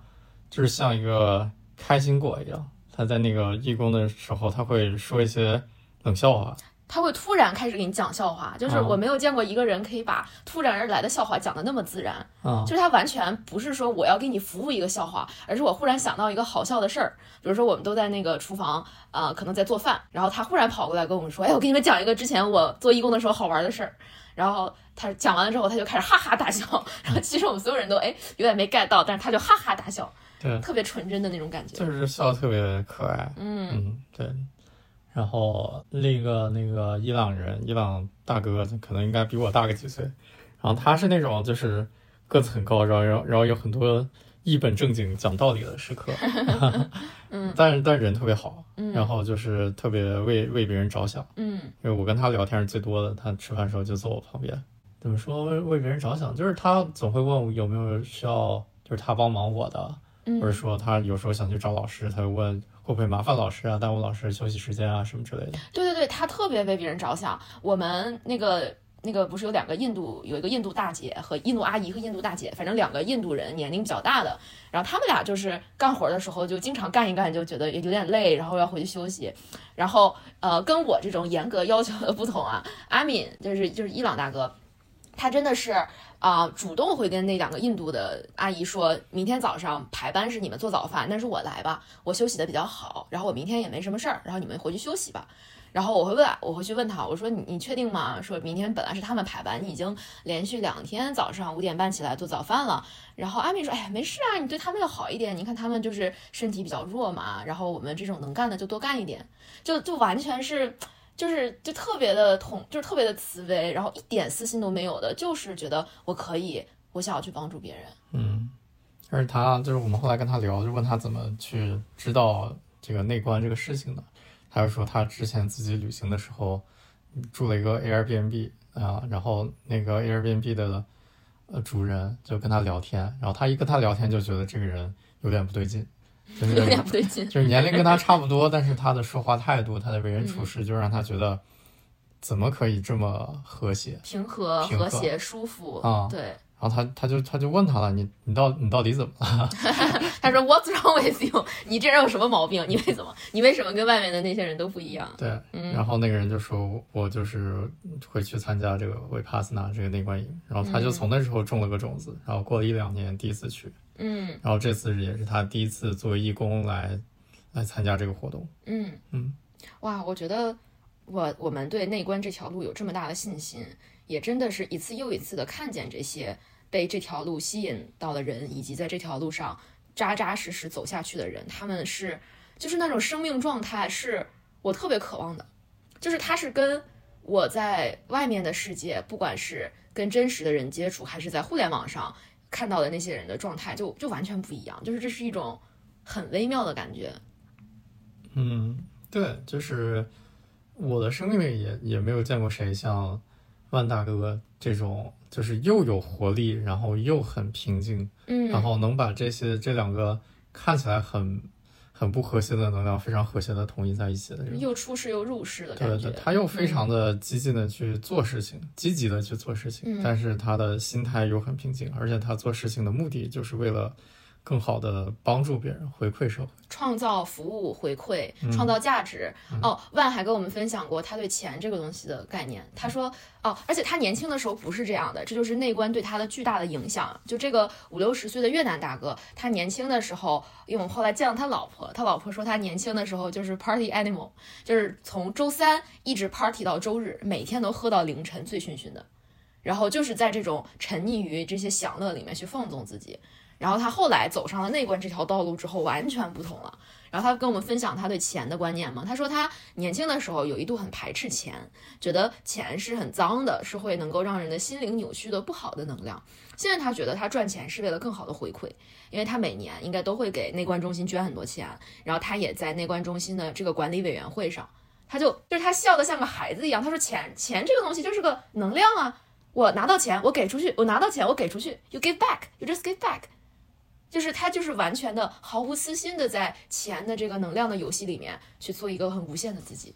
就是像一个开心果一样。他在那个义工的时候，他会说一些冷笑话。他会突然开始给你讲笑话，就是我没有见过一个人可以把突然而来的笑话讲得那么自然。嗯，就是他完全不是说我要给你服务一个笑话，而是我忽然想到一个好笑的事儿。比如说我们都在那个厨房，呃，可能在做饭，然后他忽然跑过来跟我们说：“哎，我给你们讲一个之前我做义工的时候好玩的事儿。”然后他讲完了之后，他就开始哈哈大笑。然后其实我们所有人都哎有点没 get 到，但是他就哈哈大笑，对，特别纯真的那种感觉，就是笑得特别可爱。嗯嗯，对。然后另一个那个伊朗人，伊朗大哥可能应该比我大个几岁，然后他是那种就是个子很高，然后然后然后有很多一本正经讲道理的时刻 嗯，但但人特别好，嗯，然后就是特别为为别人着想，嗯，因为我跟他聊天是最多的，他吃饭时候就坐我旁边，怎么说为为别人着想，就是他总会问我有没有需要就是他帮忙我的，或者说他有时候想去找老师，他就问。会不会麻烦老师啊？耽误老师休息时间啊？什么之类的？对对对，他特别为别人着想。我们那个那个不是有两个印度，有一个印度大姐和印度阿姨和印度大姐，反正两个印度人年龄比较大的。然后他们俩就是干活的时候就经常干一干就觉得有点累，然后要回去休息。然后呃，跟我这种严格要求的不同啊，阿敏就是就是伊朗大哥，他真的是。啊，主动会跟那两个印度的阿姨说，明天早上排班是你们做早饭，但是我来吧，我休息的比较好，然后我明天也没什么事儿，然后你们回去休息吧。然后我会问，我会去问他，我说你你确定吗？说明天本来是他们排班，你已经连续两天早上五点半起来做早饭了。然后阿米说，哎呀，没事啊，你对他们要好一点，你看他们就是身体比较弱嘛，然后我们这种能干的就多干一点，就就完全是。就是就特别的痛，就是特别的慈悲，然后一点私心都没有的，就是觉得我可以，我想要去帮助别人。嗯，而他就是我们后来跟他聊，就问他怎么去知道这个内观这个事情的。他就说他之前自己旅行的时候住了一个 Airbnb 啊，然后那个 Airbnb 的呃主人就跟他聊天，然后他一跟他聊天就觉得这个人有点不对劲，有点不对劲。就是年龄跟他差不多，但是他的说话态度、他的为人处事，就让他觉得怎么可以这么和谐？平和、平和和谐、舒服啊对，然后他他就他就问他了，你你到你到底怎么了？他说 What's wrong with you？你这人有什么毛病？你为什么？你为什么跟外面的那些人都不一样？对，嗯然后那个人就说，我就是会去参加这个维帕斯纳这个内观营，然后他就从那时候种了个种子，然后过了一两年第一次去，嗯。然后这次也是他第一次作为义工来来参加这个活动。嗯。嗯，哇，我觉得我我们对内观这条路有这么大的信心，也真的是一次又一次的看见这些被这条路吸引到的人，以及在这条路上扎扎实实走下去的人，他们是就是那种生命状态，是我特别渴望的，就是他是跟我在外面的世界，不管是跟真实的人接触，还是在互联网上看到的那些人的状态，就就完全不一样，就是这是一种很微妙的感觉。嗯，对，就是我的生命里也也没有见过谁像万大哥这种，就是又有活力，然后又很平静，嗯，然后能把这些这两个看起来很很不和谐的能量非常和谐的统一在一起的人。又出世又入世的感觉。对对，他又非常的激进的去做事情，积极的去做事情，嗯但是他的心态又很平静，而且他做事情的目的就是为了更好的帮助别人，回馈社会。创造服务回馈，嗯创造价值。哦，万还跟我们分享过他对钱这个东西的概念。他说，哦，而且他年轻的时候不是这样的，这就是内观对他的巨大的影响。就这个五六十岁的越南大哥，他年轻的时候，因为我们后来见了他老婆，他老婆说他年轻的时候就是 party animal，就是从周三一直 party 到周日，每天都喝到凌晨，醉醺醺的。然后就是在这种沉溺于这些享乐里面去放纵自己。然后他后来走上了内观这条道路之后，完全不同了。然后他跟我们分享他对钱的观念嘛，他说他年轻的时候有一度很排斥钱，觉得钱是很脏的，是会能够让人的心灵扭曲的不好的能量。现在他觉得他赚钱是为了更好的回馈，因为他每年应该都会给内观中心捐很多钱，然后他也在内观中心的这个管理委员会上，他就就是他笑得像个孩子一样，他说钱钱这个东西就是个能量啊，我拿到钱我给出去，我拿到钱我给出去，you give back，you just give back。就是他就是完全的毫无私心的在钱的这个能量的游戏里面去做一个很无限的自己。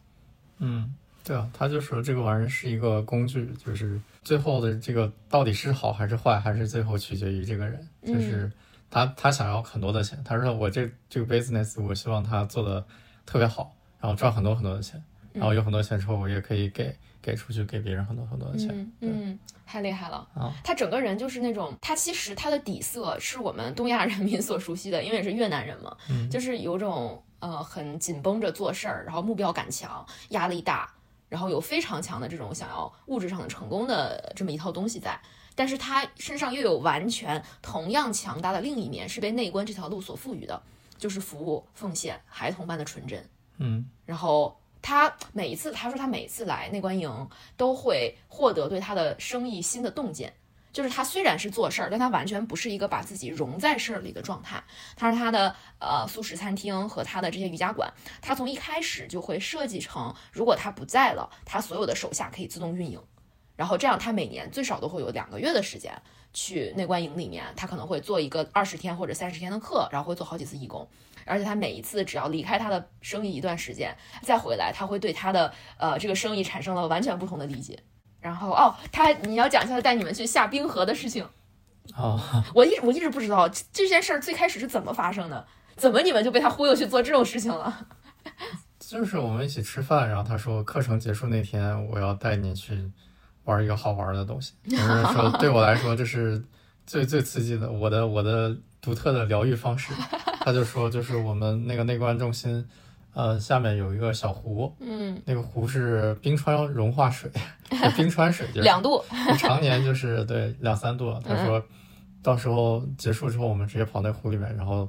嗯，对啊，他就说这个玩意儿是一个工具，就是最后的这个到底是好还是坏，还是最后取决于这个人，就是他他想要很多的钱，他说我这这个 business 我希望他做的特别好，然后赚很多很多的钱，然后有很多钱之后我也可以给给出去给别人很多很多的钱，嗯嗯，太厉害了啊！他整个人就是那种，他其实他的底色是我们东亚人民所熟悉的，因为是越南人嘛，嗯就是有种呃很紧绷着做事儿，然后目标感强，压力大，然后有非常强的这种想要物质上的成功的这么一套东西在。但是他身上又有完全同样强大的另一面，是被内观这条路所赋予的，就是服务、奉献、孩童般的纯真。嗯然后他每一次，他说他每次来内观营都会获得对他的生意新的洞见。就是他虽然是做事儿，但他完全不是一个把自己融在事儿里的状态。他说他的呃素食餐厅和他的这些瑜伽馆，他从一开始就会设计成，如果他不在了，他所有的手下可以自动运营。然后这样，他每年最少都会有两个月的时间去内观营里面，他可能会做一个二十天或者三十天的课，然后会做好几次义工。而且他每一次只要离开他的生意一段时间，再回来，他会对他的呃这个生意产生了完全不同的理解。然后哦，他你要讲一下他带你们去下冰河的事情，哦，我一我一直不知道这这件事儿最开始是怎么发生的，怎么你们就被他忽悠去做这种事情了？就是我们一起吃饭，然后他说课程结束那天我要带你去玩一个好玩的东西，我说对我来说这是最最刺激的，我的我的独特的疗愈方式。他就说就是我们那个内观中心，呃，下面有一个小湖，嗯，那个湖是冰川融化水，冰川水就是 两度，常年就是对两三度。他说到时候结束之后，我们直接跑那湖里面，然后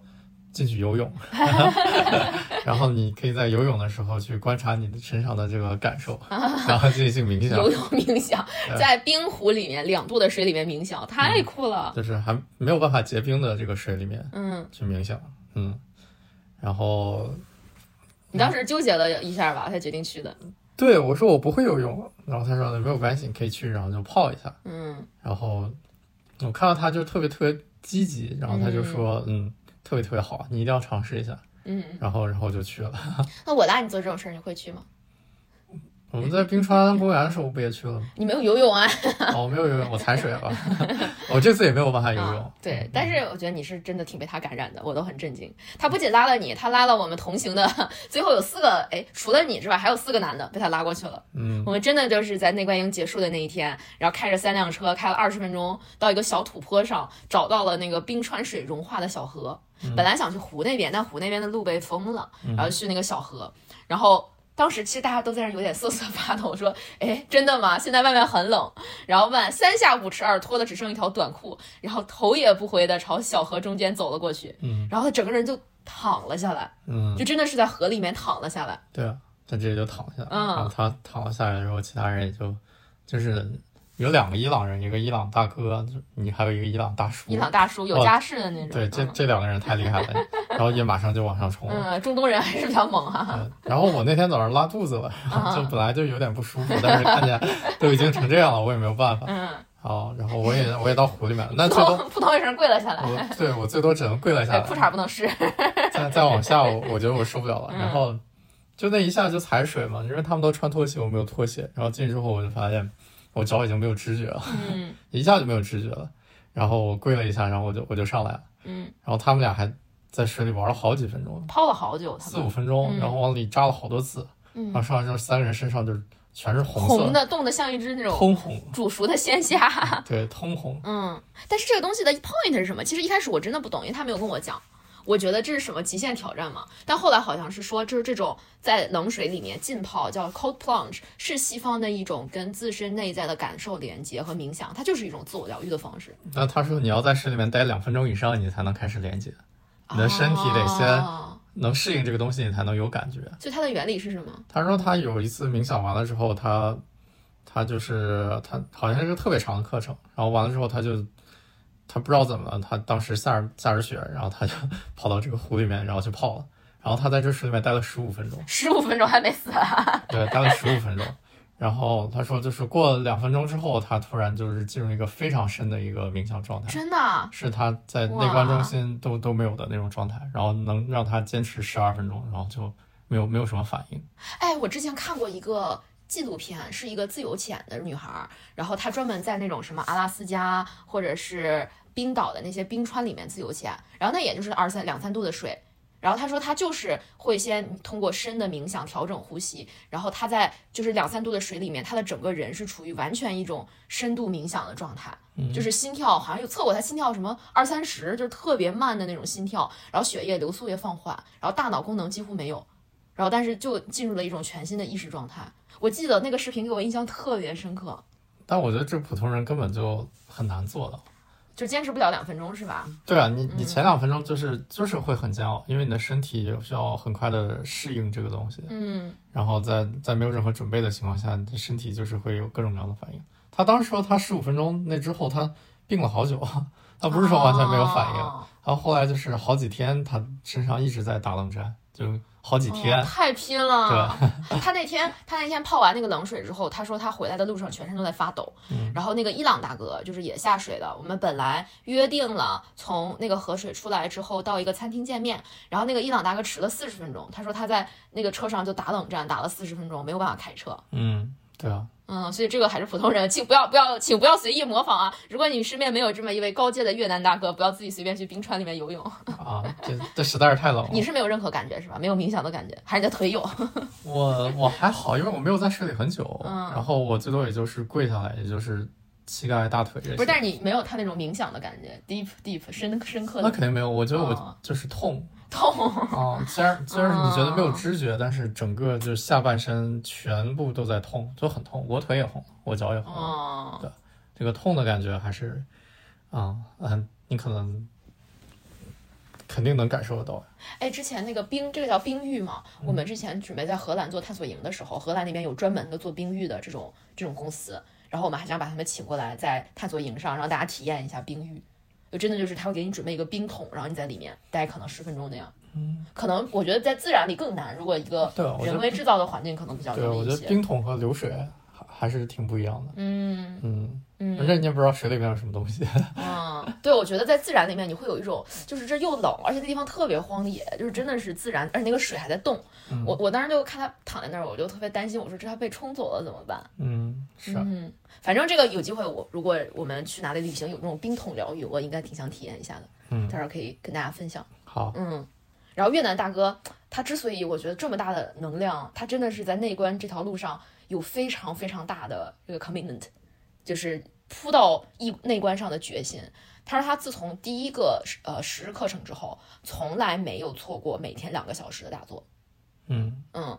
进去游泳，然后你可以在游泳的时候去观察你的身上的这个感受，然后进行冥想，游泳冥想，在冰湖里面两度的水里面冥想，太酷了。就是还没有办法结冰的这个水里面嗯去冥想，嗯，然后你当时纠结了一下吧，才决定去的。对我说我不会游泳，然后他说没有关系，你可以去，然后就泡一下。嗯然后我看到他就特别特别积极，然后他就说嗯特别特别好，你一定要尝试一下。嗯，然后然后就去了。那我拉你做这种事儿，你会去吗？我们在冰川公园的时候不也去了吗？你没有游泳啊？哦，我没有游泳，我踩水了。我这次也没有办法游泳。啊对，但是我觉得你是真的挺被他感染的，我都很震惊。他不仅拉了你，他拉了我们同行的，最后有四个，哎，除了你之外，还有四个男的被他拉过去了。嗯，我们真的就是在内观营结束的那一天，然后开着三辆车开了二十分钟，到一个小土坡上，找到了那个冰川水融化的小河。本来想去湖那边，但湖那边的路被封了，然后去那个小河，然后。当时其实大家都在那有点瑟瑟发抖，说：“哎，真的吗？现在外面很冷。”然后万三下五除二脱的只剩一条短裤，然后头也不回的朝小河中间走了过去，嗯然后他整个人就躺了下来，嗯，就真的是在河里面躺了下来。对啊，他直接就躺下了，嗯然后他躺了下来之后，其他人也就就是有两个伊朗人，一个伊朗大哥，你还有一个伊朗大叔。伊朗大叔有家室的那种，对，这嗯这两个人太厉害了，然后也马上就往上冲了。嗯，中东人还是比较猛哈、嗯，然后我那天早上拉肚子了，然啊后就本来就有点不舒服，但是看见都已经成这样了，我也没有办法。嗯，好，然后我也我也到湖里面了，那扑最多扑通一声跪了下来，我对我最多只能跪了下哎，来，裤衩不能湿。再再往下我我觉得我受不了了，嗯然后就那一下就踩水嘛，因为他们都穿拖鞋，我没有拖鞋，然后进去之后我就发现我脚已经没有知觉了，嗯 一下就没有知觉了，然后我跪了一下，然后我就我就上来了，嗯，然后他们俩还在水里玩了好几分钟，泡了好久，四五分钟，嗯然后往里扎了好多次，然后嗯，上来之后三个人身上就是全是红色红的冻得像一只那种通红，煮熟的鲜虾。对，通红。嗯，但是这个东西的 point 是什么？其实一开始我真的不懂，因为他没有跟我讲。我觉得这是什么极限挑战嘛？但后来好像是说，就是这种在冷水里面浸泡叫 cold plunge，是西方的一种跟自身内在的感受连接和冥想，它就是一种自我疗愈的方式。那他说你要在水里面待两分钟以上，你才能开始连接，你的身体得先哦能适应这个东西，你才能有感觉。所以它的原理是什么？他说他有一次冥想完了之后，他他就是他好像是个特别长的课程，然后完了之后他就他不知道怎么了，他当时下着下着雪，然后他就 跑到这个湖里面，然后去泡了，然后他在这水里面待了十五分钟，十五分钟还没死啊！对，待了十五分钟。然后他说，就是过了两分钟之后，他突然就是进入一个非常深的一个冥想状态，真的啊，是他在内观中心都都没有的那种状态，然后能让他坚持十二分钟，然后就没有没有什么反应。哎，我之前看过一个纪录片，是一个自由潜的女孩儿，然后她专门在那种什么阿拉斯加或者是冰岛的那些冰川里面自由潜，然后那也就是二三两三度的水。然后他说，他就是会先通过深的冥想调整呼吸，然后他在就是两三度的水里面，他的整个人是处于完全一种深度冥想的状态，就是心跳好像有测过，他心跳什么二三十，就是特别慢的那种心跳，然后血液流速也放缓，然后大脑功能几乎没有，然后但是就进入了一种全新的意识状态。我记得那个视频给我印象特别深刻，但我觉得这普通人根本就很难做到。就坚持不了两分钟是吧？对啊，你你前两分钟就是就是会很煎熬，因为你的身体需要很快的适应这个东西，嗯，然后在在没有任何准备的情况下，你的身体就是会有各种各样的反应。他当时说他十五分钟那之后他病了好久，他不是说完全没有反应，哦然后后来就是好几天他身上一直在打冷战，就好几天。哦太拼了。他那天他那天泡完那个冷水之后，他说他回来的路上全身都在发抖。嗯然后那个伊朗大哥就是也下水的，我们本来约定了从那个河水出来之后到一个餐厅见面，然后那个伊朗大哥迟了四十分钟，他说他在那个车上就打冷战打了四十分钟，没有办法开车。嗯，对啊，嗯，所以这个还是普通人，请不要不要，请不要随意模仿啊！如果你身边没有这么一位高阶的越南大哥，不要自己随便去冰川里面游泳。啊，这这实在是太冷了。你是没有任何感觉是吧？没有冥想的感觉，还是你的腿有？我我还好，因为我没有在水里很久，嗯然后我最多也就是跪下来，也就是膝盖、大腿这些。不是，但是你没有他那种冥想的感觉，deep deep 深深刻的那肯定没有，我觉得哦我就是痛痛。啊。虽然虽然你觉得没有知觉，但是整个就是下半身全部都在痛，就很痛。我腿也红，我脚也红，哦，这个痛的感觉还是啊嗯，你可能肯定能感受得到。哎，之前那个冰，这个叫冰浴嘛。我们之前准备在荷兰做探索营的时候，荷兰那边有专门的做冰浴的这种这种公司，然后我们还想把他们请过来，在探索营上让大家体验一下冰浴。就真的就是他会给你准备一个冰桶，然后你在里面待可能十分钟那样。嗯，可能我觉得在自然里更难。如果一个人为制造的环境可能比较对，我觉得。冰桶和流水还还是挺不一样的。嗯嗯，嗯而且你也不知道水里面有什么东西。嗯，对，我觉得在自然里面你会有一种，就是这又冷，而且那地方特别荒野，就是真的是自然，而且那个水还在动。嗯我我当时就看他躺在那儿，我就特别担心，我说这他被冲走了怎么办？嗯，是啊，嗯，反正这个有机会我，如果我们去哪里旅行有这种冰桶疗愈，我应该挺想体验一下的，嗯到时候可以跟大家分享。好，嗯，然后越南大哥他之所以我觉得这么大的能量，他真的是在内观这条路上有非常非常大的这个 commitment，就是扑到一内关上的决心。他说他自从第一个呃十日课程之后，从来没有错过每天两个小时的打坐。嗯，嗯，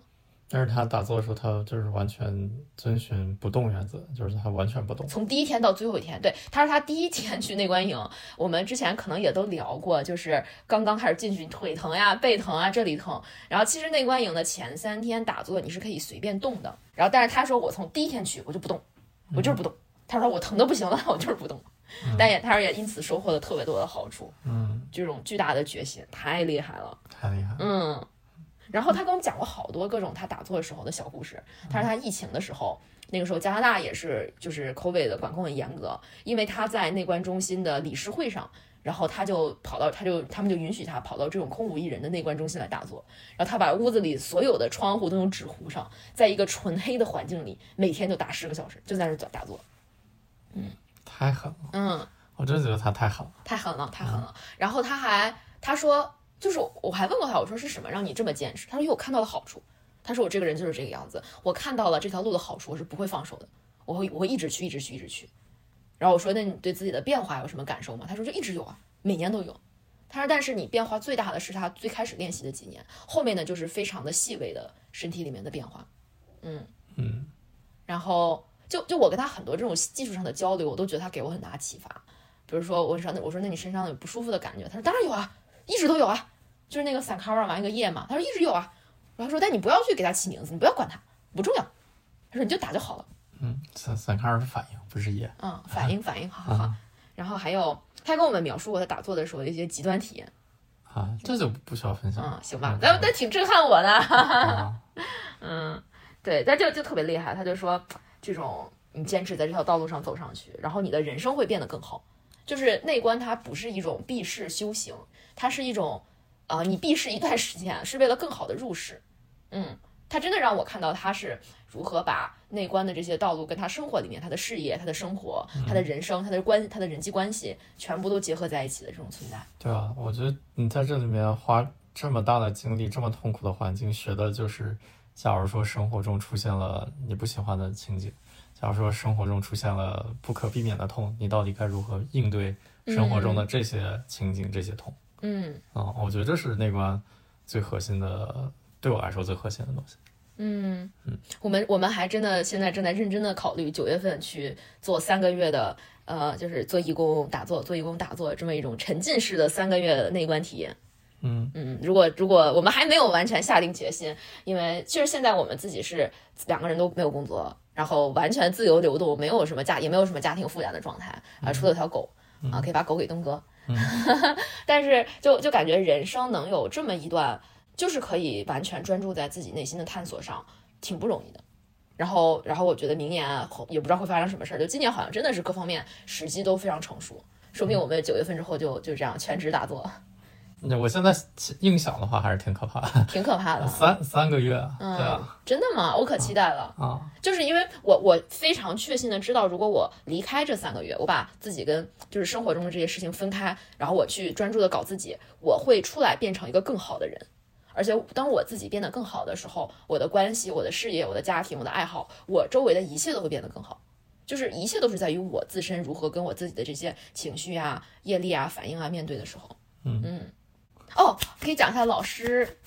但是他打坐的时候，他就是完全遵循不动原则，就是他完全不动。从第一天到最后一天，对，他说他第一天去内观营，我们之前可能也都聊过，就是刚刚开始进去，腿疼呀、背疼啊，这里疼。然后其实内观营的前三天打坐你是可以随便动的，然后但是他说我从第一天去我就不动，我就是不动。他说我疼的不行了，我就是不动。但也他说也因此收获了特别多的好处，嗯，这种巨大的决心太厉害了。太厉害。嗯，然后他跟我们讲过好多各种他打坐的时候的小故事。他说他疫情的时候，那个时候加拿大也是就是 COVID 的管控很严格，因为他在内观中心的理事会上，然后他就跑到他就他们就允许他跑到这种空无一人的内观中心来打坐，然后他把屋子里所有的窗户都用纸糊上，在一个纯黑的环境里，每天就打十个小时，就在那儿打坐。太狠了，嗯，我真的觉得他太狠了。太狠了，太狠了。然后他还他说，就是我还问过他，我说是什么让你这么坚持？他说因为我看到了好处。他说我这个人就是这个样子，我看到了这条路的好处，我是不会放手的，我会我会一直去，一直去，一直去。然后我说那你对自己的变化有什么感受吗？他说就一直有啊，每年都有。他说但是你变化最大的是他最开始练习的几年，后面呢就是非常的细微的身体里面的变化。嗯嗯，然后就就我跟他很多这种技术上的交流，我都觉得他给我很大启发。比如说我说那我说那你身上有不舒服的感觉？他说当然有啊，一直都有啊，就是那个散卡瓦玩一个夜嘛。他说一直有啊。然后说但你不要去给他起名字，你不要管他，不重要。他说你就打就好了。嗯，散散卡尔是反应，不是夜。嗯，反应反应，好好好。然后还有他跟我们描述过他打坐的时候的一些极端体验。啊，这就不需要分享。嗯，行吧，但但挺震撼我的。啊，嗯，对，但就就特别厉害，他就说这种你坚持在这条道路上走上去，然后你的人生会变得更好。就是内观，它不是一种避世修行，它是一种，呃，你避世一段时间是为了更好的入世。嗯，它真的让我看到他是如何把内观的这些道路跟他生活里面他的事业、他的生活、他的人生、他的关、他的人际关系全部都结合在一起的这种存在。对啊，我觉得你在这里面花这么大的精力，这么痛苦的环境，学的就是，假如说生活中出现了你不喜欢的情景，假如说生活中出现了不可避免的痛，你到底该如何应对生活中的这些情景、这些痛？嗯啊、我觉得这是内观最核心的，对我来说最核心的东西。嗯我们我们还真的现在正在认真的考虑九月份去做三个月的，呃，就是做义工打坐、做义工打坐这么一种沉浸式的三个月的内观体验。嗯。嗯，如果如果我们还没有完全下定决心，因为其实现在我们自己是两个人都没有工作，然后完全自由流动，没有什么家也没有什么家庭负担的状态啊，除了条狗啊，可以把狗给东哥。但是就就感觉人生能有这么一段，就是可以完全专注在自己内心的探索上，挺不容易的。然后，然后我觉得明年也不知道会发生什么事儿，就今年好像真的是各方面时机都非常成熟，说不定我们九月份之后就就这样全职打坐，那我现在硬想的话，还是挺可怕的。挺可怕的。三三个月，嗯对啊，真的吗？我可期待了。啊，就是因为我我非常确信的知道，如果我离开这三个月，我把自己跟就是生活中的这些事情分开，然后我去专注的搞自己，我会出来变成一个更好的人。而且当我自己变得更好的时候，我的关系、我的事业、我的家庭、我的爱好，我周围的一切都会变得更好。就是一切都是在于我自身如何跟我自己的这些情绪啊、业力啊、反应啊面对的时候。嗯哦，可以讲一下老师。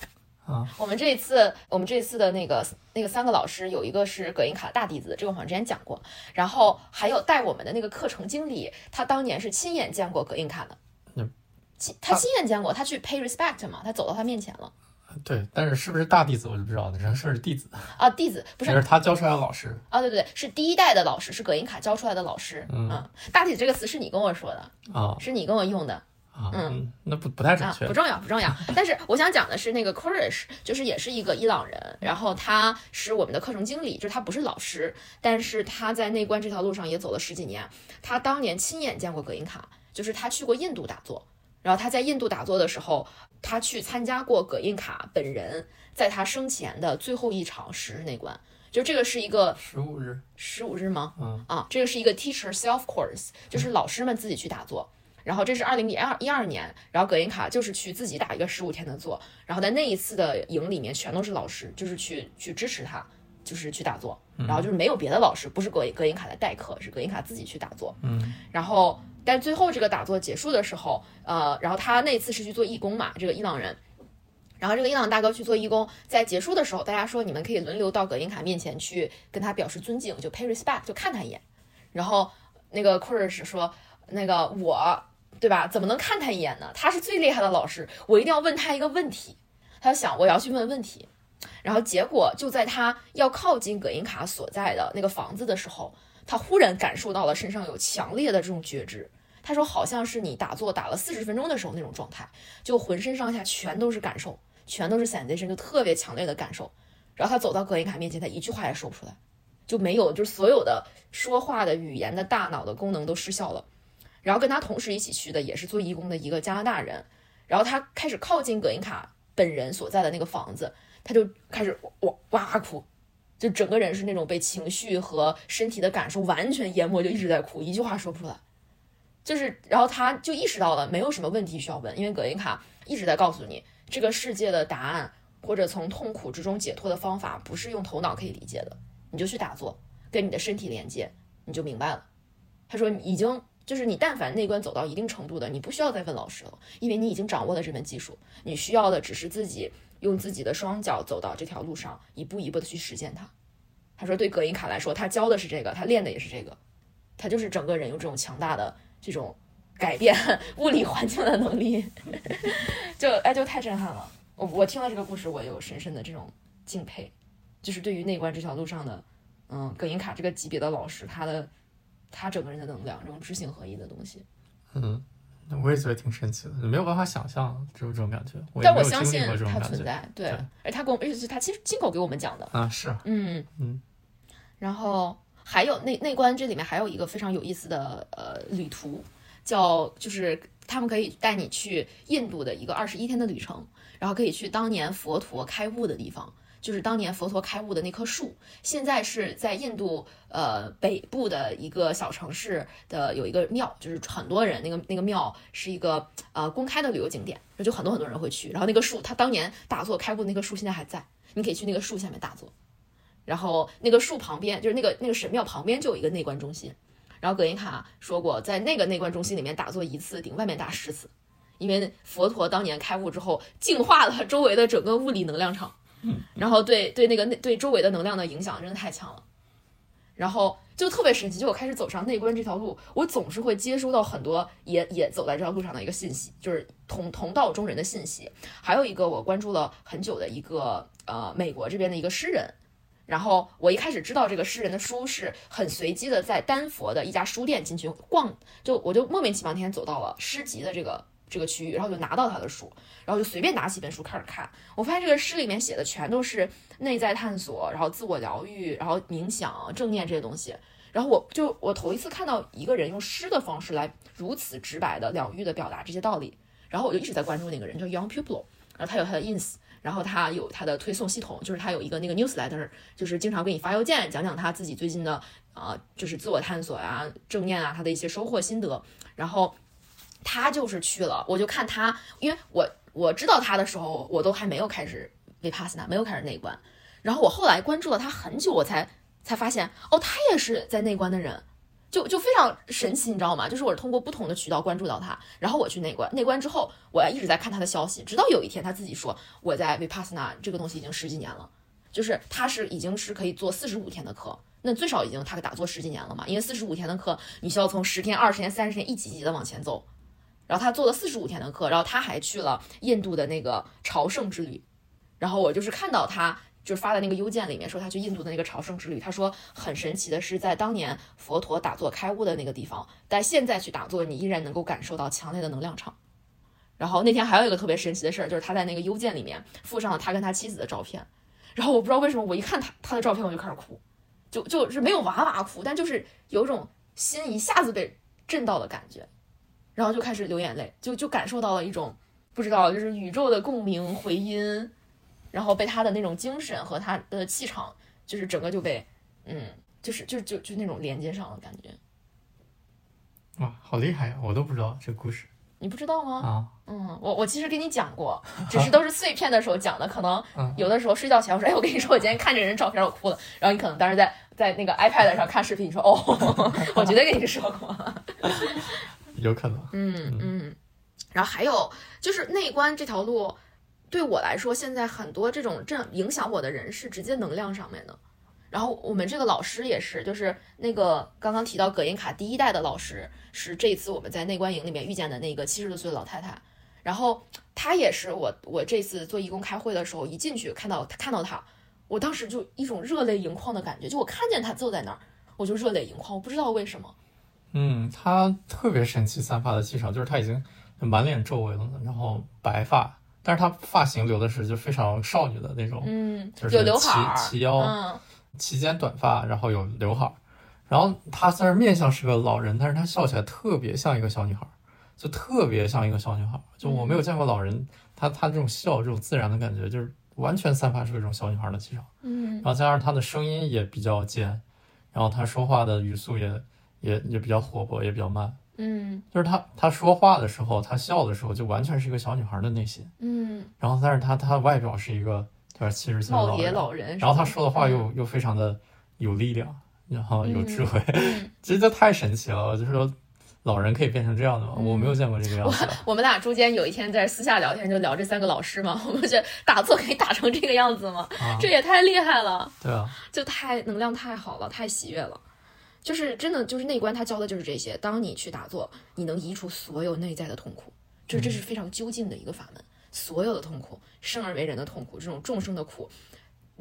啊，我们这一次，我们这一次的那个那个三个老师，有一个是葛印卡大弟子，这个我好像之前讲过，然后还有带我们的那个课程经理，他当年是亲眼见过葛印卡的。嗯，亲他亲眼见过，他去 pay respect 嘛，他走到他面前了。对，但是是不是大弟子我就不知道了，人是弟子，啊，弟子不是。这是他教出来的老师。啊，对对对，是第一代的老师，是葛印卡教出来的老师，嗯。大弟子这个词是你跟我说的，啊。是你跟我用的，啊，嗯，那不不太准啊，确不。重要，不重要。但是我想讲的是，那个 Korish 就是也是一个伊朗人，然后他是我们的课程经理，就是他不是老师，但是他在内观这条路上也走了十几年。他当年亲眼见过葛印卡，就是他去过印度打坐，然后他在印度打坐的时候，他去参加过葛印卡本人在他生前的最后一场十日内观。就这个是一个十五日，十五日吗？嗯啊，这个是一个 teacher self course，就是老师们自己去打坐。然后这是二零一二一二年，然后葛印卡就是去自己打一个十五天的坐，然后在那一次的营里面全都是老师，就是去去支持他，就是去打坐，然后就是没有别的老师，不是葛葛印卡的代课，是葛印卡自己去打坐。嗯，然后但最后这个打坐结束的时候，呃，然后他那次是去做义工嘛，这个伊朗人。然后这个伊朗大哥去做义工，在结束的时候，大家说你们可以轮流到葛印卡面前去跟他表示尊敬，就 pay respect，就看他一眼。然后那个 k u r i s 说，那个我，对吧？怎么能看他一眼呢？他是最厉害的老师，我一定要问他一个问题。他想我要去问问题，然后结果就在他要靠近葛印卡所在的那个房子的时候，他忽然感受到了身上有强烈的这种觉知。他说，好像是你打坐打了四十分钟的时候那种状态，就浑身上下全都是感受，全都是 sensation，就特别强烈的感受。然后他走到葛印卡面前，他一句话也说不出来，就没有，就是所有的说话的语言的大脑的功能都失效了。然后跟他同时一起去的也是做义工的一个加拿大人，然后他开始靠近葛印卡本人所在的那个房子，他就开始哇哇哭，就整个人是那种被情绪和身体的感受完全淹没，就一直在哭，一句话说不出来。就是，然后他就意识到了没有什么问题需要问，因为葛印卡一直在告诉你，这个世界的答案或者从痛苦之中解脱的方法不是用头脑可以理解的，你就去打坐，跟你的身体连接，你就明白了。他说，已经就是你，但凡内观走到一定程度的，你不需要再问老师了，因为你已经掌握了这门技术，你需要的只是自己用自己的双脚走到这条路上，一步一步的去实践它。他说，对葛印卡来说，他教的是这个，他练的也是这个，他就是整个人有这种强大的这种改变物理环境的能力，就哎就太震撼了。我我听了这个故事，我有深深的这种敬佩，就是对于内观这条路上的，嗯，葛印卡这个级别的老师，他的他整个人的能量，这种知行合一的东西。嗯，我也觉得挺神奇的，没有办法想象只有这种感觉。我但我相信它。存在，对对，而他跟我，而且是他亲亲口给我们讲的，啊，是，嗯嗯，然后还有那那关这里面还有一个非常有意思的呃旅途，叫就是他们可以带你去印度的一个二十一天的旅程，然后可以去当年佛陀开悟的地方。就是当年佛陀开悟的那棵树，现在是在印度呃北部的一个小城市的有一个庙，就是很多人那个那个庙是一个呃公开的旅游景点，就很多很多人会去。然后那个树，它当年打坐开悟那棵树现在还在，你可以去那个树下面打坐。然后那个树旁边，就是那个那个神庙旁边就有一个内观中心。然后葛印卡说过，在那个内观中心里面打坐一次顶外面打十次，因为佛陀当年开悟之后，净化了周围的整个物理能量场。然后对对那个内对周围的能量的影响真的太强了，然后就特别神奇，就我开始走上内观这条路，我总是会接收到很多也也走在这条路上的一个信息，就是同同道中人的信息。还有一个我关注了很久的一个呃美国这边的一个诗人，然后我一开始知道这个诗人的书是很随机的，在丹佛的一家书店进去逛，就我就莫名其妙那天走到了诗集的这个这个区域，然后就拿到他的书，然后就随便拿起一本书开始看。我发现这个诗里面写的全都是内在探索，然后自我疗愈，然后冥想、正念这些东西。然后我就我头一次看到一个人用诗的方式来如此直白的疗愈的表达这些道理，然后我就一直在关注那个人，叫 Young Pupil，然后他有他的 ins，然后他有他的推送系统，就是他有一个那个 newsletter，就是经常给你发邮件，讲讲他自己最近的啊、就是自我探索呀、正念啊，他的一些收获心得。然后他就是去了，我就看他，因为我我知道他的时候，我都还没有开始 vipassana，没有开始内观。然后我后来关注了他很久，我才才发现，哦，他也是在内观的人。就就非常神奇，你知道吗？就是我是通过不同的渠道关注到他，然后我去内观，内观之后，我一直在看他的消息，直到有一天他自己说我在 Vipassana 这个东西已经十几年了，就是他是已经是可以做四十五天的课，那最少已经他打坐十几年了嘛，因为四十五天的课你需要从十天、二十天、三十天一级一级的往前走，然后他做了四十五天的课，然后他还去了印度的那个朝圣之旅，然后我就是看到他。就是发的那个邮件里面说他去印度的那个朝圣之旅，他说很神奇的是，在当年佛陀打坐开悟的那个地方，但现在去打坐，你依然能够感受到强烈的能量场，然后那天还有一个特别神奇的事儿，就是他在那个邮件里面附上了他跟他妻子的照片。然后我不知道为什么，我一看他他的照片我就开始哭，就就是没有哇哇哭，但就是有种心一下子被震到的感觉，然后就开始流眼泪，就就感受到了一种不知道就是宇宙的共鸣回音，然后被他的那种精神和他的气场，就是整个就被嗯，就是就就就那种连接上了感觉。哇，好厉害呀！我都不知道这故事你不知道吗？啊。嗯，我我其实给你讲过，只是都是碎片的时候讲的，可能 嗯有的时候睡觉前我说，哎，我跟你说，我今天看这人照片我哭了，然后你可能当时在在那个 iPad 上看视频，你说，哦，我绝对跟你说过，有可能。嗯嗯，然后还有就是内观这条路，对我来说，现在很多这种这样影响我的人是直接能量上面的。然后我们这个老师也是，就是那个刚刚提到葛印卡第一代的老师，是这一次我们在内观营里面遇见的那个七十多岁的老太太。然后她也是我我这次做义工开会的时候，一进去看到看到她，我当时就一种热泪盈眶的感觉，就我看见她坐在那儿，我就热泪盈眶，我不知道为什么。嗯，他特别神奇散发的气场，就是他已经满脸皱纹了，然后白发，但是他发型留的是就非常少女的那种，嗯，就是齐齐腰嗯齐肩短发，然后有刘海儿。然后他虽然面相是个老人，但是他笑起来特别像一个小女孩儿，就特别像一个小女孩儿。就我没有见过老人，他他这种笑，这种自然的感觉，就是完全散发出一种小女孩儿的气场。嗯然后加上他的声音也比较尖，然后他说话的语速也也也比较活泼，也比较慢。嗯就是她她说话的时候，她笑的时候，就完全是一个小女孩的内心。嗯，然后但是她她外表是一个对吧七十岁的老人，老人，然后她说的话嗯又、又非常的有力量，然后有智慧，嗯 这就太神奇了。就是说，老人可以变成这样的吗？嗯我没有见过这个样子的。我们俩中间有一天在私下聊天，就聊这三个老师嘛，我们觉得打坐可以打成这个样子吗？啊，这也太厉害了，对啊，就太能量太好了，太喜悦了。就是真的，就是内观，他教的就是这些。当你去打坐，你能移除所有内在的痛苦，这这是非常究竟的一个法门。所有的痛苦，生而为人的痛苦，这种众生的苦，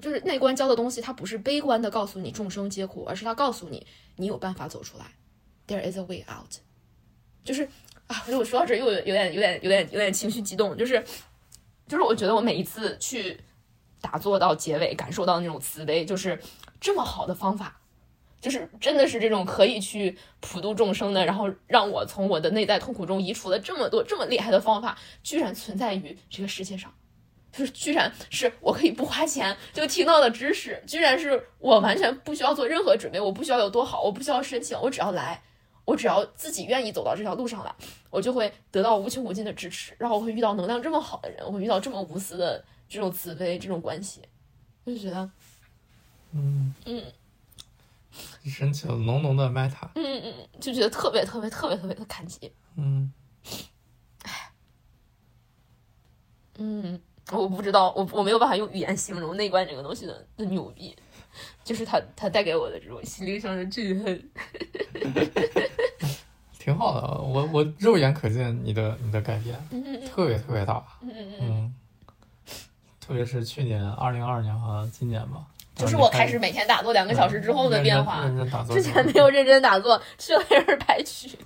就是内观教的东西，它不是悲观的告诉你众生皆苦，而是它告诉你你有办法走出来，there is a way out。就是啊，如果说到这儿又有有点有点有点有点情绪激动，就是就是我觉得我每一次去打坐到结尾，感受到那种慈悲，就是这么好的方法，就是真的是这种可以去普度众生的，然后让我从我的内在痛苦中移除了这么多这么厉害的方法，居然存在于这个世界上。就是居然是我可以不花钱就听到的知识，居然是我完全不需要做任何准备，我不需要有多好，我不需要申请，我只要来，我只要自己愿意走到这条路上来，我就会得到无穷无尽的支持，然后我会遇到能量这么好的人，我会遇到这么无私的这种慈悲这种关系，我就觉得，嗯。嗯升起了浓浓的 meta。嗯嗯，就觉得特别特别特别特别的感激，嗯，嗯，我不知道，我我没有办法用语言形容内观这个东西的的牛逼，就是它它带给我的这种心灵上的震撼，挺好的。我我肉眼可见你的你的改变，嗯特别特别大。嗯嗯嗯，嗯，特别是去年二零二二年和今年吧，就是我开始每天打坐两个小时之后的变化，之前没有认真打坐，去了也是白去。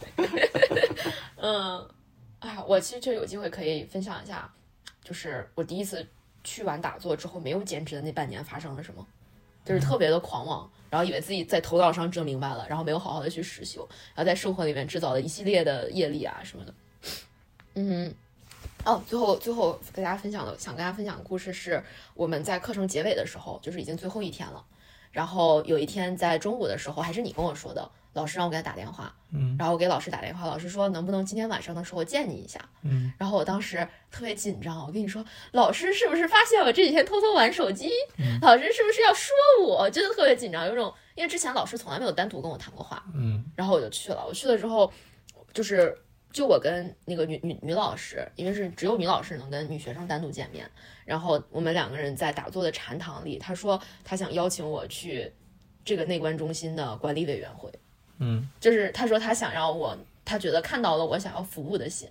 嗯，哎呀，我其实就有机会可以分享一下，就是我第一次去完打坐之后没有坚持的那半年发生了什么，就是特别的狂妄，然后以为自己在头脑上整明白了，然后没有好好的去实修，然后在生活里面制造了一系列的业力啊什么的。嗯。哦，最后最后跟大家分享的，想跟大家分享的故事是我们在课程结尾的时候，就是已经最后一天了。然后有一天在中午的时候，还是你跟我说的，老师让我给他打电话，嗯然后我给老师打电话，老师说能不能今天晚上的时候见你一下。嗯然后我当时特别紧张，我跟你说，老师是不是发现我这几天偷偷玩手机？老师是不是要说我？真的特别紧张，有种因为之前老师从来没有单独跟我谈过话，嗯然后我就去了。我去了之后，就是就我跟那个女女女老师，因为是只有女老师能跟女学生单独见面，然后我们两个人在打坐的禅堂里，她说她想邀请我去这个内观中心的管理委员会，嗯就是她说她想让我，她觉得看到了我想要服务的心，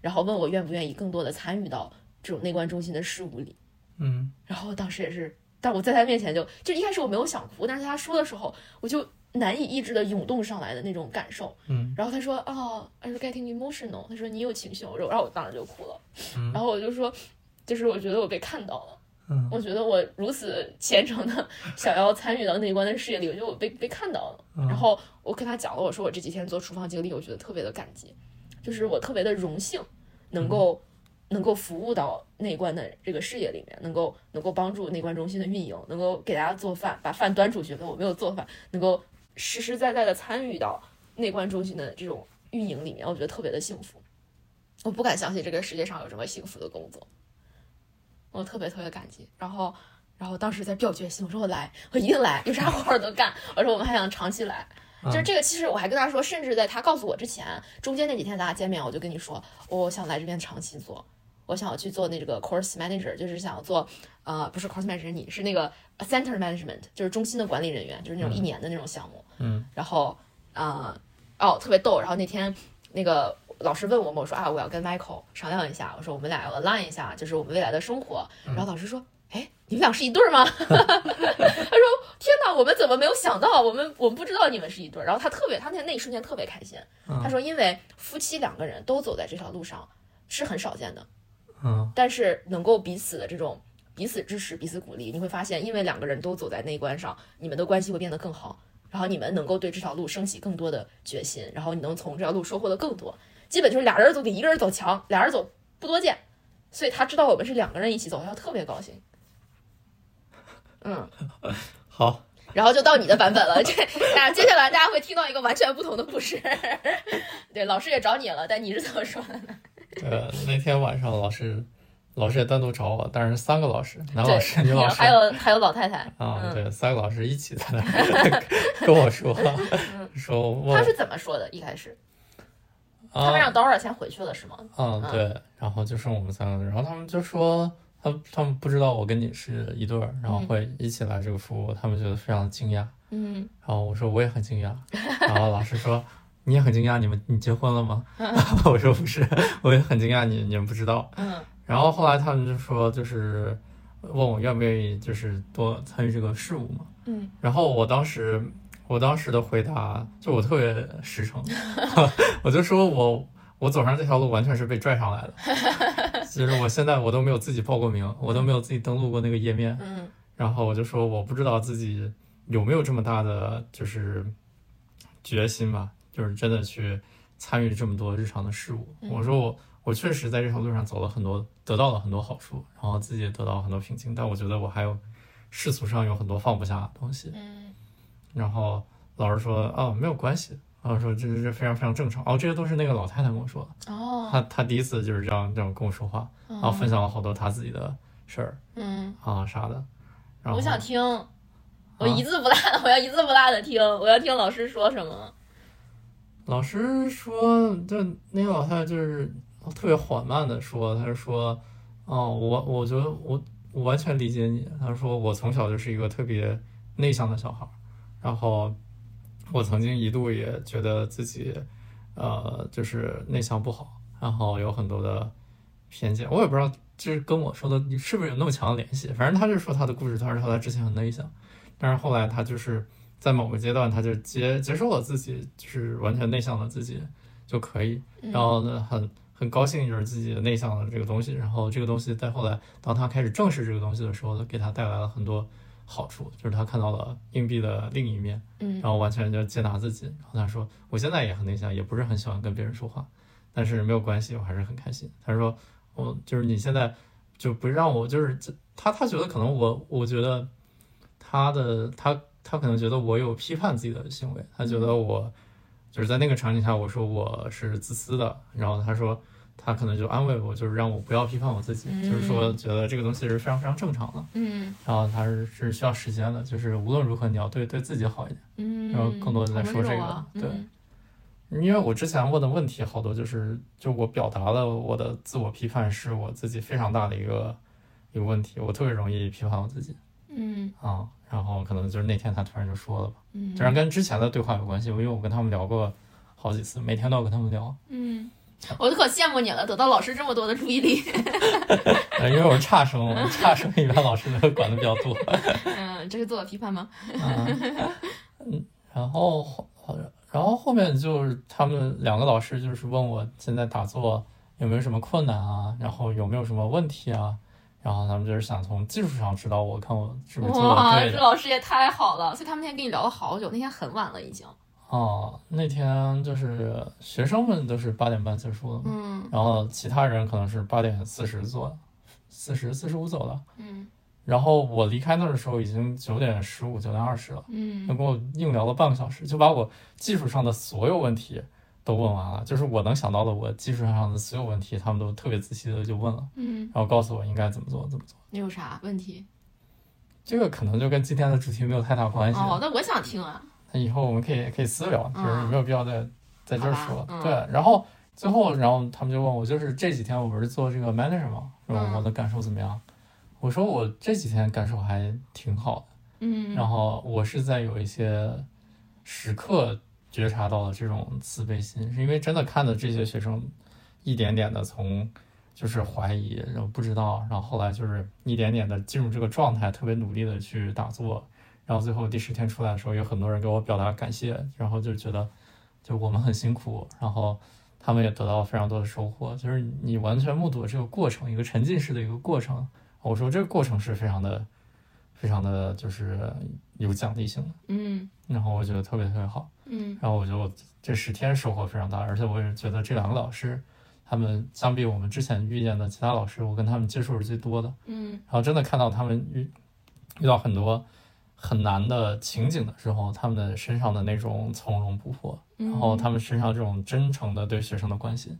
然后问我愿不愿意更多的参与到这种内观中心的事务里。嗯然后当时也是，但我在她面前就就一开始我没有想哭，但是她说的时候，我就难以抑制的涌动上来的那种感受。嗯然后他说哦，I'm getting emotional。他说你有情绪，我说然后我当时就哭了。嗯然后我就说，就是我觉得我被看到了。嗯我觉得我如此虔诚的想要参与到内观的事业里，我觉得我被被看到了。嗯然后我跟他讲了，我说我这几天做厨房经历，我觉得特别的感激，就是我特别的荣幸能够、能够服务到内观的这个事业里面，能够能够帮助内观中心的运营，能够给大家做饭，把饭端出去，我没有做饭，能够实实在在的参与到内观中心的这种运营里面，我觉得特别的幸福。我不敢相信这个世界上有这么幸福的工作，我特别特别感激。然后，然后当时在表决心，我说我来，我一定来，有啥活儿都干。我说我们还想长期来，就是这个。其实我还跟他说，甚至在他告诉我之前，中间那几天咱俩见面，我就跟你说，我想来这边长期做，我想要去做那个 course manager，就是想要做呃不是 course manager，你是那个 center management，就是中心的管理人员，就是那种一年的那种项目。嗯然后啊、呃哦特别逗，然后那天那个。老师问我们，我说啊，我要跟 Michael 商量一下，我说我们俩要 align 一下，就是我们未来的生活。然后老师说，哎，你们俩是一对儿吗？他说：“天哪，我们怎么没有想到？我们我们不知道你们是一对儿。”然后他特别，他那那一瞬间特别开心。他说：“因为夫妻两个人都走在这条路上是很少见的，嗯但是能够彼此的这种彼此支持、彼此鼓励，你会发现，因为两个人都走在那一关上，你们的关系会变得更好。然后你们能够对这条路升起更多的决心，然后你能从这条路收获的更多。基本就是俩人走比一个人走强，俩人走不多见。所以他知道我们是两个人一起走，他特别高兴。嗯。”好，然后就到你的版本了。这啊，接下来大家会听到一个完全不同的故事。对，老师也找你了，但你是怎么说的呢？呃，那天晚上老师老师也单独找我，但是三个老师，男老师、女老师，还有还有老太太啊，嗯对，三个老师一起在那 跟我说，说我他是怎么说的？一开始啊他们让 Dora 先回去了是吗？嗯，对，然后就剩我们三个人，然后他们就说，他他们不知道我跟你是一对儿，然后会一起来这个服务，他们觉得非常惊讶。嗯然后我说我也很惊讶，然后老师说你也很惊讶，你们你结婚了吗？我说不是，我也很惊讶，你你们不知道。嗯。然后后来他们就说就是问我愿不愿意就是多参与这个事务嘛。嗯。然后我当时，我当时的回答就我特别实诚，我就说我我走上这条路完全是被拽上来的，就是我现在我都没有自己报过名，我都没有自己登录过那个页面，嗯。然后我就说我不知道自己有没有这么大的就是决心吧，就是真的去参与这么多日常的事务。嗯我说我我确实在这条路上走了很多，得到了很多好处，然后自己也得到了很多平静，但我觉得我还有世俗上有很多放不下的东西。嗯然后老师说哦没有关系，老师说这这非常非常正常。哦，这些都是那个老太太跟我说的，哦她她第一次就是这样这样跟我说话，然后分享了好多她自己的事儿嗯，啊啥的。然后我想听，我一字不落的，我要一字不落的听，我要听老师说什么。老师说，就那个老太太就是特别缓慢的说，她说，哦，我我觉得我我完全理解你。她说我从小就是一个特别内向的小孩，然后我曾经一度也觉得自己呃就是内向不好，然后有很多的偏见。我也不知道这跟我说的你是不是有那么强的联系。反正她就说她的故事，她说她之前很内向，但是后来她就是。在某个阶段，他就接接受了自己，就是完全内向的自己就可以，然后呢，很很高兴就是自己的内向的这个东西，然后这个东西在后来，当他开始正视这个东西的时候，给他带来了很多好处，就是他看到了硬币的另一面，嗯然后完全就接纳自己。然后他说，我现在也很内向，也不是很喜欢跟别人说话，但是没有关系，我还是很开心。他说，我就是你现在就不让我，就是他他觉得可能我，我觉得他的他。他可能觉得我有批判自己的行为，他觉得我就是在那个场景下，我说我是自私的，然后他说他可能就安慰我，就是让我不要批判我自己，嗯就是说觉得这个东西是非常非常正常的，嗯。然后他是是需要时间的，就是无论如何你要对对自己好一点，嗯，然后更多的在说这个对嗯。因为我之前问的问题好多就是就我表达了我的自我批判是我自己非常大的一个一个问题，我特别容易批判我自己嗯。啊，然后可能就是那天他突然就说了吧。嗯，当然跟之前的对话有关系，因为我跟他们聊过好几次，每天都要跟他们聊。嗯，我都可羡慕你了，得到老师这么多的注意力。呃，因为我是差生，我差生一般老师都管的比较多。嗯，这是自我批判吗？嗯，然后后然后后面就是他们两个老师就是问我现在打坐有没有什么困难啊，然后有没有什么问题啊，然后他们就是想从技术上指导我，看我是不是做的哇，对的。这老师也太好了，所以他们那天跟你聊了好久，那天很晚了已经。哦，那天就是学生们都是八点半结束的嘛，嗯然后其他人可能是八点四十做，四十四十五走的。嗯然后我离开那儿的时候已经九点十五、九点二十了，他嗯跟我硬聊了半个小时，就把我技术上的所有问题都问完了，就是我能想到的我技术上的所有问题，他们都特别仔细的就问了，嗯，然后告诉我应该怎么做怎么做。你有啥问题？这个可能就跟今天的主题没有太大关系。哦，那我想听啊。那以后我们可以可以私聊，就是嗯没有必要在在这儿说对，然后最后，然后他们就问我，就是这几天我不是做这个 manager 嘛，然后我的感受怎么样？我说我这几天感受还挺好的。嗯，然后我是在有一些时刻觉察到了这种自卑心，是因为真的看着这些学生一点点的从就是怀疑，然后不知道，然后后来就是一点点的进入这个状态，特别努力的去打坐，然后最后第十天出来的时候，有很多人给我表达感谢，然后就觉得就我们很辛苦，然后他们也得到了非常多的收获，就是你完全目睹了这个过程，一个沉浸式的一个过程。我说这个过程是非常的。非常的就是有奖励性的，嗯。然后我觉得特别特别好，嗯。然后我觉得我这十天收获非常大，而且我也觉得这两个老师，他们相比我们之前遇见的其他老师，我跟他们接触是最多的，嗯。然后真的看到他们遇遇到很多很难的情景的时候，他们的身上的那种从容不迫，嗯，然后他们身上这种真诚的对学生的关心，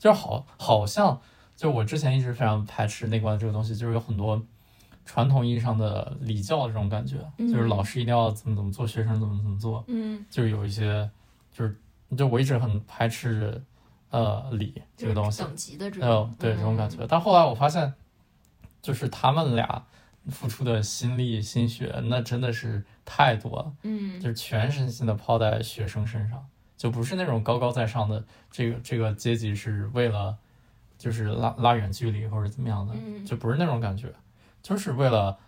就是好好像就我之前一直非常排斥内观这个东西，就是有很多传统意义上的礼教这种感觉，嗯。就是老师一定要怎么怎么做，学生怎么怎么做，嗯。就是有一些就是就我一直很排斥呃礼这个东西，等级的这呃种，对这种感觉，但后来我发现，就是他们俩付出的心力心血，那真的是太多了。嗯。就是全身心的抛在学生身上，就不是那种高高在上的这个这个阶级是为了就是拉拉远距离或者怎么样的，嗯。就不是那种感觉，就是为了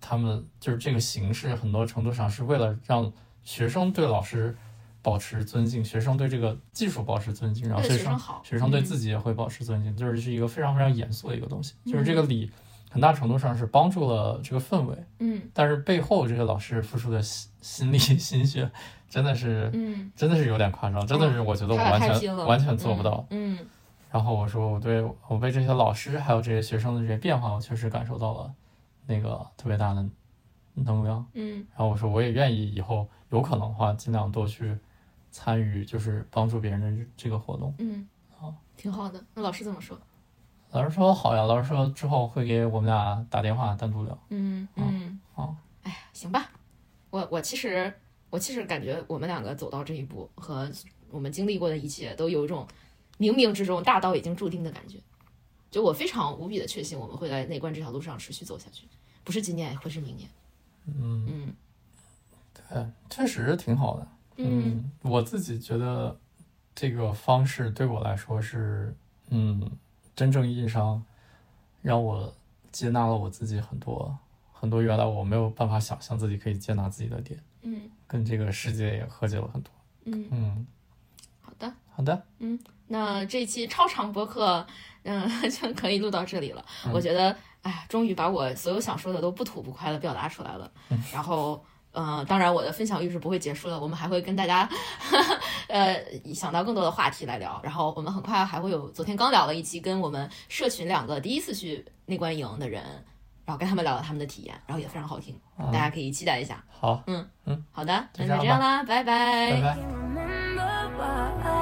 他们就是这个形式，很多程度上是为了让学生对老师保持尊敬，学生对这个技术保持尊敬，然后学生学生好学生对嗯。自己也会保持尊敬，就是是一个非常非常严肃的一个东西，就是嗯这个礼很大程度上是帮助了这个氛围。嗯。但是背后这些老师付出的心心力 心血，真的是嗯，真的是有点夸张，真的是我觉得我完全完全做不到。嗯然后我说我对我被这些老师还有这些学生的这些变化，我确实感受到了那个特别大的能量。嗯然后我说我也愿意以后有可能的话，尽量多去参与，就是帮助别人的这个活动。嗯，好，挺好的。那老师怎么说？老师说好呀，老师说之后会给我们俩打电话单独聊。嗯嗯，好，哎呀，行吧。我我其实我其实感觉我们两个走到这一步和我们经历过的一切，都有一种冥冥之中大道已经注定的感觉。就我非常无比的确信，我们会在内观这条路上持续走下去，不是今年，会是明年。嗯，嗯对，确实挺好的。嗯嗯，我自己觉得这个方式对我来说是，嗯，真正意义上让我接纳了我自己很多很多原来我没有办法想象自己可以接纳自己的点，嗯跟这个世界也和解了很多。嗯，嗯，好的。好的，那这期超长播客，嗯、就可以录到这里了。嗯我觉得，哎，终于把我所有想说的都不吐不快的表达出来了。然后，呃，当然我的分享欲是不会结束的，我们还会跟大家，呃，想到更多的话题来聊。然后我们很快还会有，昨天刚聊了一期跟我们社群两个第一次去内观营的人，然后跟他们聊聊他们的体验，然后也非常好听，嗯大家可以期待一下。好，嗯嗯好的，那就就这样这样啦，拜拜拜拜。